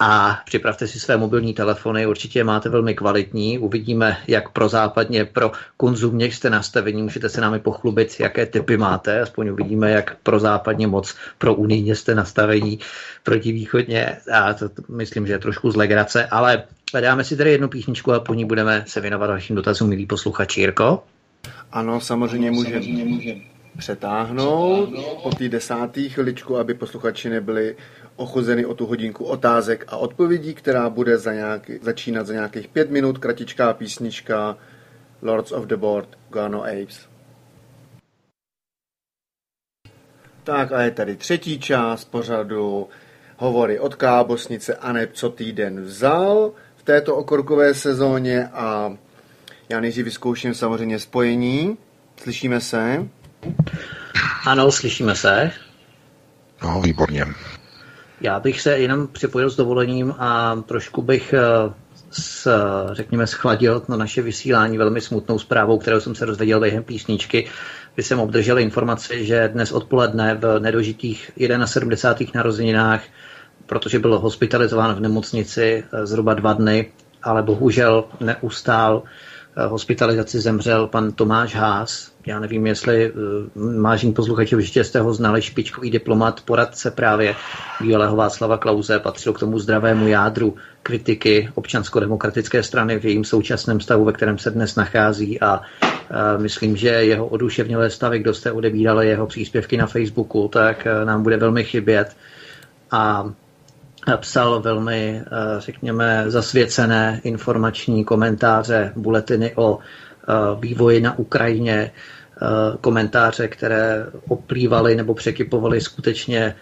Speaker 2: A připravte si své mobilní telefony, určitě máte velmi kvalitní. Uvidíme, jak pro západně, pro konzumně jste nastavení. Můžete se námi pochlubit, jaké typy máte. Aspoň uvidíme, jak pro západně moc, pro unijně jste nastavení proti východně. A to, to myslím, že je trošku z legrace, ale dáme si tedy jednu písničku a po ní budeme se věnovat vašim dotazům, milí posluchači. Jirko?
Speaker 1: Ano, samozřejmě můžeme. Může přetáhnout po té desáté chviličku, aby posluchači nebyli ochuzeny o tu hodinku otázek a odpovědí, která bude za nějaký, začínat za nějakých pět minut, kratičká písnička Lords of the Board, Guano Apes. Tak a je tady třetí část pořadu hovory od Kábosnice a ne co týden vzal v této okorkové sezóně a já nejdřív vyzkouším samozřejmě spojení. Slyšíme se?
Speaker 2: Ano, slyšíme se.
Speaker 3: No, výborně.
Speaker 2: Já bych se jenom připojil s dovolením a trošku bych eh, s, řekněme, schladil na naše vysílání velmi smutnou zprávou, kterou jsem se dozvěděl během písničky, kdy jsem obdržel informaci, že dnes odpoledne v nedožitých 71. narozeninách, protože byl hospitalizován v nemocnici eh, zhruba dva dny, ale bohužel neustál Eh, hospitalizaci zemřel pan Tomáš Hás. Já nevím, jestli mážení eh, posluchači určitě jste ho znali, špičkový diplomat, poradce právě bývalého Václava Klauze, patřil k tomu zdravému jádru kritiky občansko-demokratické strany v jejím současném stavu, ve kterém se dnes nachází a eh, myslím, že jeho oduševnělé stavy, kdo jste odebírali jeho příspěvky na Facebooku, tak nám bude velmi chybět. A psal velmi, řekněme, zasvěcené informační komentáře, buletiny o vývoji na Ukrajině, komentáře, které oplývaly nebo překypovaly skutečně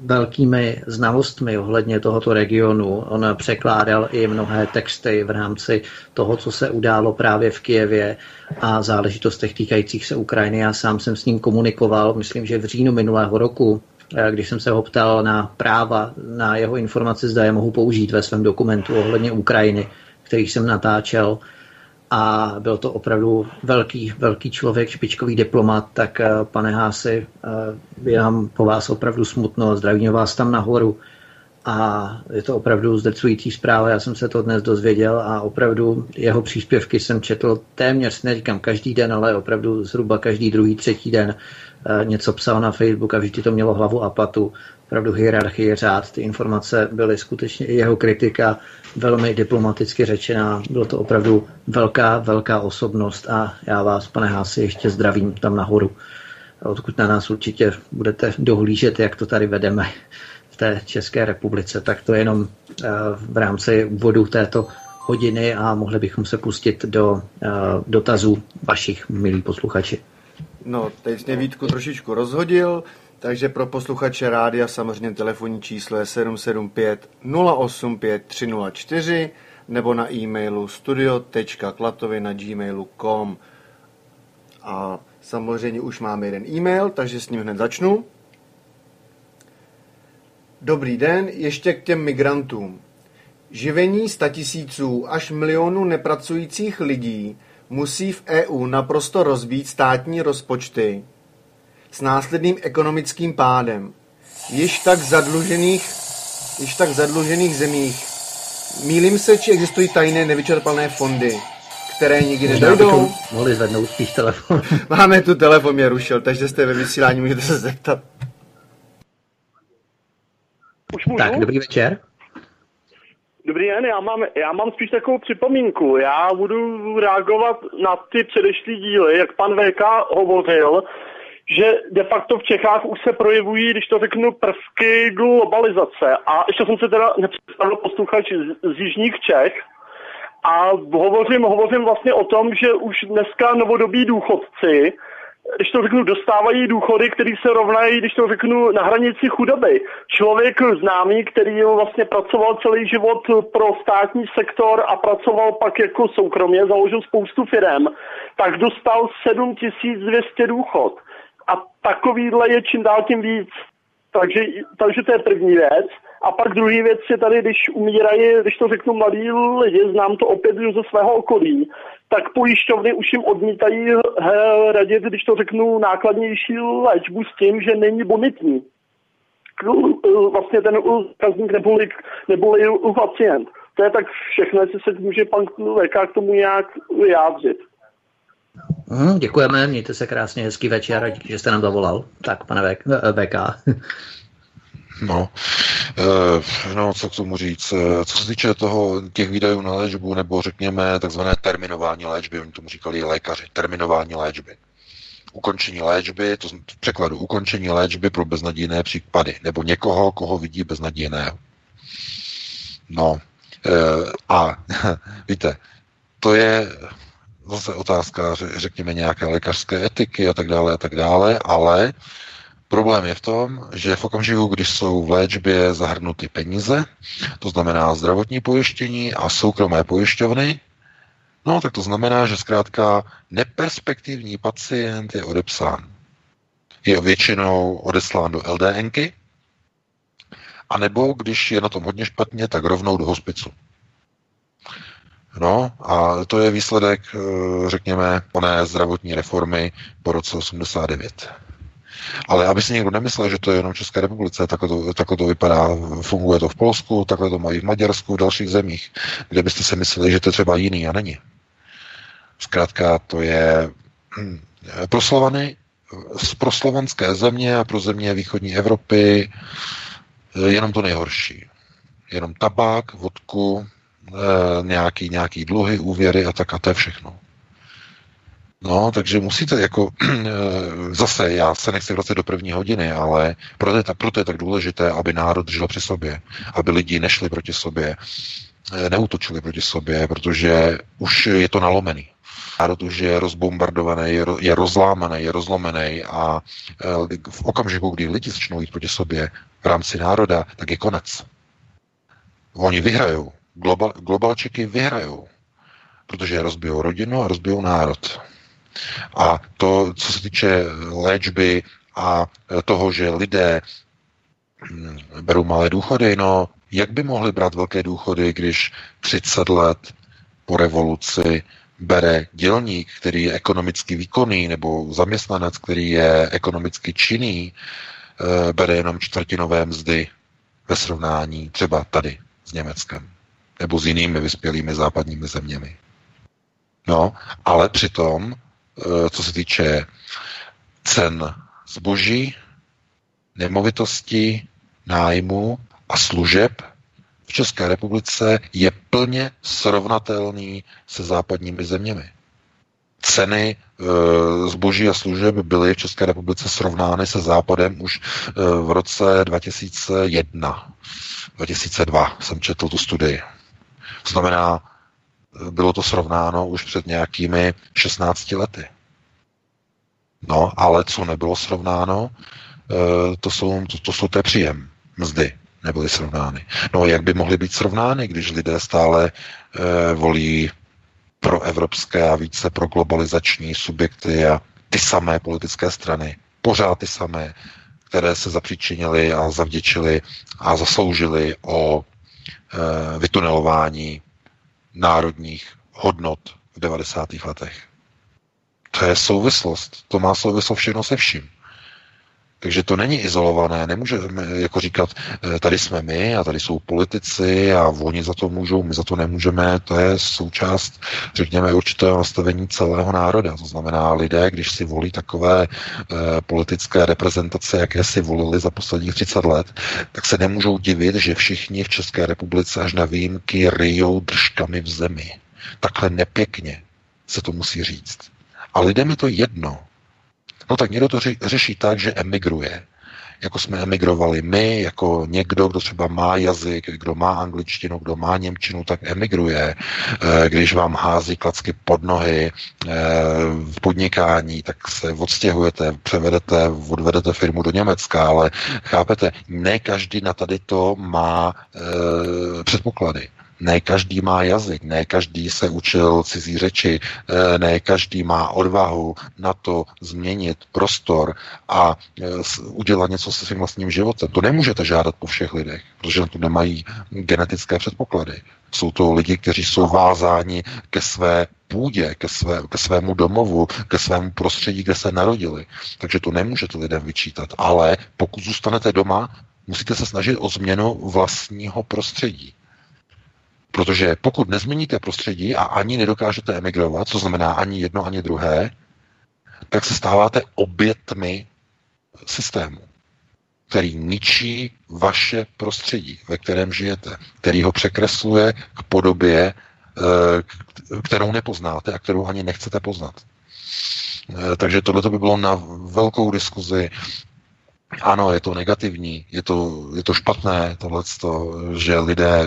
Speaker 2: velkými znalostmi ohledně tohoto regionu. On překládal i mnohé texty v rámci toho, co se událo právě v Kijevě a záležitostech týkajících se Ukrajiny. Já sám jsem s ním komunikoval, myslím, že v říjnu minulého roku když jsem se ho ptal na práva, na jeho informace, zda je mohu použít ve svém dokumentu ohledně Ukrajiny, který jsem natáčel. A byl to opravdu velký, velký člověk, špičkový diplomat, tak eh, pane Hási, eh, je nám po vás opravdu smutno, zdravím vás tam nahoru. A je to opravdu zdrcující zpráva, já jsem se to dnes dozvěděl a opravdu jeho příspěvky jsem četl téměř, neříkám každý den, ale opravdu zhruba každý druhý, třetí den Eh, něco psal na Facebook a vždy to mělo hlavu a patu. Opravdu hierarchie řád, ty informace byly skutečně i jeho kritika velmi diplomaticky řečená. Bylo to opravdu velká, velká osobnost a já vás, pane Hási, ještě zdravím tam nahoru. Odkud na nás určitě budete dohlížet, jak to tady vedeme v té České republice, tak to jenom eh, v rámci úvodu této hodiny a mohli bychom se pustit do eh, dotazů vašich, milí posluchači.
Speaker 1: No, teď mě Vítku trošičku rozhodil, takže pro posluchače rádia samozřejmě telefonní číslo je 775 085 304 nebo na e-mailu studio.klatovy a samozřejmě už mám jeden e-mail, takže s ním hned začnu. Dobrý den, ještě k těm migrantům. Živení statisíců až milionů nepracujících lidí musí v EU naprosto rozbít státní rozpočty následným ekonomickým pádem. Již tak zadlužených, již tak zadlužených zemích. Mílim se, či existují tajné nevyčerpané fondy, které nikdy nedojdou.
Speaker 2: Mohli zvednout spíš telefon.
Speaker 1: Máme tu telefon, mě rušil, takže jste ve vysílání, můžete se zeptat.
Speaker 2: Už můžu? Tak, dobrý večer.
Speaker 4: Dobrý den, já mám, já mám spíš takovou připomínku. Já budu reagovat na ty předešlý díly, jak pan VK hovořil, že de facto v Čechách už se projevují, když to řeknu, prvky globalizace. A ještě jsem se teda nepředstavil posluchač z, z Jižních Čech, a hovořím, hovořím vlastně o tom, že už dneska novodobí důchodci když to řeknu, dostávají důchody, které se rovnají, když to řeknu, na hranici chudoby. Člověk známý, který vlastně pracoval celý život pro státní sektor a pracoval pak jako soukromě, založil spoustu firm, tak dostal 7200 důchod. A takovýhle je čím dál tím víc. Takže, takže to je první věc. A pak druhý věc je tady, když umírají, když to řeknu mladí lidi, znám to opět ze svého okolí, tak pojišťovny už jim odmítají radit, když to řeknu, nákladnější léčbu s tím, že není bonitní. Vlastně ten zákazník neboli, neboli pacient. To je tak všechno, jestli se může pan lékař k tomu nějak vyjádřit.
Speaker 2: Hmm, děkujeme, mějte se krásně, hezký večer a díky, že jste nám zavolal. Tak, pane VK.
Speaker 3: No, eh, no, co k tomu říct. Eh, co se týče toho, těch výdajů na léčbu, nebo řekněme takzvané terminování léčby, oni tomu říkali lékaři, terminování léčby. Ukončení léčby, to překladu ukončení léčby pro beznadějné případy, nebo někoho, koho vidí beznadějného. No, eh, a víte, to je zase otázka, řekněme, nějaké lékařské etiky a tak dále a tak dále, ale Problém je v tom, že v okamžiku, když jsou v léčbě zahrnuty peníze, to znamená zdravotní pojištění a soukromé pojišťovny, no tak to znamená, že zkrátka neperspektivní pacient je odepsán. Je většinou odeslán do LDNky, a nebo když je na tom hodně špatně, tak rovnou do hospicu. No a to je výsledek, eh, řekněme, oné zdravotní reformy po roce 89. Ale aby si někdo nemyslel, že to je jenom České republice, takhle to, takhle to vypadá, funguje to v Polsku, takhle to mají v Maďarsku, v dalších zemích, kde byste si mysleli, že to je třeba jiný a není. Zkrátka to je hm, pro Slovany, pro slovanské země a pro země východní Evropy jenom to nejhorší. Jenom tabák, vodku, eh, nějaký, nějaký dluhy, úvěry a tak a to je všechno. No, takže musíte jako, zase já se nechci vracet do první hodiny, ale proto je, tak, proto je tak důležité, aby národ žil při sobě, aby lidi nešli proti sobě, eh, neutočili proti sobě, protože už je to nalomený. Národ už je rozbombardovaný, je, je rozlámaný, je rozlomený a eh, v okamžiku, kdy lidi začnou jít proti sobě v rámci národa, tak je konec. Oni vyhrajou. Global, globalčeky vyhrajou, protože rozbijou rodinu a rozbijou národ. A to, co se týče léčby a toho, že lidé hm, berou malé důchody, no jak by mohli brát velké důchody, když 30 let po revoluci bere dělník, který je ekonomicky výkonný, nebo zaměstnanec, který je ekonomicky činný, eh, bere jenom čtvrtinové mzdy ve srovnání třeba tady s Německem nebo s jinými vyspělými západními zeměmi. No, ale přitom Eh, co se týče cen zboží, nemovitosti, nájmu a služeb v České republice je plně srovnatelný se západními zeměmi. Ceny e, zboží a služeb byly v České republice srovnány se západem už e, v roce 2001. 2002 jsem četl tu studii. To znamená, bylo to srovnáno už před nějakými 16 lety. No, ale co nebylo srovnáno, eh, to jsou, to, to jsou té příjem, mzdy nebyly srovnány. No, jak by mohly být srovnány, když lidé stále eh, volí pro evropské a více pro globalizační subjekty a ty samé politické strany, pořád ty samé, které se zapříčinily a zavděčily a zasloužily o e, vytunelování národních hodnot v 90. letech. To je souvislost. To má souvislost všechno se vším. Takže to není izolované, nemůžeme jako říkat, eh, tady jsme my a tady jsou politici a oni za to můžou, my za to nemůžeme, to je součást, řekněme, určitého nastavení celého národa. To znamená, lidé, když si volí takové e, politické reprezentace, jaké si volili za posledních 30 let, tak se nemůžou divit, že všichni v České republice až na výjimky ryjou držkami v zemi. Takhle nepěkně se to musí říct. A lidem je to jedno. No tak někdo to řeší tak, že emigruje. jako jsme emigrovali my, jako někdo, kdo třeba má jazyk, kdo má angličtinu, kdo má němčinu, tak emigruje. Eh, když vám hází klacky pod nohy eh, v podnikání, tak se odstěhujete, převedete, odvedete firmu do Německa, ale chápete, ne každý na tady to má předpoklady. Ne každý má jazyk, ne každý se učil cizí řeči, eh, ne každý má odvahu na to změnit prostor a eh, udělat něco se svým vlastním životem. To nemůžete žádat po všech lidech, protože na to nemají genetické předpoklady. Jsou to lidi, kteří jsou vázáni ke své půdě, ke, své, ke svému domovu, ke svému prostředí, kde se narodili. Takže to nemůžete lidem vyčítat. Ale pokud zůstanete doma, musíte se snažit o změnu vlastního prostředí. Protože pokud nezměníte prostředí a ani nedokážete emigrovat, co znamená ani jedno, ani druhé, tak se stáváte obětmi systému, který ničí vaše prostředí, ve kterém žijete, který ho překresluje k podobě, eh, kterou nepoznáte a kterou ani nechcete poznat. Eh, takže tohle by bylo na velkou diskuzi ano, je to negativní, je to, je to špatné, tohleto, že lidé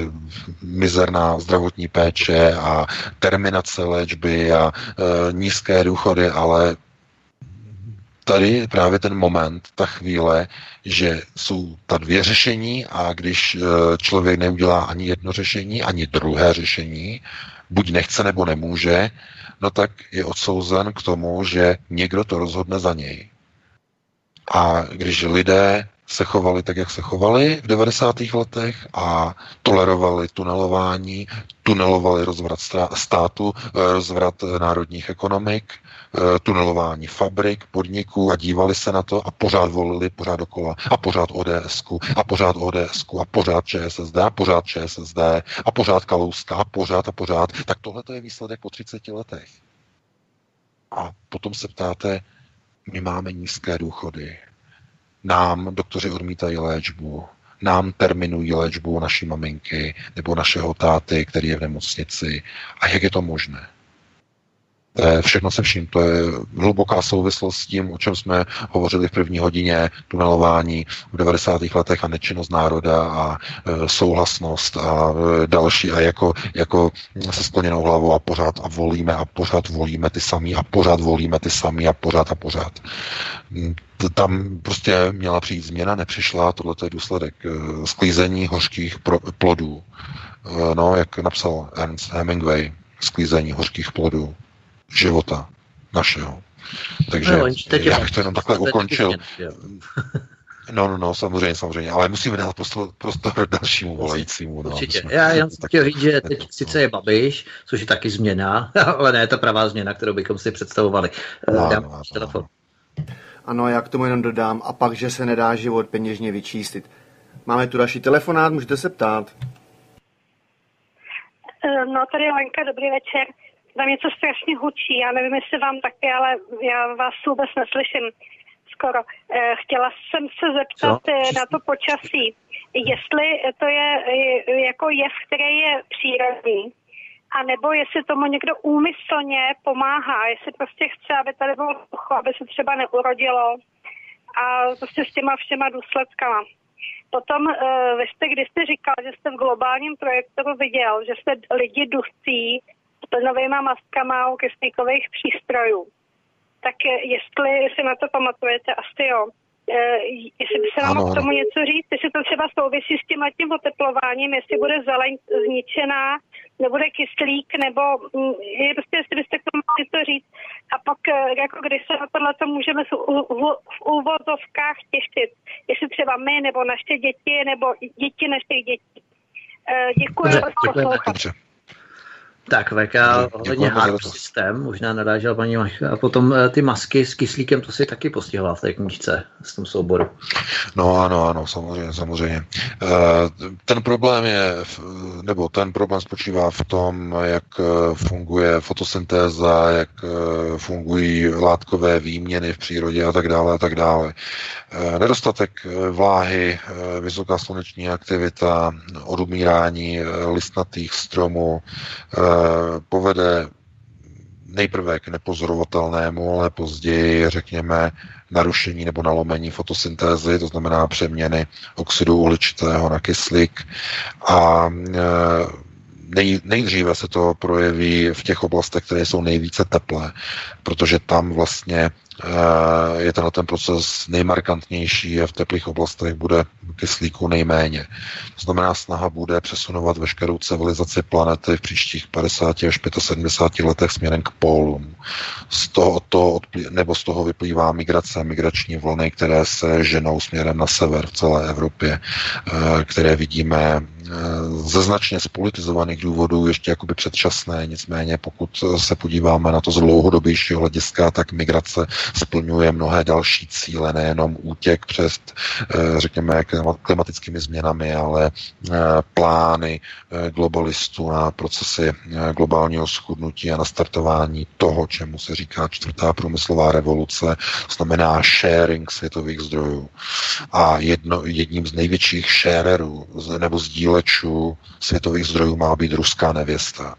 Speaker 3: mizerná zdravotní péče a terminace léčby a e, nízké důchody, ale tady je právě ten moment, ta chvíle, že jsou ta dvě řešení a když e, člověk neudělá ani jedno řešení, ani druhé řešení, buď nechce nebo nemůže, no tak je odsouzen k tomu, že někdo to rozhodne za něj. A když lidé se chovali tak, jak se chovali v 90. letech a tolerovali tunelování, tunelovali rozvrat státu, eh, rozvrat národních ekonomik, eh, tunelování fabrik, podniků a dívali se na to a pořád volili pořád dokola a pořád ODSku a pořád ODSku a pořád ČSSD a pořád ČSSD a pořád Kalouska a pořád a pořád. Tak tohle je výsledek po 30 letech. A potom se ptáte, my máme nízké důchody, nám doktoři odmítají léčbu, nám terminují léčbu naší maminky nebo našeho táty, který je v nemocnici. A jak je to možné? Všechno se vším. To je hluboká souvislost s tím, o čem jsme hovořili v první hodině, tunelování v 90. letech a nečinnost národa a e, souhlasnost a e, další a jako, jako se skloněnou hlavou a pořád a volíme a pořád volíme ty samý a pořád volíme ty samý a pořád a pořád. Tam prostě měla přijít změna, nepřišla, tohle je důsledek e, sklízení hořkých plodů. No, jak napsal Ernst Hemingway, sklízení hořkých plodů života našeho. Takže no, teď já bych to jenom takhle ukončil. No, no, no, samozřejmě, samozřejmě, ale musíme dát prostor, prostor dalšímu volajícímu. No,
Speaker 2: Určitě. Jsme, Já jen chtěl říct, že teď sice je Babiš, což je taky změna, ale ne ta pravá změna, kterou bychom si představovali. No, Dám no, telefon.
Speaker 1: Ano, já k tomu jenom dodám. A pak, že se nedá život peněžně vyčístit. Máme tu další telefonát, můžete se ptát.
Speaker 5: Eh, no, tady je Lenka, dobrý večer tam něco strašně hučí. Já nevím, jestli vám taky, ale já vás vůbec neslyším skoro. Eh, chtěla jsem se zeptat Co? Eh, na to počasí. Jestli to je eh, jako jev, který je přírodní, a nebo jestli tomu někdo úmyslně pomáhá, jestli prostě chce, aby tady bylo sucho, aby se třeba neurodilo a prostě s těma všema důsledkama. Potom uh, vy jste, když jste říkal, že jste v globálním projektoru viděl, že se lidi dusí plynovými maskama u kyslíkových přístrojů. Tak jestli si na to pamatujete, asi jo. E, jestli by se nám k tomu něco říct, jestli to třeba souvisí s tím tím oteplováním, jestli bude zeleň zničená, nebude kyslík, nebo mm, je prostě, jestli byste k tomu něco říct. A pak, e, jako když se na tohle to můžeme v, v, v úvozovkách těšit, jestli třeba my, nebo naše děti, nebo děti našich dětí. E, děkuji.
Speaker 2: Dobře, tak VK hodně hard systém, možná narážel paní Maška. A potom eh, ty masky s kyslíkem, to si taky postihoval v té knížce s tom souboru.
Speaker 3: No ano, ano, samozřejmě, samozřejmě. Eh, ten problém je, nebo ten problém spočívá v tom, jak eh, funguje fotosyntéza, jak fungují látkové výměny v přírodě a tak dále a tak dále. Nedostatek vláhy, vysoká sluneční aktivita, odumírání listnatých stromů, povede nejprve k nepozorovatelnému, ale později, řekněme, narušení nebo nalomení fotosyntézy, to znamená přeměny oxidu uhličitého na kyslík. A nej, nejdříve se to projeví v těch oblastech, které jsou nejvíce teplé, protože tam vlastně je tenhle ten proces nejmarkantnější a v teplých oblastech bude kyslíku nejméně. To znamená, snaha bude přesunovat veškerou civilizaci planety v příštích 50 až 75 letech směrem k pólům. Z toho, to, nebo z toho vyplývá migrace, migrační vlny, které se ženou směrem na sever v celé Evropě, eh, které vidíme eh, ze značně spolitizovaných důvodů ještě jakoby předčasné, nicméně pokud se podíváme na to z dlouhodobějšího hlediska, tak migrace splňuje mnohé další cíle, nejenom útěk přes, eh, řekněme, klimatickými změnami, ale eh, plány eh, globalistů na procesy globálního schudnutí a nastartování toho, čemu se říká čtvrtá průmyslová revoluce, znamená sharing světových zdrojů. A jedno, jedním z největších sharerů nebo sdílečů světových zdrojů má být ruská nevěsta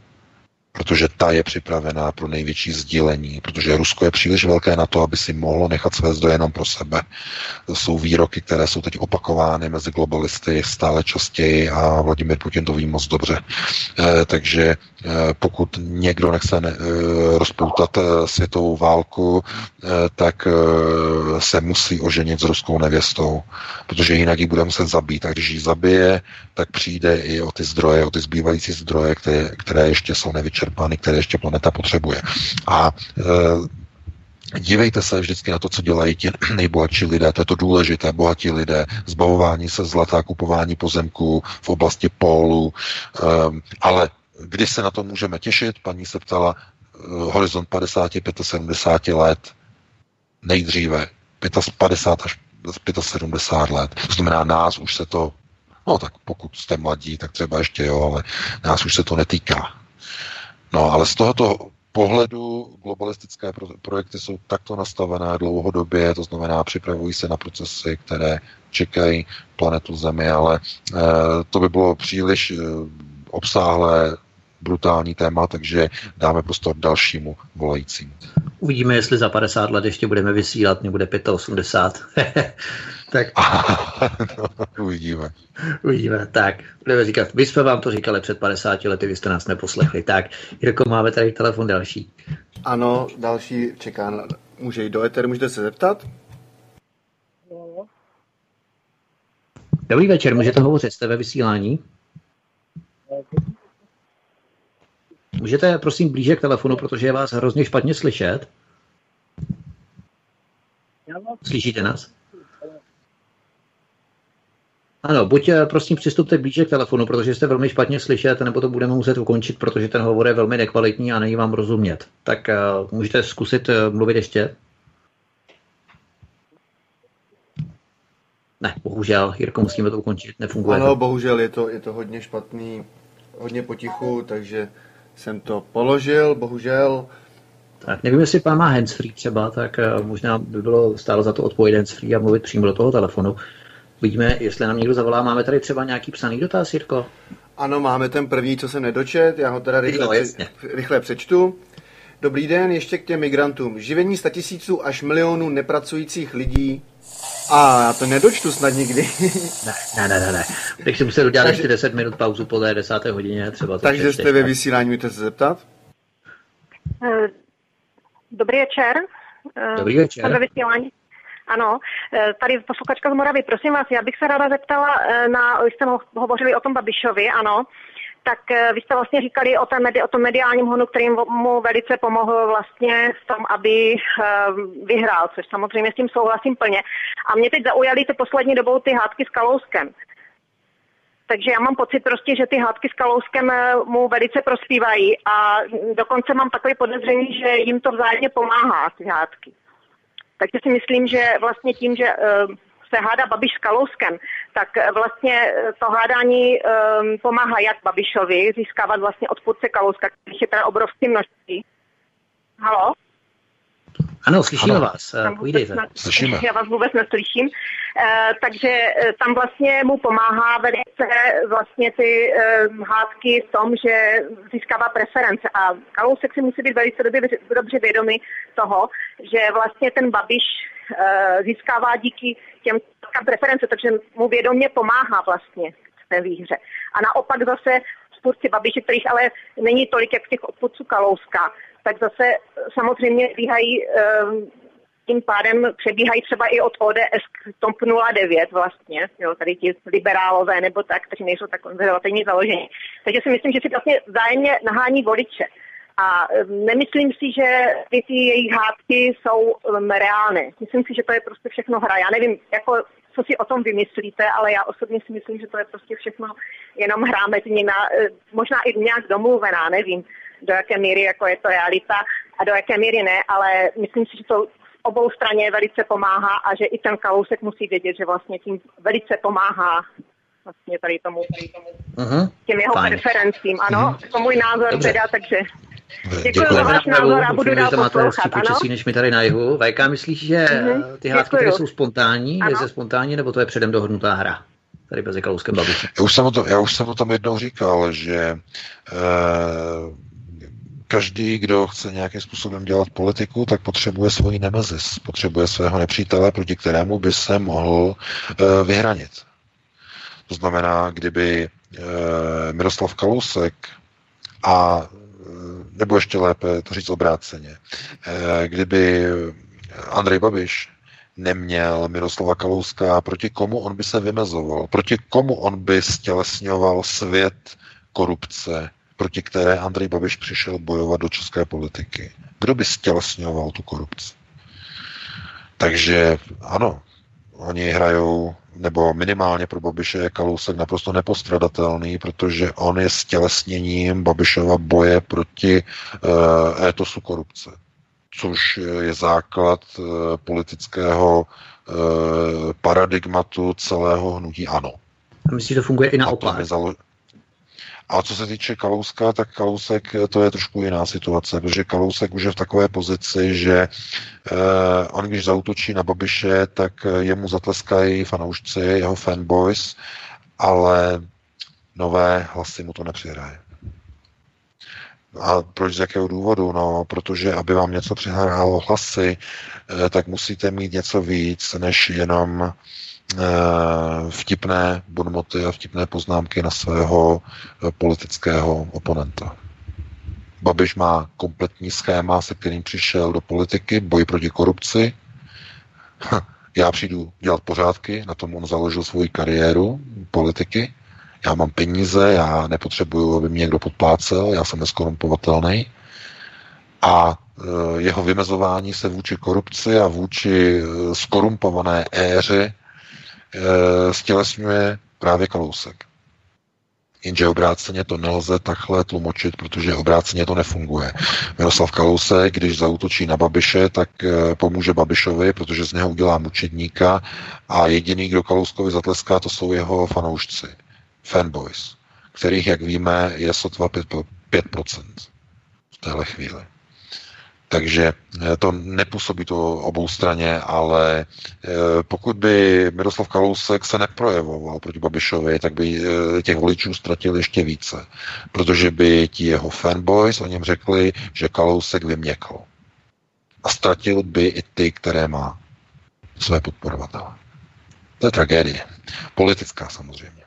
Speaker 3: protože ta je připravená pro největší sdílení, protože Rusko je příliš velké na to, aby si mohlo nechat své zdroje jenom pro sebe. To jsou výroky, které jsou teď opakovány mezi globalisty stále častěji a Vladimir Putin to ví moc dobře. E, takže e, pokud někdo nechce ne, e, rozpoutat světovou válku, e, tak e, se musí oženit s ruskou nevěstou, protože jinak ji bude muset zabít. A když ji zabije, tak přijde i o ty zdroje, o ty zbývající zdroje, které, které ještě jsou nevyčerpané vyčerpány, které ještě planeta potřebuje. A e, Dívejte se vždycky na to, co dělají ti nejbohatší lidé, to je to důležité, bohatí lidé, zbavování se zlata, kupování pozemků v oblasti pólu, um, ale kdy se na to můžeme těšit, paní se ptala, uh, horizont 50, 75 let, nejdříve 50 až 75 let. To znamená, nás už se to, no tak pokud jste mladí, tak třeba ještě jo, ale nás už se to netýká. No ale z tohoto pohledu globalistické projekty jsou takto nastavené dlouhodobě, to znamená připravují se na procesy, které čekají planetu Zemi, ale e, to by bylo příliš e, obsáhlé brutální téma, takže dáme prostor dalšímu volajícímu.
Speaker 2: Uvidíme, jestli za 50 let ještě budeme vysílat, nebude 85.
Speaker 3: tak. no, uvidíme.
Speaker 2: Uvidíme, tak. Budeme říkat, my jsme vám to říkali před 50 lety, vy jste nás neposlechli. Tak, Jirko, máme tady telefon další.
Speaker 1: Ano, další čeká, na, může jít do eteru, můžete se zeptat?
Speaker 2: Dobrý večer, můžete hovořit, jste ve vysílání? Můžete prosím blíže k telefonu, protože je vás hrozně špatně slyšet. Slyšíte nás? Ano, buď eh, prosím přistupte blíže k telefonu, protože jste velmi špatně slyšet, nebo to budeme muset ukončit, protože ten hovor je velmi nekvalitní a není vám rozumět. Tak uh, můžete zkusit uh, mluvit ještě? Ne, bohužel, Jirko, musíme to ukončit, nefunguje
Speaker 1: Ano,
Speaker 2: to.
Speaker 1: bohužel je to, je to hodně špatný, hodně potichu, takže jsem to položil, bohužel.
Speaker 2: Tak nevím, jestli pán má handsfree třeba, tak uh, možná by bylo stálo za to odpojit handsfree a mluvit přímo do toho telefonu. Vidíme, jestli nám někdo zavolá. Máme tady třeba nějaký psaný dotaz, Jirko?
Speaker 1: Ano, máme ten první, co jsem nedočet, já ho teda rychle, pře- rychle přečtu. Dobrý den, ještě k těm migrantům. Živení statisíců až milionů nepracujících lidí. A já to nedočtu snad nikdy.
Speaker 2: ne, ne, ne, ne. ne. Teď si musel udělat ještě 10 minut pauzu po té desáté hodině. Třeba
Speaker 1: Takže jste ve vysílání, můžete se zeptat?
Speaker 6: Eh, dobrý večer.
Speaker 2: Eh, Dobrý večer.
Speaker 6: Jsem ve vysílání. Ano, eh, tady posluchačka z Moravy, prosím vás, já bych se ráda zeptala na, jste hovořili o tom Babišovi, ano, tak eh, vy jste vlastně říkali o, tom, o tom mediálním honu, který mu velice pomohl vlastně v tom, aby vyhrál, což samozřejmě s tím souhlasím plně. A mě teď zaujaly ty poslední dobou ty hádky s Kalouskem. Takže já mám pocit prostě, že ty hádky s Kalouskem mu velice prospívají a dokonce mám takové podezření, že jim to vzájemně pomáhá, ty hádky. Takže si myslím, že vlastně tím, že eh, se hádá Babiš s Kalouskem, tak eh, vlastně eh, to hádání um, pomáhá jak Babišovi získávat vlastně odpůrce Kalouska, který je teda obrovské množství. Halo?
Speaker 2: Ano, slyšíme ano. vás, eh, povídejte.
Speaker 3: Slyšíme.
Speaker 6: Já vás vůbec neslyším. Uh, takže uh, tam vlastně mu pomáhá velice vlastně ty uh, hádky v tom, že získává preference a Kalousek si musí být velice dobře, dobře vědomý toho, že vlastně ten Babiš uh, získává díky těm preference, takže mu vědomě pomáhá vlastně v té výhře. A naopak zase spůrci Babiše, kterých ale není tolik, jak těch odpůrců Kalouska, tak zase samozřejmě bíhají ehm, tím pádem přebíhají třeba i od ODS k TOP 09 vlastně, jo, tady ti liberálové nebo tak, kteří nejsou tak konzervativní založení. Takže si myslím, že si vlastně zájemně nahání voliče. A ehm, nemyslím si, že ty, ty jejich hádky jsou um, reálné. Myslím si, že to je prostě všechno hra. Já nevím, jako, co si o tom vymyslíte, ale já osobně si myslím, že to je prostě všechno jenom hra mezi nimi. Možná i nějak domluvená, nevím do jaké míry jako je to realita a do jaké míry ne, ale myslím si, že to obou straně velice pomáhá a že i ten Kalousek musí vědět, že vlastně tím velice pomáhá vlastně tady tomu, tady tomu uh-huh. těm jeho Fajn. preferencím. Ano, uh-huh. to můj názor Dobře. teda, takže Děkuji za váš názor a budu dál poslouchat. Ano?
Speaker 2: než mi tady na jihu. Vajka, myslíš, že uh-huh. ty hádky které jsou spontánní, ano. je ze spontánní, nebo to je předem dohodnutá hra? Tady mezi Kalouskem Babišem.
Speaker 3: Já už jsem o tom, já už jsem o tom jednou říkal, že uh, každý, kdo chce nějakým způsobem dělat politiku, tak potřebuje svoji nemezis, potřebuje svého nepřítele, proti kterému by se mohl uh, vyhranit. To znamená, kdyby uh, Miroslav Kalousek a nebo ještě lépe to říct obráceně, kdyby Andrej Babiš neměl Miroslava Kalouska, proti komu on by se vymezoval, proti komu on by stělesňoval svět korupce, proti které Andrej Babiš přišel bojovat do české politiky. Kdo by stělesňoval tu korupci? Takže ano, oni hrajou, nebo minimálně pro Babiše je Kalousek naprosto nepostradatelný, protože on je stělesněním Babišova boje proti uh, étosu korupce, což je základ uh, politického uh, paradigmatu celého hnutí ANO.
Speaker 2: A myslíš, že to funguje i naopak?
Speaker 3: A co se týče Kalouska, tak Kalousek to je trošku jiná situace, protože Kalousek už je v takové pozici, že eh, on když zautočí na Babiše, tak jemu zatleskají fanoušci, jeho fanboys, ale nové hlasy mu to nepřihraje. A proč z jakého důvodu? No, protože aby vám něco přihrálo hlasy, eh, tak musíte mít něco víc, než jenom Eh, vtipné bonmoty a vtipné poznámky na svého eh, politického oponenta. Babiš má kompletní schéma, se kterým přišel do politiky, boj proti korupci. Já přijdu dělat pořádky, na tom on založil svoji kariéru politiky. Já mám peníze, já nepotřebuju, aby mě někdo podplácel, já jsem neskorumpovatelný. A eh, jeho vymezování se vůči korupci a vůči skorumpované éře stělesňuje právě Kalousek. Jenže obráceně to nelze takhle tlumočit, protože obráceně to nefunguje. Miroslav Kalousek, když zautočí na Babiše, tak e, pomůže Babišovi, protože z něho udělá mučedníka a jediný, kdo Kalouskovi zatleská, to jsou jeho fanoušci, fanboys, kterých, jak víme, je sotva 5%, 5% v téhle chvíli. Takže eh, to nepůsobí to obou straně, ale eh, pokud by Miroslav Kalousek se neprojevoval proti Babišovi, tak by eh, těch voličů ztratil ještě více. Protože by ti jeho fanboys o něm řekli, že Kalousek vyměkl. A ztratil by i ty, které má své podporovatele. To je tragédie. Politická samozřejmě.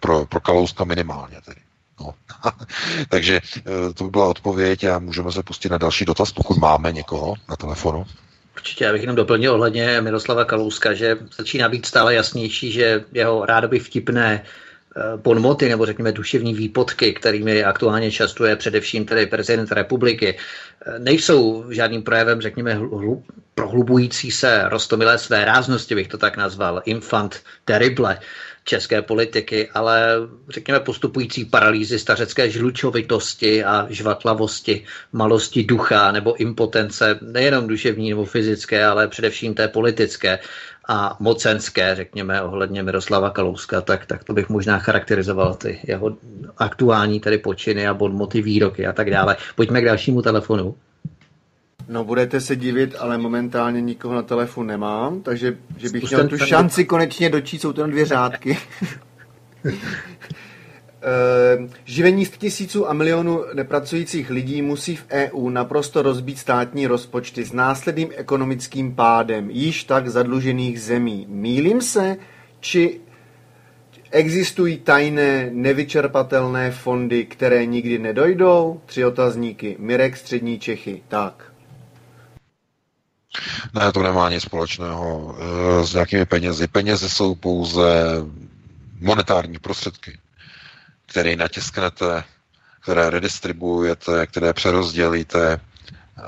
Speaker 3: Pro, pro Kalouska minimálně tedy. No. Takže eh, to by byla odpověď a můžeme se pustit na další dotaz, pokud máme někoho na telefonu.
Speaker 2: Určitě, já bych jenom doplnil ohledně Miroslava Kalouska, že začíná být stále jasnější, že jeho rádoby vtipné eh, bonmoty nebo řekněme duševní výpotky, kterými aktuálně častuje především tedy prezident republiky, eh, nejsou žádným projevem, řekněme, hlub, prohlubující se rostomilé své ráznosti, bych to tak nazval, infant terrible, české politiky, ale řekněme postupující paralýzy stařecké žlučovitosti a žvatlavosti, malosti ducha nebo impotence, nejenom duševní nebo fyzické, ale především té politické a mocenské, řekněme, ohledně Miroslava Kalouska, tak, tak to bych možná charakterizoval ty jeho aktuální tedy počiny a bonmoty, výroky a tak dále. Pojďme k dalšímu telefonu.
Speaker 1: No budete se divit, ale momentálně nikoho na telefon nemám, takže že bych měl tu šanci konečně dočít, jsou to jen dvě řádky. Uh, živení z tisíců a milionů nepracujících lidí musí v EU naprosto rozbít státní rozpočty s následným ekonomickým pádem již tak zadlužených zemí. Mílim se, či existují tajné, nevyčerpatelné fondy, které nikdy nedojdou? Tři otazníky. Mirek, Střední Čechy. Tak.
Speaker 3: Ne, to nemá nic společného eh, s nějakými penězi. Penězi jsou pouze monetární prostředky který natisknete, které redistribuujete, které přerozdělíte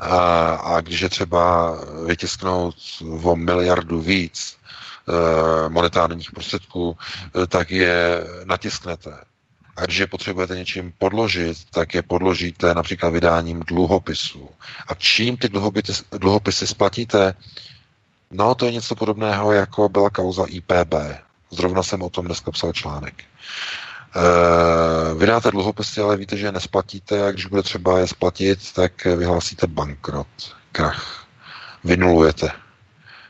Speaker 3: a, a když je třeba vytisknout o miliardu víc e, monetárních prostředků, e, tak je natisknete. A když je potřebujete něčím podložit, tak je podložíte například vydáním dluhopisů. A čím ty dluhopisy, dluhopisy splatíte? No, to je něco podobného, jako byla kauza IPB. Zrovna jsem o tom dneska psal článek. Eh, vydáte dluhopisy, ale víte, že je nesplatíte a když bude třeba je splatit, tak vyhlásíte bankrot, krach. Vynulujete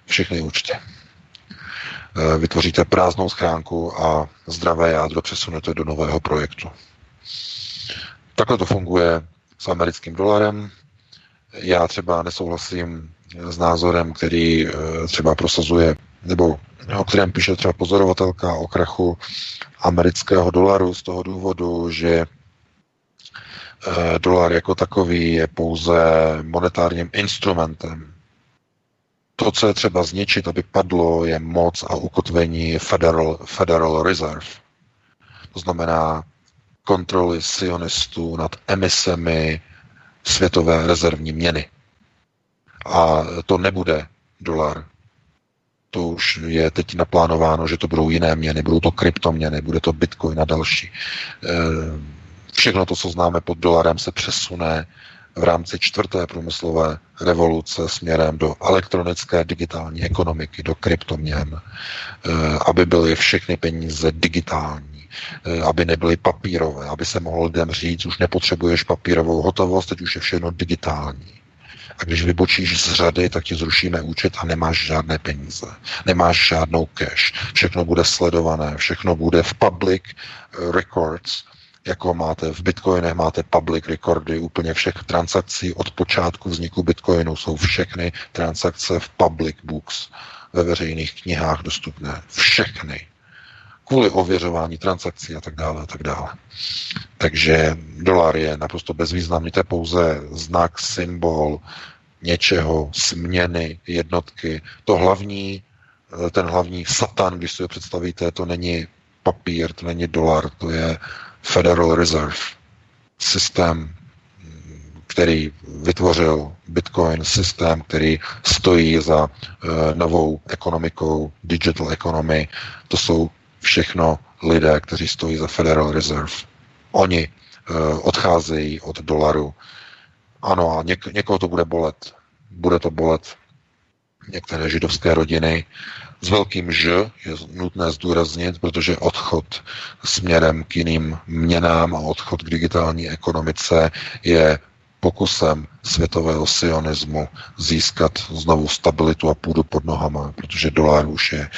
Speaker 3: všechny účty. Eh, vytvoříte prázdnou schránku a zdravé jádro přesunete do nového projektu. Takhle to funguje s americkým dolarem. Já třeba nesouhlasím s názorem, který eh, třeba prosazuje, nebo o kterém píše třeba pozorovatelka o krachu amerického dolaru z toho důvodu, že eh, dolar jako takový je pouze monetárním instrumentem. To, co je třeba zničit, aby padlo, je moc a ukotvení Federal, Federal Reserve. To znamená kontroly sionistů nad emisemi světové rezervní měny. A to nebude dolar, to už je teď naplánováno, že to budou jiné měny, budou to kryptoměny, bude to bitcoin a další. Eh, všechno to, co známe pod dolarem, se přesune v rámci čtvrté průmyslové revoluce směrem do elektronické digitální ekonomiky, do kryptoměn, eh, aby byly všechny peníze digitální, eh, aby nebyly papírové, aby se mohl lidem říct, už nepotřebuješ papírovou hotovost, teď už je všechno digitální. A když vybočíš z řady, tak ti zrušíme účet a nemáš žádné peníze. Nemáš žádnou cash. Všechno bude sledované, všechno bude v public records, jako máte v Bitcoinech, máte public recordy úplně všech transakcí od počátku vzniku Bitcoinu. Jsou všechny transakce v public books, ve veřejných knihách dostupné. Všechny kvůli ověřování transakcí a tak dále a tak dále. Takže dolar je naprosto bezvýznamný, to je pouze znak, symbol něčeho, směny, jednotky. To hlavní, ten hlavní satan, když si ho představíte, to není papír, to není dolar, to je Federal Reserve, systém, který vytvořil Bitcoin, systém, který stojí za uh, novou ekonomikou, digital economy. To jsou všechno lidé, kteří stojí za Federal Reserve. Oni uh, odcházejí od dolaru. Ano, a něk- někoho to bude bolet. Bude to bolet některé židovské rodiny. S velkým Ž je nutné zdůraznit, protože odchod směrem k jiným měnám a odchod k digitální ekonomice je pokusem světového sionismu získat znovu stabilitu a půdu pod nohama, protože dolar už je,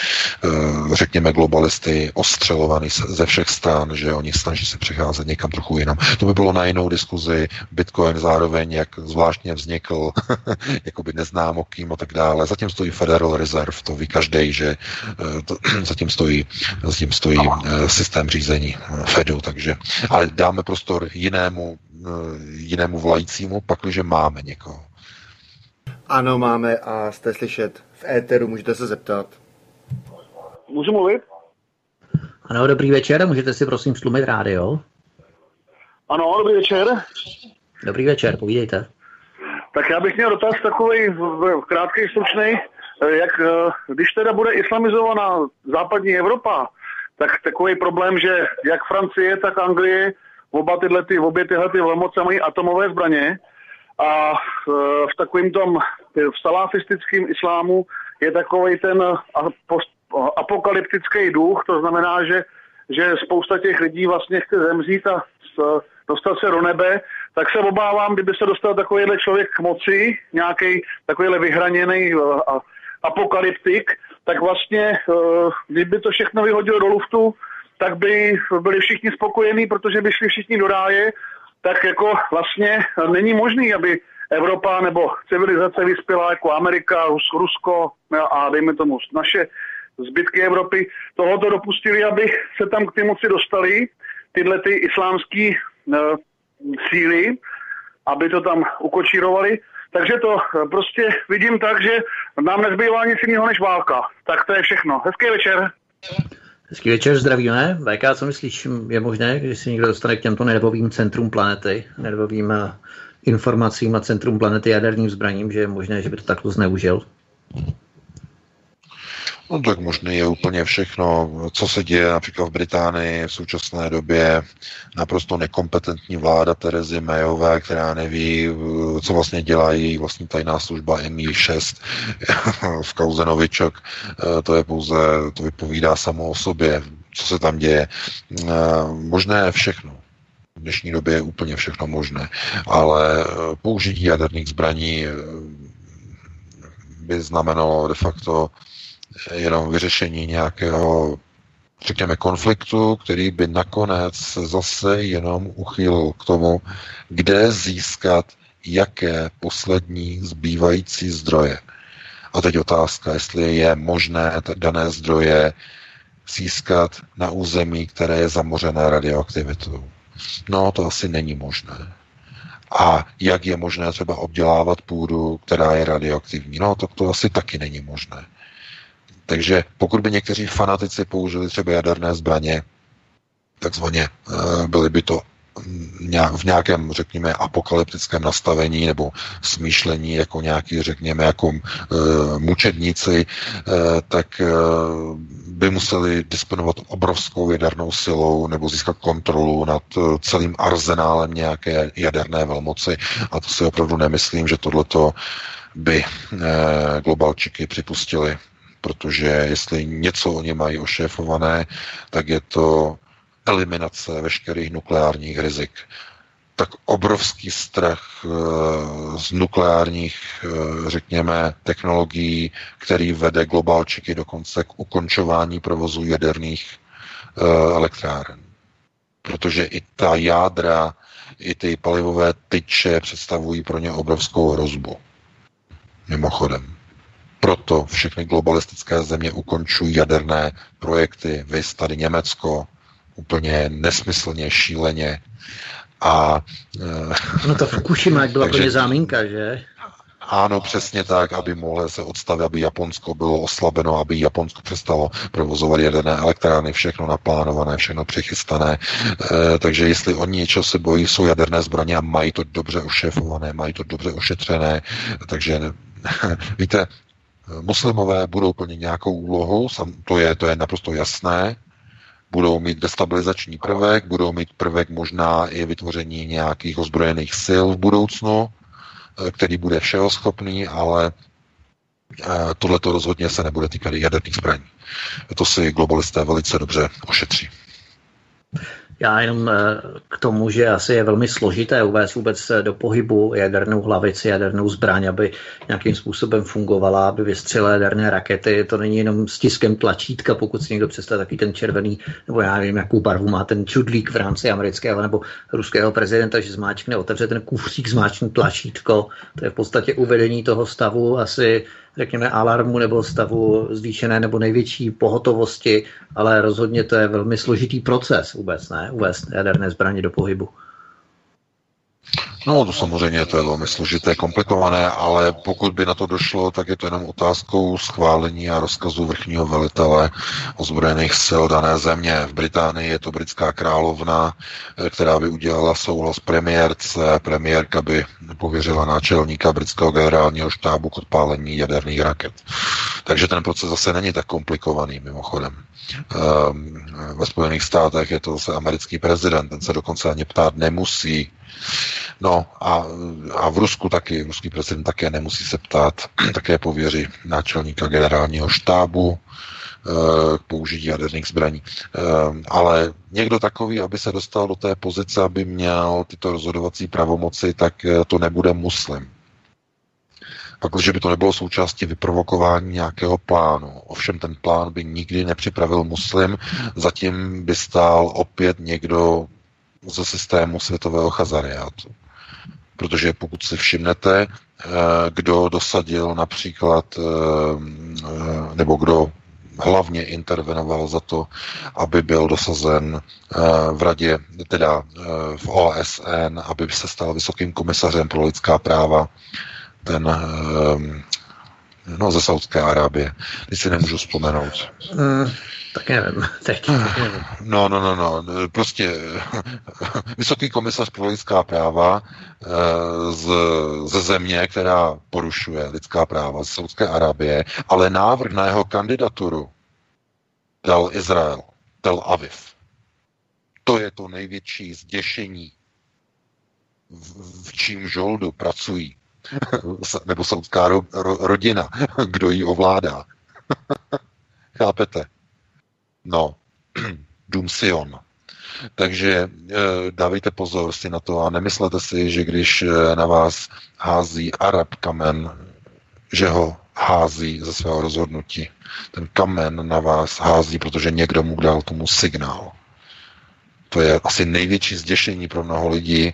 Speaker 3: eh, řekněme, globalisty ostřelovaný ze všech stran, že oni snaží se přecházet někam trochu jinam. To by bylo na jinou diskuzi. Bitcoin zároveň, jak zvláštně vznikl, jakoby neznámo kým a tak dále. Zatím stojí Federal Reserve, to ví každý, že eh, to, zatím stojí, zatím stojí eh, systém řízení Fedu, takže ale dáme prostor jinému jinému volajícímu, pakliže máme někoho.
Speaker 1: Ano, máme a jste slyšet v éteru, můžete se zeptat.
Speaker 4: Můžu mluvit?
Speaker 2: Ano, dobrý večer, můžete si prosím slumit rádio?
Speaker 4: Ano, dobrý večer.
Speaker 2: Dobrý večer, povídejte.
Speaker 4: Tak já bych měl dotaz takový krátký, stručný, jak když teda bude islamizovaná západní Evropa, tak takový problém, že jak Francie, tak Anglie, oba tyhle, ty, obě tyhle ty velmoce mají atomové zbraně a v takovým tom v salafistickém islámu je takový ten apokalyptický duch, to znamená, že, že spousta těch lidí vlastně chce zemřít a dostat se do nebe, tak se obávám, kdyby se dostal takovýhle člověk k moci, nějaký takovýhle vyhraněný apokalyptik, tak vlastně, kdyby to všechno vyhodil do luftu, tak by byli všichni spokojení, protože by šli všichni do ráje, tak jako vlastně není možný, aby Evropa nebo civilizace vyspěla jako Amerika, Rus, Rusko a dejme tomu naše zbytky Evropy tohoto dopustili, aby se tam k té moci dostali tyhle ty islámské uh, síly, aby to tam ukočírovali. Takže to prostě vidím tak, že nám nezbývá nic jiného než válka. Tak to je všechno. Hezký večer.
Speaker 2: Hezký večer, zdravíme. VK, co myslíš, je možné, když se někdo dostane k těmto nervovým centrum planety, nervovým eh, informacím a centrum planety jaderným zbraním, že je možné, že by to takto zneužil?
Speaker 3: No tak možné je úplně všechno, co se děje například v Británii v současné době. Naprosto nekompetentní vláda Terezy Mayové, která neví, co vlastně dělá její vlastní tajná služba MI6 v kauze Novičok. To je pouze, to vypovídá samo o sobě, co se tam děje. Možné je všechno. V dnešní době je úplně všechno možné, ale použití jaderných zbraní by znamenalo de facto jenom vyřešení nějakého, řekněme, konfliktu, který by nakonec zase jenom uchýlil k tomu, kde získat jaké poslední zbývající zdroje. A teď otázka, jestli je možné dané zdroje získat na území, které je zamořené radioaktivitou. No, to asi není možné. A jak je možné třeba obdělávat půdu, která je radioaktivní? No, to, to asi taky není možné. Takže pokud by někteří fanatici použili třeba jaderné zbraně, takzvaně eh, byly by to v nějakém, řekněme, apokalyptickém nastavení nebo smýšlení jako nějaký, řekněme, jako uh, mučedníci, uh, tak uh, by museli disponovat obrovskou jadernou silou nebo získat kontrolu nad celým arzenálem nějaké jaderné velmoci. A to si opravdu nemyslím, že tohleto by globalčiky připustili protože jestli něco oni mají ošéfované, tak je to eliminace veškerých nukleárních rizik. Tak obrovský strach eh, z nukleárních, eh, řekněme, technologií, který vede globálčiky dokonce k ukončování provozu jaderných eh, elektráren. Protože i ta jádra, i ty palivové tyče představují pro ně obrovskou hrozbu. Mimochodem. Proto všechny globalistické země ukončují jaderné projekty. Vy tady Německo, úplně nesmyslně, šíleně. A,
Speaker 2: eh, no to Fukushima byla takže, plně záminka, že?
Speaker 3: Ano, přesně tak, aby mohlo se odstavit, aby Japonsko bylo oslabeno, aby Japonsko přestalo provozovat jaderné elektrárny, všechno naplánované, všechno přichystané. E, takže jestli oni něčeho se bojí, jsou jaderné zbraně a mají to dobře ošefované, mají to dobře ošetřené, takže víte, muslimové budou plnit nějakou úlohu, to je, to je naprosto jasné, budou mít destabilizační prvek, budou mít prvek možná i vytvoření nějakých ozbrojených sil v budoucnu, eh, který bude všeho schopný, ale eh, tohle to rozhodně se nebude týkat jaderných zbraní. To si globalisté velice dobře ošetří.
Speaker 2: Já jenom eh, k tomu, že asi je velmi složité uvést vůbec eh, do pohybu jadernou hlavici, jadernou zbraň, aby nějakým způsobem fungovala, aby vystřelila jaderné rakety. To není jenom stiskem tlačítka, pokud si někdo představí taky ten červený, nebo já nevím, jakou barvu má ten čudlík v rámci amerického nebo ruského prezidenta, že zmáčkne, otevře ten kufřík, zmáčkne tlačítko. To je v podstatě uvedení toho stavu asi řekněme, alarmu nebo stavu zvýšené nebo největší pohotovosti, ale rozhodně to je velmi složitý proces vůbec, ne? Uvést jaderné zbraně do pohybu.
Speaker 3: No, to samozřejmě to je velmi složité, komplikované, ale pokud by na to došlo, tak je to jenom otázkou schválení a rozkazu vrchního velitele ozbrojených sil dané země. V Británii je to britská královna, eh, která by udělala souhlas premiérce. Premiérka by pověřila náčelníka britského generálního štábu k odpálení jaderných raket. Takže ten proces zase není tak komplikovaný, mimochodem. Ehm, ve Spojených státech je to zase americký prezident, ten se dokonce ani ptát nemusí, No a, a v Rusku taky, ruský prezident také nemusí se ptát, také pověří náčelníka generálního štábu k použití jaderných zbraní. Ale někdo takový, aby se dostal do té pozice, aby měl tyto rozhodovací pravomoci, tak to nebude muslim. Pak, by to nebylo součástí vyprovokování nějakého plánu. Ovšem ten plán by nikdy nepřipravil muslim, zatím by stál opět někdo ze systému světového chazariátu. Protože pokud si všimnete, eh, kdo dosadil například, eh, eh, nebo kdo hlavně intervenoval za to, aby byl dosazen v radě, teda v OSN, aby se stal vysokým komisařem pro lidská práva, ten no, ze Saudské Arábie. Teď si nemůžu vzpomenout.
Speaker 2: Mm, tak nevím, teď. nevím.
Speaker 3: No, no, no, no, prostě vysoký komisař pro lidská práva eh, z, ze země, která porušuje lidská práva z Saudské Arábie, ale návrh na jeho kandidaturu dal Izrael, Tel Aviv. To je to největší zděšení, v, v čím žoldu pracují nebo saudská ro, ro, rodina, kdo ji ovládá. Chápete? No, Dům Sion. Takže e, dávejte pozor si na to a nemyslete si, že když e, na vás hází Arab kamen, že ho hází ze svého rozhodnutí. Ten kamen na vás hází, protože někdo mu dal tomu signál. To je asi největší zděšení pro mnoho lidí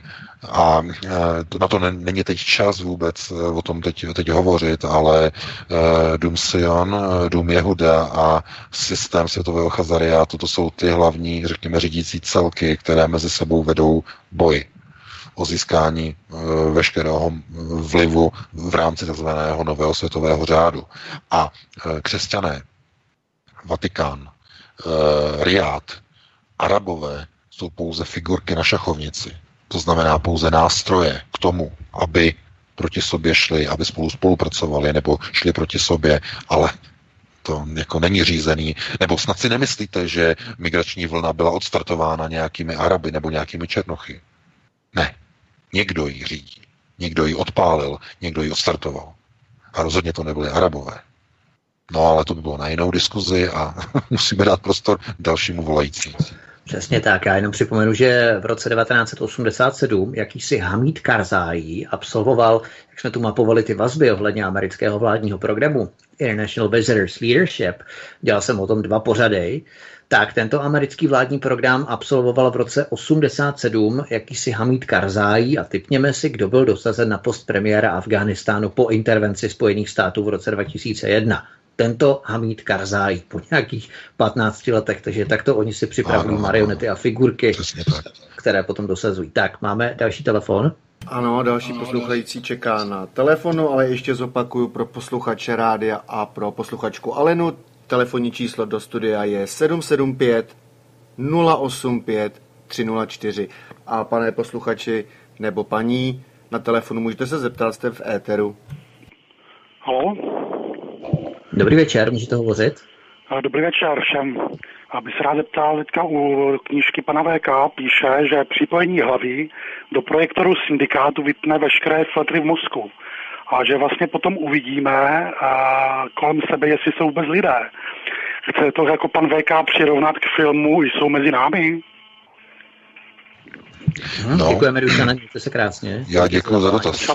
Speaker 3: a e, na to není teď čas vůbec e, o tom teď, teď hovořit, ale e, Dům Sion, Dům Jehuda a systém světového chazariátu, to jsou ty hlavní, řekněme, řídící celky, které mezi sebou vedou boj o získání veškerého vlivu v rámci tzv. nového světového řádu. A křesťané, Vatikán, Riad, Arabové jsou pouze figurky na šachovnici. To znamená pouze nástroje k tomu, aby proti sobě šli, aby spolu spolupracovali nebo šli proti sobě, ale to jako není řízený. Nebo snad si nemyslíte, že migrační vlna byla odstartována nějakými Araby nebo nějakými Černochy. Ne. Někdo ji řídí. Někdo ji odpálil, někdo ji odstartoval. A rozhodně to nebyly Arabové. No ale to by bylo na jinou diskuzi a musíme dát prostor dalšímu volajícímu.
Speaker 2: Přesně tak. Já jenom připomenu, že v roce 1987 jakýsi Hamid Karzai absolvoval, jak jsme tu mapovali ty vazby ohledně amerického vládního programu International Visitors Leadership, dělal jsem o tom dva pořady, tak tento americký vládní program absolvoval v roce 87 jakýsi Hamid Karzai a typněme si, kdo byl dosazen na post premiéra Afghánistánu po intervenci Spojených států v roce 2001 tento Hamid Karzai po nějakých 15 letech, takže takto oni si připravují ano, marionety a figurky, které potom dosazují. Tak, máme další telefon.
Speaker 1: Ano, další posluchající čeká na telefonu, ale ještě zopakuju pro posluchače rádia a pro posluchačku Alenu. Telefonní číslo do studia je 775 085 304. A pane posluchači nebo paní, na telefonu můžete se zeptat, jste v éteru.
Speaker 7: Halo?
Speaker 2: Dobrý večer, můžete hovořit?
Speaker 7: Dobrý večer všem. Aby se rád zeptal, teďka u knížky pana VK píše, že připojení hlavy do projektoru syndikátu vypne veškeré filtry v mozku. A že vlastně potom uvidíme a kolem sebe, jestli jsou vůbec lidé. Chce to jako pan VK přirovnat k filmu Jsou mezi námi?
Speaker 2: No. Děkujeme, Dušana, mějte se krásně.
Speaker 3: Já děkuji za dotaz.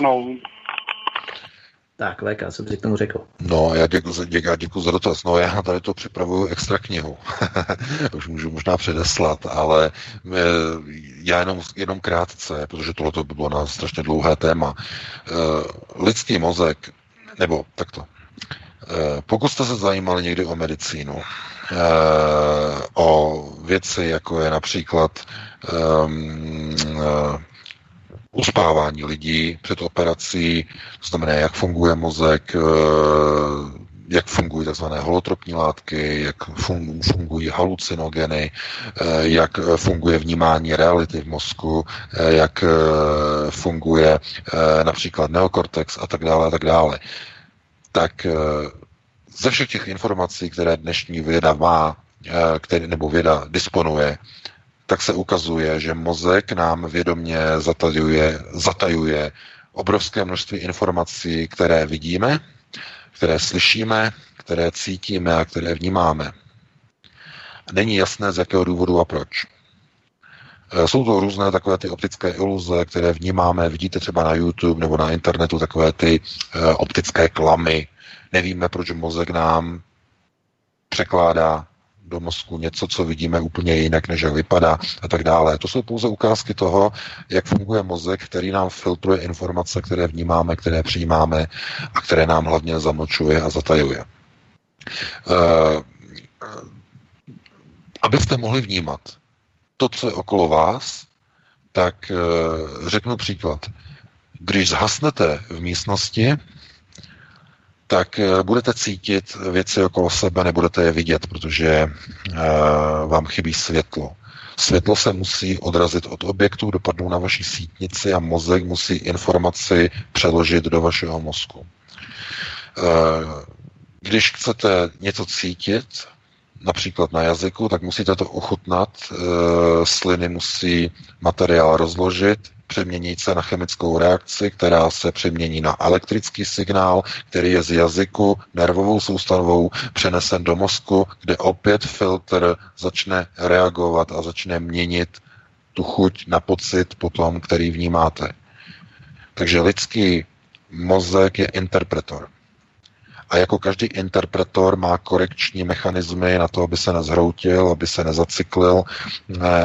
Speaker 2: Tak, VK, co bych tomu řekl?
Speaker 3: No, já děkuji za, děkuji, děkuji za dotaz. No, já tady to připravuju extra knihu. Už můžu možná předeslat, ale e, já jenom, jenom krátce, protože tohle by bylo na strašně dlouhé téma. E, lidský mozek, nebo takto, e, pokud jste se zajímali někdy o medicínu, o věci, jako je například e, uspávání lidí před operací, to znamená, jak funguje mozek, eh, jak fungují tzv. holotropní látky, jak fungují halucinogeny, eh, jak funguje vnímání reality v mozku, eh, jak funguje například neokortex a tak dále a tak dále. Tak ze všech těch informací, které dnešní věda má, který, nebo věda disponuje, tak se ukazuje, že mozek nám vědomě zatajuje, zatajuje obrovské množství informací, které vidíme, které slyšíme, které cítíme a které vnímáme. Není jasné, z jakého důvodu a proč. Eh, jsou to různé takové ty optické iluze, které vnímáme, vidíte třeba na YouTube nebo na internetu takové ty e, optické klamy. Nevíme, proč mozek nám překládá do mozku něco, co vidíme úplně jinak, než jak vypadá a tak dále. To jsou pouze ukázky toho, jak funguje mozek, který nám filtruje informace, které vnímáme, které přijímáme a které nám hlavně zamlčuje a zatajuje. E, abyste mohli vnímat to, co je okolo vás, tak e, řeknu příklad. Když zhasnete v místnosti, tak eh, budete cítit věci okolo sebe, nebudete je vidět, protože uh, vám chybí světlo. Světlo se musí odrazit od objektu, dopadnout na vaší sítnici a mozek musí informaci přeložit do vašeho mozku. Uh, když chcete něco cítit, například na jazyku, tak musíte to ochutnat, sliny musí materiál rozložit, přemění se na chemickou reakci, která se přemění na elektrický signál, který je z jazyku nervovou soustavou přenesen do mozku, kde opět filtr začne reagovat a začne měnit tu chuť na pocit potom, který vnímáte. Takže lidský mozek je interpretor. A jako každý interpretor má korekční mechanismy na to, aby se nezhroutil, aby se nezacyklil,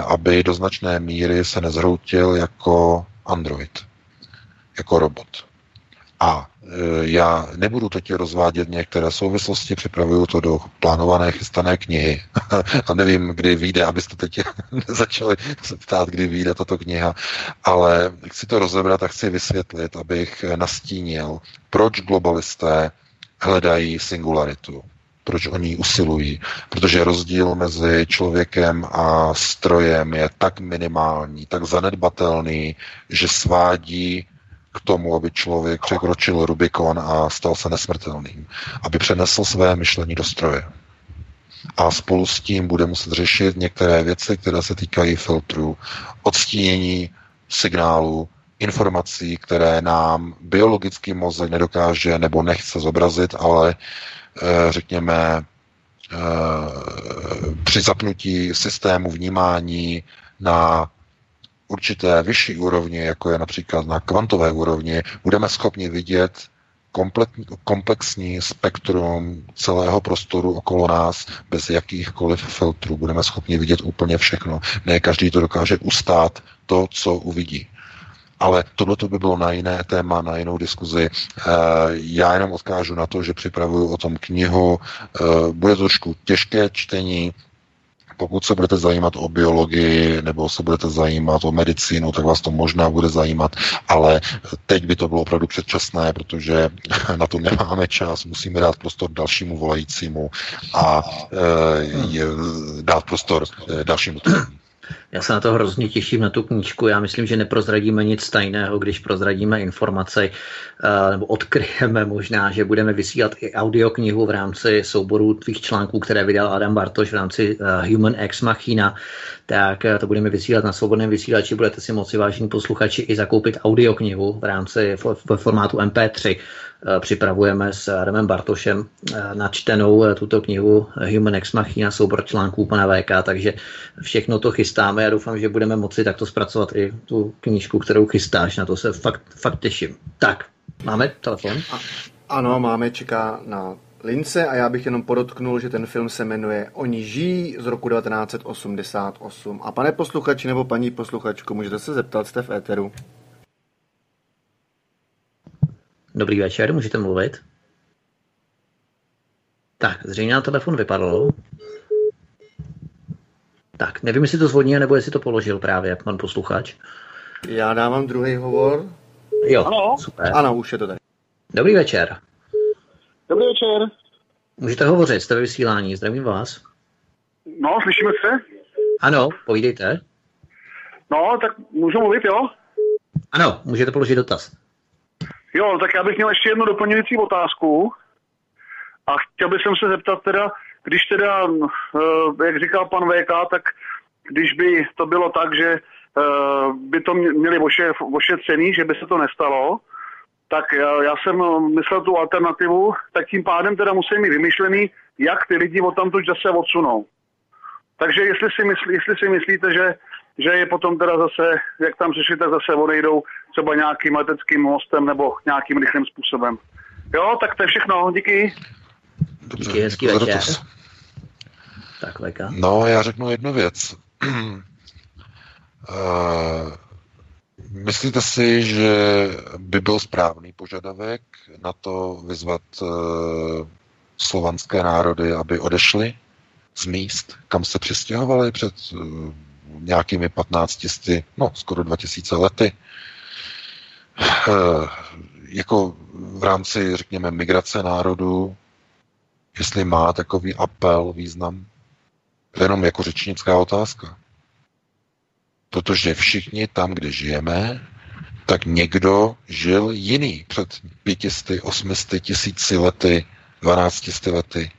Speaker 3: aby do značné míry se nezhroutil jako android, jako robot. A e, já nebudu teď rozvádět některé souvislosti, připravuju to do plánované chystané knihy. a nevím, kdy vyjde, abyste teď začali se ptát, kdy vyjde tato kniha, ale chci to rozebrat a chci vysvětlit, abych nastínil, proč globalisté hledají singularitu, proč oni usilují. Protože rozdíl mezi člověkem a strojem je tak minimální, tak zanedbatelný, že svádí k tomu, aby člověk překročil Rubikon a stal se nesmrtelným. Aby přenesl své myšlení do stroje. A spolu s tím bude muset řešit některé věci, které se týkají filtru, odstínění signálu, informací, které nám biologický mozek nedokáže nebo nechce zobrazit, ale eh, řekněme eh, při zapnutí systému vnímání na určité vyšší úrovni, jako je například na kvantové úrovni, budeme schopni vidět komplexní spektrum celého prostoru okolo nás bez jakýchkoliv filtrů. Budeme schopni vidět úplně všechno. Ne každý to dokáže ustát to, co uvidí. Ale tohle by bylo na jiné téma, na jinou diskuzi. Eh, já jenom odkážu na to, že připravuju o tom knihu. Eh, bude to trošku těžké čtení, pokud se budete zajímat o biologii nebo se budete zajímat o medicínu, tak vás to možná bude zajímat, ale teď by to bylo opravdu předčasné, protože na to nemáme čas, musíme dát prostor dalšímu volajícímu a e, dát prostor dalšímu.
Speaker 2: Já se na to hrozně těším, na tu knížku. Já myslím, že neprozradíme nic tajného, když prozradíme informace, eh, nebo odkryjeme možná, že budeme vysílat i audioknihu v rámci souboru tvých článků, které vydal Adam Bartoš v rámci eh, Human Ex Machina, tak eh, to budeme vysílat na svobodném vysílači. Budete si moci, vážení posluchači, i zakoupit audioknihu v rámci ve formátu MP3 Eh, připravujeme s Adamem Bartošem eh, načtenou eh, tuto knihu Human Ex Machina, soubor článků pana VK, takže všechno to chystáme a doufám, že budeme moci takto zpracovat i tu knížku, kterou chystáš, na to se fakt, fakt těším. Tak, máme telefon? A,
Speaker 1: ano, máme, čeká na lince a já bych jenom podotknul, že ten film se jmenuje Oni žijí z roku 1988. A pane posluchači nebo paní posluchačko, můžete se zeptat, jste v éteru.
Speaker 2: Dobrý večer, můžete mluvit? Tak, zřejmě na telefon vypadl. Tak, nevím, jestli to zvodní, nebo jestli to položil právě pan posluchač.
Speaker 1: Já dávám druhý hovor.
Speaker 2: Jo, ano. super.
Speaker 1: Ano, už je to tady.
Speaker 2: Dobrý večer.
Speaker 4: Dobrý večer.
Speaker 2: Můžete hovořit, jste ve vysílání, zdravím vás.
Speaker 4: No, slyšíme se?
Speaker 2: Ano, povídejte.
Speaker 4: No, tak můžu mluvit, jo?
Speaker 2: Ano, můžete položit dotaz.
Speaker 4: Jo, tak já bych měl ještě jednu doplňující otázku. A chtěl bych se zeptat teda, když teda, eh, jak říkal pan VK, tak když by to bylo tak, že eh, by to měli ošetřený, že by se to nestalo, tak já, jsem myslel tu alternativu, tak tím pádem teda musí mít vymyšlený, jak ty lidi od tamtud zase odsunou. Takže jestli si, myslí, jestli si myslíte, že, že je potom teda zase, jak tam řešíte, zase odejdou třeba nějakým leteckým mostem nebo nějakým rychlým způsobem. Jo, tak to je všechno, díky.
Speaker 2: Dobře, díky, hezký večer. Tak, Veka.
Speaker 3: No, já řeknu jednu věc. Uh, myslíte si, že by byl správný požadavek na to vyzvat uh, slovanské národy, aby odešly z míst, kam se přistěhovali před uh, nějakými 15, no skoro 2000 lety? Uh, jako v rámci, řekněme, migrace národů, jestli má takový apel význam? To je jenom jako řečnická otázka. Protože všichni tam, kde žijeme, tak někdo žil jiný před 500, 800 tisíci lety, 12 lety.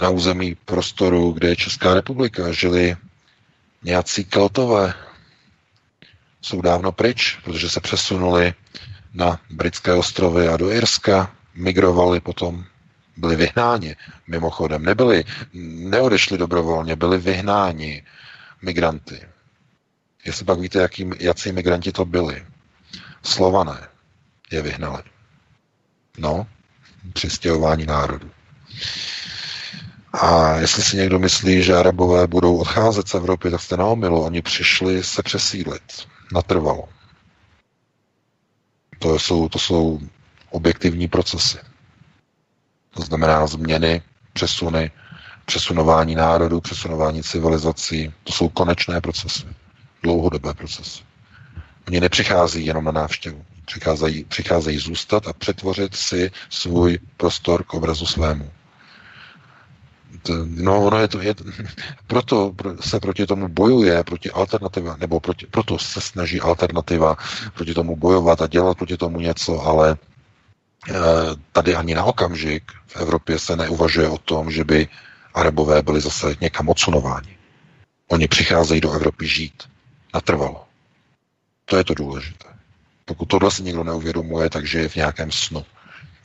Speaker 3: Na území prostoru, kde je Česká republika, žili nějací keltové. Jsou dávno pryč, protože se přesunuli na britské ostrovy a do Irska, migrovali potom, byli vyhnáni. Mimochodem, nebyli, neodešli dobrovolně, byli vyhnáni migranty. Jestli pak víte, jaký, jaký migranti to byli. Slované je vyhnali. No, přistěhování národu. A jestli si někdo myslí, že Arabové budou odcházet z Evropy, tak jste na omilu. Oni přišli se přesídlit. Natrvalo. To jsou, to jsou objektivní procesy. To znamená změny, přesuny, přesunování národů, přesunování civilizací. To jsou konečné procesy. Dlouhodobé procesy. Oni nepřicházejí jenom na návštěvu. Přicházejí, přicházejí zůstat a přetvořit si svůj prostor k obrazu svému. No, ono je to, je, proto se proti tomu bojuje, proti alternativa, nebo proti, proto se snaží alternativa proti tomu bojovat a dělat proti tomu něco, ale e, tady ani na okamžik v Evropě se neuvažuje o tom, že by Arabové byli zase někam odsunováni. Oni přicházejí do Evropy žít. Natrvalo. To je to důležité. Pokud tohle si někdo neuvědomuje, takže je v nějakém snu.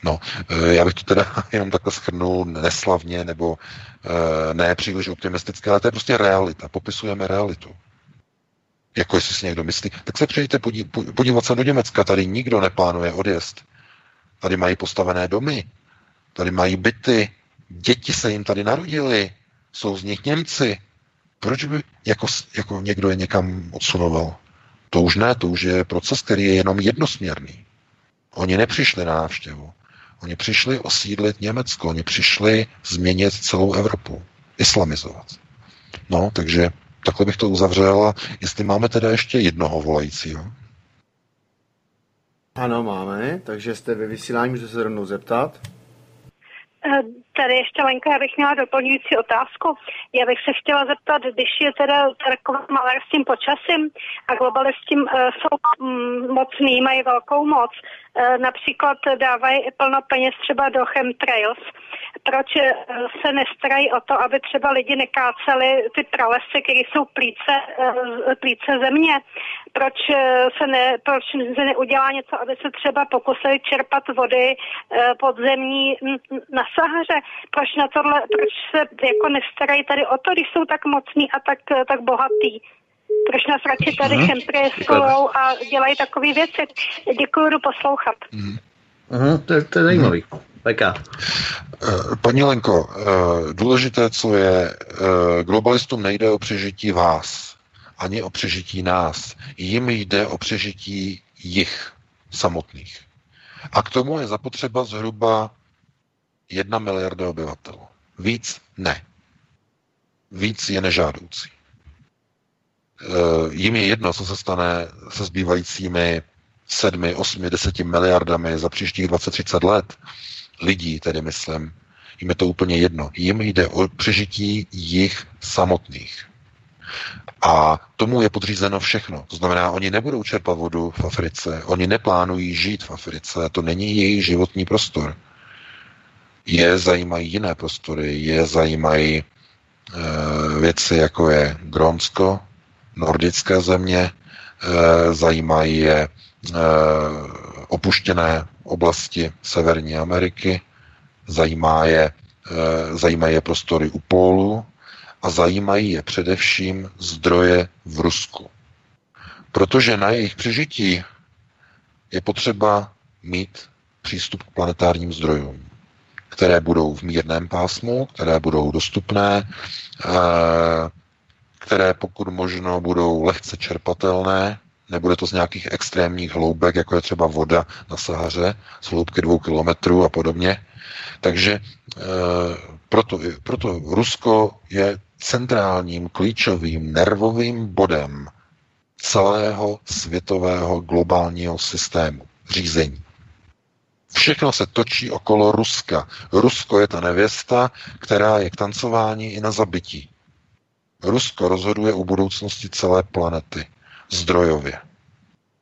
Speaker 3: No, eh, já bych to teda jenom takhle schrnul neslavně nebo eh, ne příliš optimistické, ale to je prostě realita. Popisujeme realitu. Jako jestli si někdo myslí, tak se přijďte podívat se do Německa. Tady nikdo neplánuje odjezd. Tady mají postavené domy, tady mají byty, děti se jim tady narodily, jsou z nich Němci. Proč by jako, jako někdo je někam odsunoval? To už ne, to už je proces, který je jenom jednosměrný. Oni nepřišli na návštěvu. Oni přišli osídlit Německo, oni přišli změnit celou Evropu, islamizovat. No, takže takhle bych to uzavřel a jestli máme teda ještě jednoho volajícího.
Speaker 1: Ano, máme, takže jste ve vysílání, můžete se rovnou zeptat.
Speaker 5: Tady ještě Lenka, já bych měla doplňující otázku. Já bych se chtěla zeptat, když je teda takový malér s tím počasím a globalisti uh, jsou um, mocný, mají velkou moc, uh, například dávají plno peněz třeba do chemtrails, proč uh, se nestarají o to, aby třeba lidi nekáceli ty pralesy, které jsou plíce, uh, plíce země, proč se, ne, proč se neudělá něco, aby se třeba pokusili čerpat vody podzemní na Sahaře, proč na tohle, proč se jako nestarají tady o to, když jsou tak mocní a tak, tak bohatý. Proč nás radši tady chemtrieskolou a dělají takové věci. Děkuji, jdu poslouchat.
Speaker 2: Mm-hmm. Uh-huh, to, to je zajímavý. Peka.
Speaker 3: Eh, paní Lenko, eh, důležité, co je, eh, globalistům nejde o přežití vás, ani o přežití nás. Jim jde o přežití jich samotných. A k tomu je zapotřeba zhruba jedna miliarda obyvatel. Víc ne. Víc je nežádoucí. Jim je jedno, co se stane se zbývajícími sedmi, osmi, deseti miliardami za příštích 20-30 let. Lidí tedy myslím. Jim je to úplně jedno. Jim jde o přežití jich samotných. A tomu je podřízeno všechno. To znamená, oni nebudou čerpat vodu v Africe, oni neplánují žít v Africe, to není jejich životní prostor je zajímají jiné prostory, je zajímají e, věci, jako je Grónsko, nordické země, e, zajímají je opuštěné oblasti Severní Ameriky, zajímá je, e, zajímají je prostory u pólu a zajímají je především zdroje v Rusku. Protože na jejich přežití je potřeba mít přístup k planetárním zdrojům, které budou v mírném pásmu, které budou dostupné, eh, které pokud možno budou lehce čerpatelné, nebude to z nějakých extrémních hloubek, jako je třeba voda na Sahaře, z hloubky dvou kilometrů a podobně. Takže e, proto, proto Rusko je centrálním, klíčovým, nervovým bodem celého světového globálního systému řízení. Všechno se točí okolo Ruska. Rusko je ta nevěsta, která je k tancování i na zabití. Rusko rozhoduje o budoucnosti celé planety zdrojově.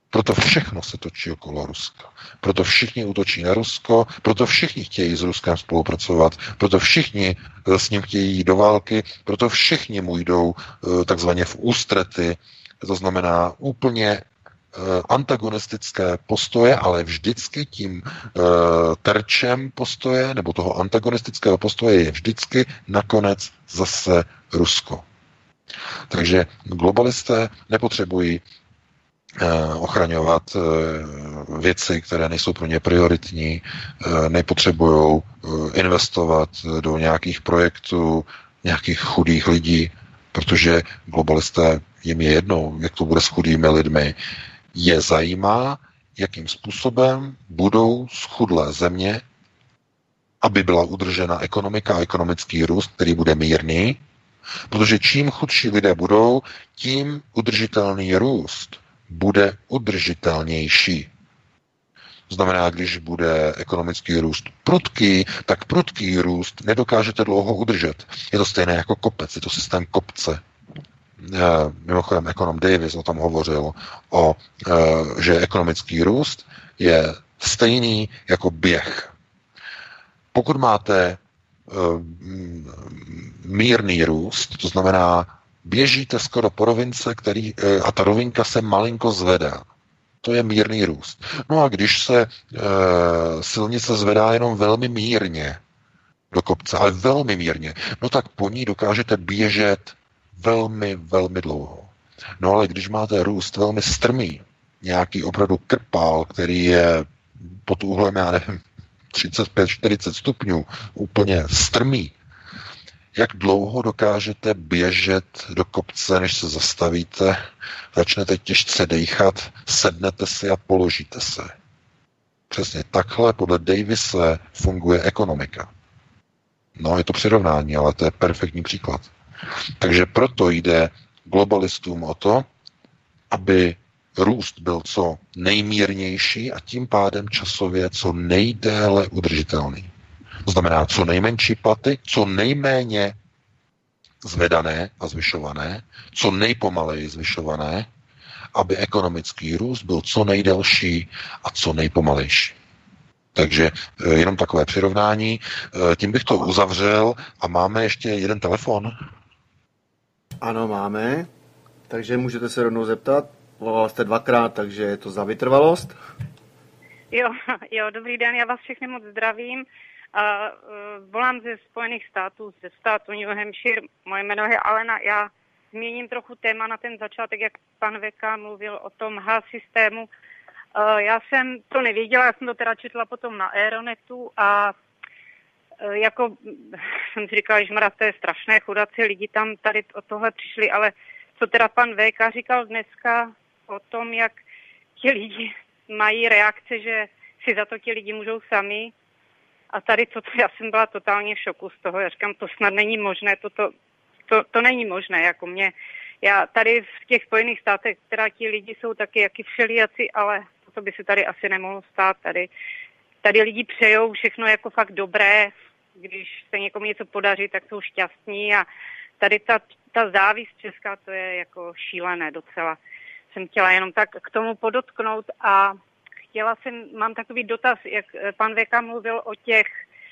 Speaker 3: Proto všechno se točí okolo Ruska. Proto všichni útočí na Rusko, proto všichni chtějí s Ruskem spolupracovat, proto všichni s ním chtějí jít do války, proto všichni mu jdou eh, takzvaně v ústrety, to znamená úplně eh, antagonistické postoje, ale vždycky tím terčem postoje nebo toho antagonistického postoje je vždycky nakonec zase Rusko. Takže globalisté nepotřebují eh, ochraňovat eh, věci, které nejsou pro ně prioritní, eh, nepotřebují investovat do nějakých projektů, nějakých chudých lidí, protože globalisté jim je jedno, jak to bude s chudými lidmi. Je zajímá, jakým způsobem budou schudlé země, aby byla udržena ekonomika a ekonomický růst, který bude mírný, Protože čím chudší lidé budou, tím udržitelný růst bude udržitelnější. Znamená, když bude ekonomický růst prudký, tak prudký růst nedokážete dlouho udržet. Je to stejné jako kopec, je to systém kopce. Eh, mimochodem, ekonom Davis o tom hovořil, o, eh, že ekonomický růst je stejný jako běh. Pokud máte mírný růst, to znamená, běžíte skoro po rovince, který, eh, a ta rovinka se malinko zvedá. To je mírný růst. No a když se e, silnice zvedá jenom velmi mírně do kopce, ale velmi mírně, no tak po ní dokážete běžet velmi, velmi dlouho. No ale když máte růst velmi strmý, nějaký opravdu krpál, který je pod úhlem, já nevím, 35-40 stupňů, úplně strmý, jak dlouho dokážete běžet do kopce, než se zastavíte, začnete těžce dejchat, sednete si a položíte se. Přesně takhle podle Davise funguje ekonomika. No, je to přirovnání, ale to je perfektní příklad. Takže proto jde globalistům o to, aby růst byl co nejmírnější a tím pádem časově co nejdéle udržitelný. To znamená co nejmenší platy, co nejméně zvedané a zvyšované, co nejpomaleji zvyšované, aby ekonomický růst byl co nejdelší a co nejpomalejší. Takže eh, jenom takové přirovnání. Eh, tím bych to uzavřel a máme ještě jeden telefon.
Speaker 1: Ano, máme. Takže můžete se rovnou zeptat. Volal jste dvakrát, takže je to za vytrvalost.
Speaker 8: Jo, jo, dobrý den, já vás všechny moc zdravím. Uh, uh, volám ze Spojených států, ze státu New Hampshire. Moje jméno je Alena. Já změním trochu téma na ten začátek, jak pan Veka mluvil o tom H systému. Uh, já jsem to nevěděla, já jsem to teda četla potom na Aeronetu a uh, jako jsem si říkala, že mraz, to je strašné, chudaci lidi tam tady o tohle přišli, ale co teda pan VK říkal dneska, o tom, jak ti lidi mají reakce, že si za to ti lidi můžou sami. A tady to, já jsem byla totálně v šoku z toho. Já říkám, to snad není možné, to, to, to, to není možné, jako mě. Já tady v těch Spojených státech, která ti lidi jsou taky jaký všelijaci, ale to by se tady asi nemohlo stát. Tady, tady lidi přejou všechno jako fakt dobré, když se někomu něco podaří, tak jsou šťastní a tady ta, ta závist česká, to je jako šílené docela jsem chtěla jenom tak k tomu podotknout a chtěla jsem, mám takový dotaz, jak pan Veka mluvil o těch,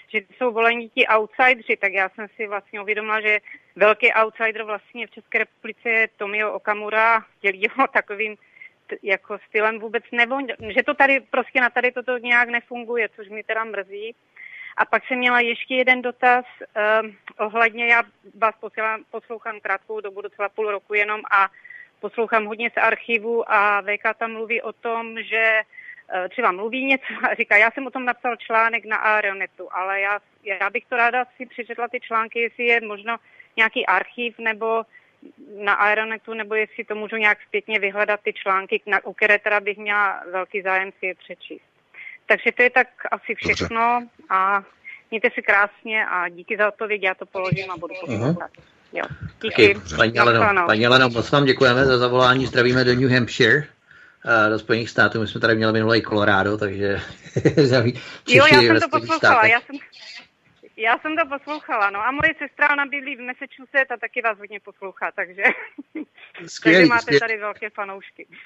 Speaker 8: že jsou volení ti outsideri, tak já jsem si vlastně uvědomila, že velký outsider vlastně v České republice je Tomio Okamura, dělí ho takovým jako stylem vůbec nebo, že to tady prostě na tady toto nějak nefunguje, což mi teda mrzí. A pak jsem měla ještě jeden dotaz um, ohledně, já vás posílám, poslouchám krátkou dobu, docela půl roku jenom a poslouchám hodně z archivu a VK tam mluví o tom, že uh, třeba mluví něco a říká, já jsem o tom napsal článek na Aeronetu, ale já, já bych to ráda si přečetla ty články, jestli je možno nějaký archiv nebo na Aeronetu, nebo jestli to můžu nějak zpětně vyhledat ty články, na, u které teda bych měla velký zájem si je přečíst. Takže to je tak asi všechno Dobře. a mějte si krásně a díky za odpověď, já to položím a budu poslouchat. Jo. Díky.
Speaker 2: Paní Aleno, paní Aleno, moc vám děkujeme za zavolání, zdravíme do New Hampshire do Spojených států. My jsme tady měli minulý Colorado, takže
Speaker 8: Jo, já jsem to poslouchala, já jsem, já jsem to poslouchala, no a moje sestra, ona bydlí v Massachusetts a taky vás hodně poslouchá, takže, skvělý, takže máte skvělý. tady velké fanoušky.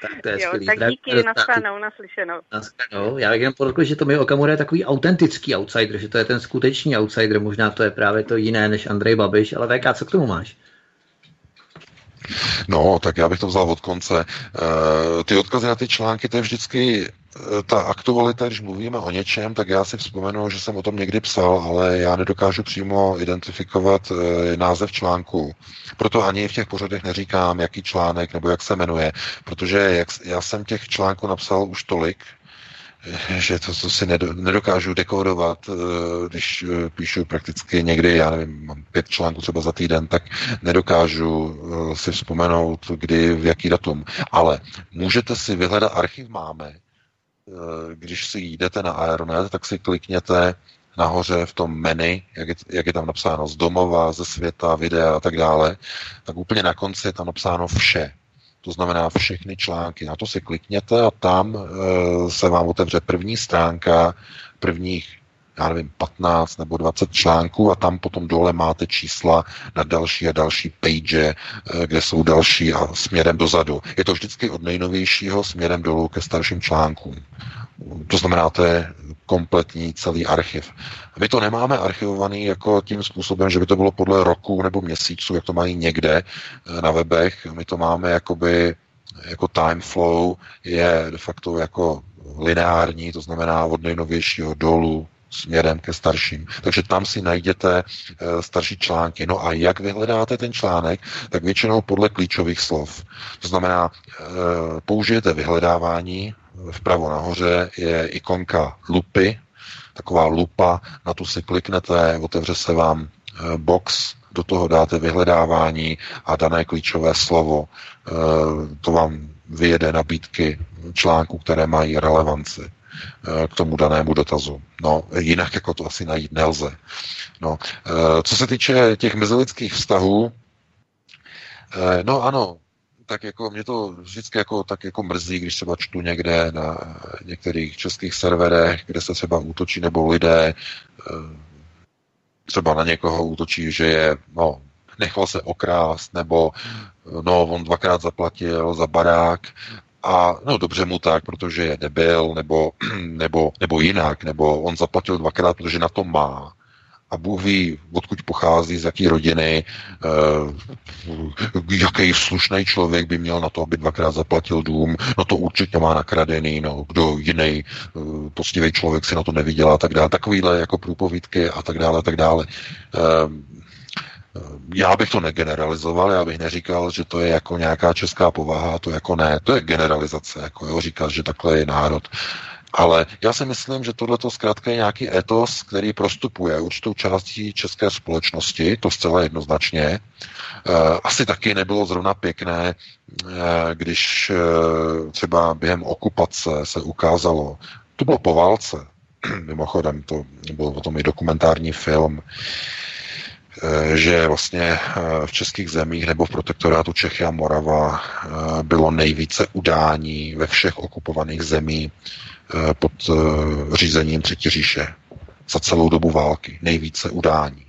Speaker 2: Tak to je
Speaker 8: jo,
Speaker 2: skvělý.
Speaker 8: Tak díky, nastanou, naslyšenou.
Speaker 2: Nastanou. Já bych jen podotkl, že to mi Okamura je takový autentický outsider, že to je ten skutečný outsider, možná to je právě to jiné než Andrej Babiš, ale VK, co k tomu máš?
Speaker 3: No, tak já bych to vzal od konce. Uh, ty odkazy na ty články, to je vždycky uh, ta aktualita, když mluvíme o něčem, tak já si vzpomenu, že jsem o tom někdy psal, ale já nedokážu přímo identifikovat uh, název článku. Proto ani v těch pořadech neříkám, jaký článek nebo jak se jmenuje, protože jak, já jsem těch článků napsal už tolik, že to, to si nedokážu dekodovat, eh, když eh, píšu prakticky někdy, já nevím, mám pět článků třeba za týden, tak nedokážu eh, si vzpomenout, kdy, v jaký datum. Ale můžete si vyhledat, archiv máme, když si jdete na Aeronet, tak si klikněte nahoře v tom menu, jak je, jak je tam napsáno z domova, ze světa, videa a tak dále, tak úplně na konci je tam napsáno vše to znamená všechny články. Na to si klikněte a tam e, se vám otevře první stránka prvních já nevím, 15 nebo 20 článků a tam potom dole máte čísla na další a další page, eh, kde jsou další a směrem dozadu. Je to vždycky od nejnovějšího směrem dolů ke starším článkům. To znamená, to je kompletní celý archiv. My to nemáme archivovaný jako tím způsobem, že by to bylo podle roku nebo měsíců, jak to mají někde eh, na webech. My to máme jakoby jako time flow je de facto jako lineární, to znamená od nejnovějšího dolů směrem ke starším. Takže tam si najděte eh, starší články. No a jak vyhledáte ten článek, tak většinou podle klíčových slov. To znamená, eh, použijete vyhledávání, vpravo nahoře je ikonka lupy, taková lupa, na tu si kliknete, otevře se vám eh, box, do toho dáte vyhledávání a dané klíčové slovo. To vám vyjede nabídky článků, které mají relevanci. Eh, k tomu danému dotazu. No, jinak jako to asi najít nelze. No, eh, co se týče těch mezilidských vztahů, eh, no ano, tak jako mě to vždycky jako, tak jako mrzí, když třeba čtu někde na některých českých serverech, kde se třeba útočí nebo lidé třeba na někoho útočí, že je, no, nechal se okrást, nebo no, on dvakrát zaplatil za barák a no dobře mu tak, protože je debil, nebo, nebo, nebo jinak, nebo on zaplatil dvakrát, protože na to má. A Bůh ví, odkud pochází, z jaké rodiny, eh, jaký slušný člověk by měl na to, aby dvakrát zaplatil dům, no to určitě má nakradený, no kdo jiný eh, poctivý člověk si na to neviděl a tak dále. Takovýhle jako průpovídky a tak dále, a tak dále. Eh, já bych to negeneralizoval, já bych neříkal, že to je jako nějaká česká povaha, to jako ne, to je generalizace, jako jo, říkat, že takhle je národ. Ale já si myslím, že tohle to zkrátka je nějaký etos, který prostupuje určitou částí české společnosti, to zcela jednoznačně. E, asi taky nebylo zrovna pěkné, e, když třeba během okupace se ukázalo, to bylo po válce, mimochodem, to byl o tom i dokumentární film, Eh, že vlastně eh, v českých zemích nebo v protektorátu Čechy a Morava eh, bylo nejvíce udání ve všech okupovaných zemí pod řízením Třetí říše za celou dobu války. Nejvíce udání.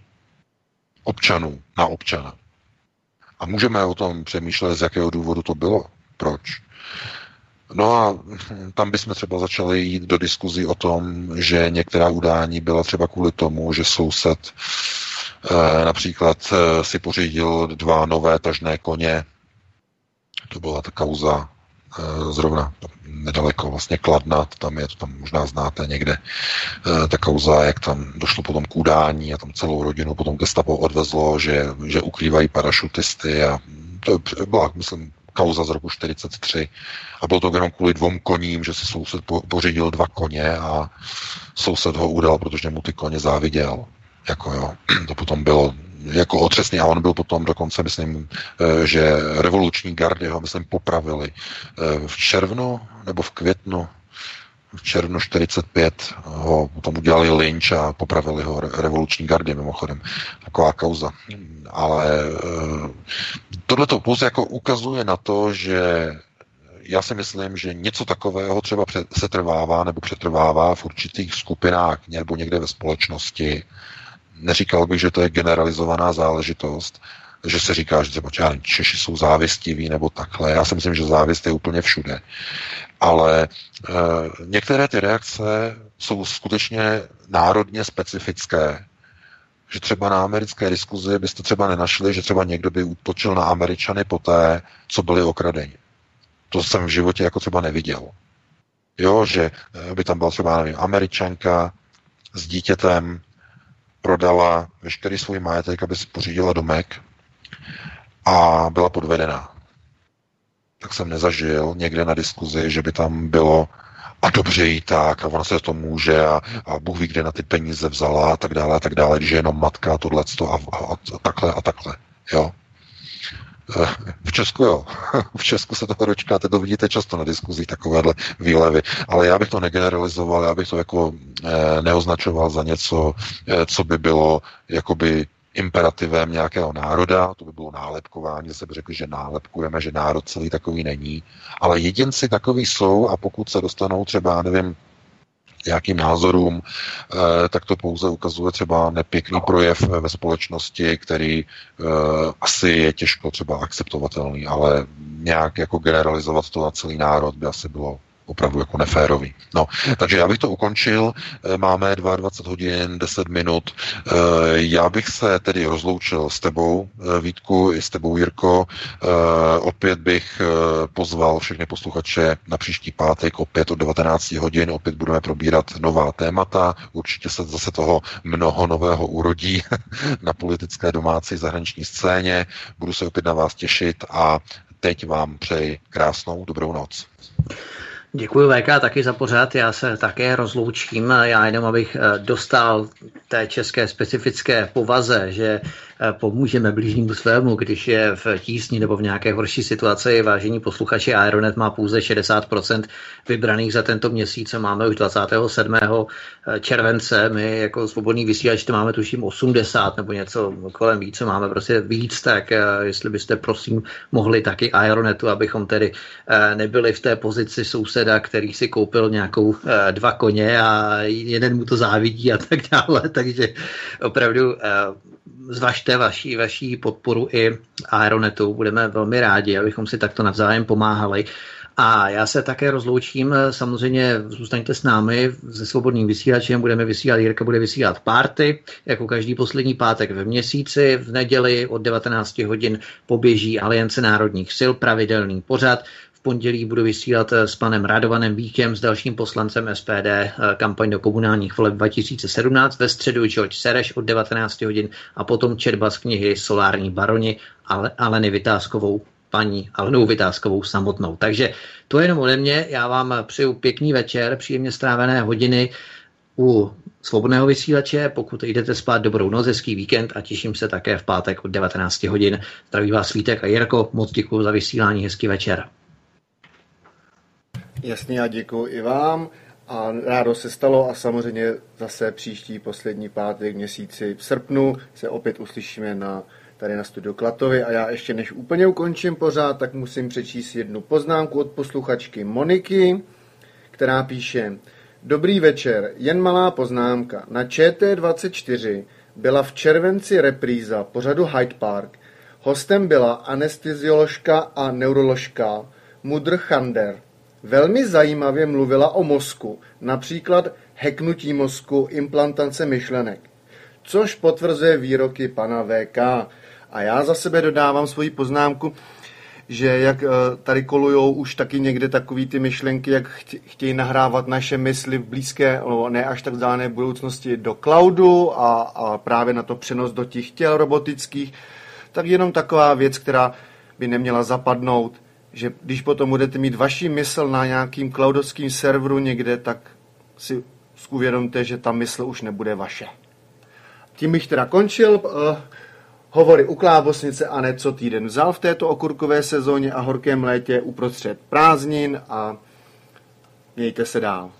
Speaker 3: Občanů na občana. A můžeme o tom přemýšlet, z jakého důvodu to bylo. Proč? No a tam bychom třeba začali jít do diskuzí o tom, že některá udání byla třeba kvůli tomu, že soused Eh, například eh, si pořídil dva nové tažné koně. To byla ta kauza zrovna nedaleko vlastně Kladna, tam je, to tam možná znáte někde, ta kauza, jak tam došlo potom k udání a tam celou rodinu potom gestapo odvezlo, že, že ukrývají parašutisty a to byla, myslím, kauza z roku 43 a bylo to jenom kvůli dvou koním, že si soused pořídil dva koně a soused ho udal, protože mu ty koně záviděl. Jako jo, to potom bylo jako otřesný a on byl potom dokonce, myslím, eh, že revoluční gardy ho, myslím, popravili eh, v červnu nebo v květnu v červnu 45 ho potom udělali lynč a popravili ho revoluční gardy mimochodem. Taková kauza. Ale eh, tohle to pouze jako ukazuje na to, že já si myslím, že něco takového třeba se trvává nebo přetrvává v určitých skupinách nebo někde ve společnosti. Neříkal bych, že to je generalizovaná záležitost, že se říká, že třeba Češi jsou závistiví nebo takhle. Já si myslím, že závist je úplně všude. Ale e, některé ty reakce jsou skutečně národně specifické. Že třeba na americké diskuzi byste třeba nenašli, že třeba někdo by útočil na Američany poté, co byli okradeni. To jsem v životě jako třeba neviděl. Jo, že eh, by tam byla třeba, nevím, američanka s dítětem, prodala veškerý svůj majetek, aby si pořídila domek a byla podvedená. Tak jsem nezažil někde na diskuzi, že by tam bylo a dobře jí tak, a ona se to může a, a Bůh ví, kde na ty peníze vzala a tak dále a tak dále, když je jenom matka a tohleto a, a, a takhle a takhle. Jo. V Česku jo. V Česku se toho dočkáte, to vidíte často na diskuzích, takovéhle výlevy. Ale já bych to negeneralizoval, já bych to jako eh, neoznačoval za něco, eh, co by bylo jakoby imperativem nějakého národa, to by bylo nálepkování, zase by řekli, že nálepkujeme, že národ celý takový není, ale jedinci takový jsou a pokud se dostanou třeba, nevím, nějakým názorům, eh, tak to pouze ukazuje třeba nepěkný projev ve společnosti, který eh, asi je těžko třeba akceptovatelný, ale nějak jako generalizovat to na celý národ by asi bylo opravdu jako neférový. No, takže já bych to ukončil. Eh, máme 22 hodin, 10 minut. Eh, já bych se tedy rozloučil s tebou, eh, Vítku, i s tebou, Jirko. Opět bych pozval všechny posluchače na příští pátek, opět od 19 hodin. Opět budeme probírat nová témata. Určitě se zase toho mnoho nového urodí na politické domácí zahraniční scéně. Budu se opět na vás těšit a teď vám přeji krásnou dobrou noc.
Speaker 2: Děkuji VK taky za pořád, já se také rozloučím, já jenom abych eh, dostal té české specifické povaze, že pomůžeme blížnímu svému, když je v tísni nebo v nějaké horší situaci. Vážení posluchači, Aeronet má pouze 60% vybraných za tento měsíc a máme už 27. Eh, července. My jako svobodný vysílač to máme tuším 80 nebo něco kolem více, máme prostě víc, tak eh, jestli byste prosím mohli taky Aeronetu, abychom tedy nebyli v té pozici souseda, který si koupil nějakou dva koně a jeden mu to závidí a tak dále, takže opravdu zvažte vaší, vaší podporu i Aeronetu. Budeme velmi rádi, abychom si takto navzájem pomáhali. A já se také rozloučím, samozřejmě zůstaňte s námi se svobodným vysílačem, budeme vysílat, Jirka bude vysílat párty, jako každý poslední pátek ve měsíci, v neděli od 19 hodin poběží Aliance národních sil, pravidelný pořad, pondělí budu vysílat eh, s panem Radovanem Víkem, s dalším poslancem SPD eh, kampaň do komunálních voleb 2017. Ve středu George Sereš od 19 hodin a potom četba z knihy Solární baroni ale, Aleny Vytázkovou paní Alenou Vytázkovou samotnou. Takže to je jenom ode mě. Já vám přeju pěkný večer, příjemně strávené hodiny u svobodného vysílače. Pokud jdete spát, dobrou noc, hezký víkend a těším se také v pátek od 19 hodin. Zdraví vás Vítek a Jirko, moc děkuji za vysílání, hezký večer.
Speaker 1: Jasně, já děkuji i vám a rádo se stalo a samozřejmě zase příští poslední pátek měsíci v srpnu se opět uslyšíme na tady na studiu Klatovi a já ještě než úplně ukončím pořád, tak musím přečíst jednu poznámku od posluchačky Moniky, která píše Dobrý večer, jen malá poznámka. Na ČT24 byla v červenci repríza pořadu Hyde Park. Hostem byla anestezioložka a neuroložka Mudr Chander. Velmi zajímavě mluvila o mozku, například heknutí mozku, implantace myšlenek, což potvrzuje výroky pana VK. A já za sebe dodávám svoji poznámku, že jak eh, tady kolujou už taky někde takový ty myšlenky, jak chtějí nahrávat naše mysli v blízké, nebo ne až tak vzdálené budoucnosti do cloudu a, a právě na to přenos do těch těl robotických, tak jenom taková věc, která by neměla zapadnout, že když potom budete mít vaši mysl na nějakým cloudovským serveru někde, tak si uvědomte, že ta mysl už nebude vaše. Tím bych teda končil. Uh, hovory u klábosnice a ne co týden vzal v této okurkové sezóně a horkém létě uprostřed prázdnin a mějte se dál.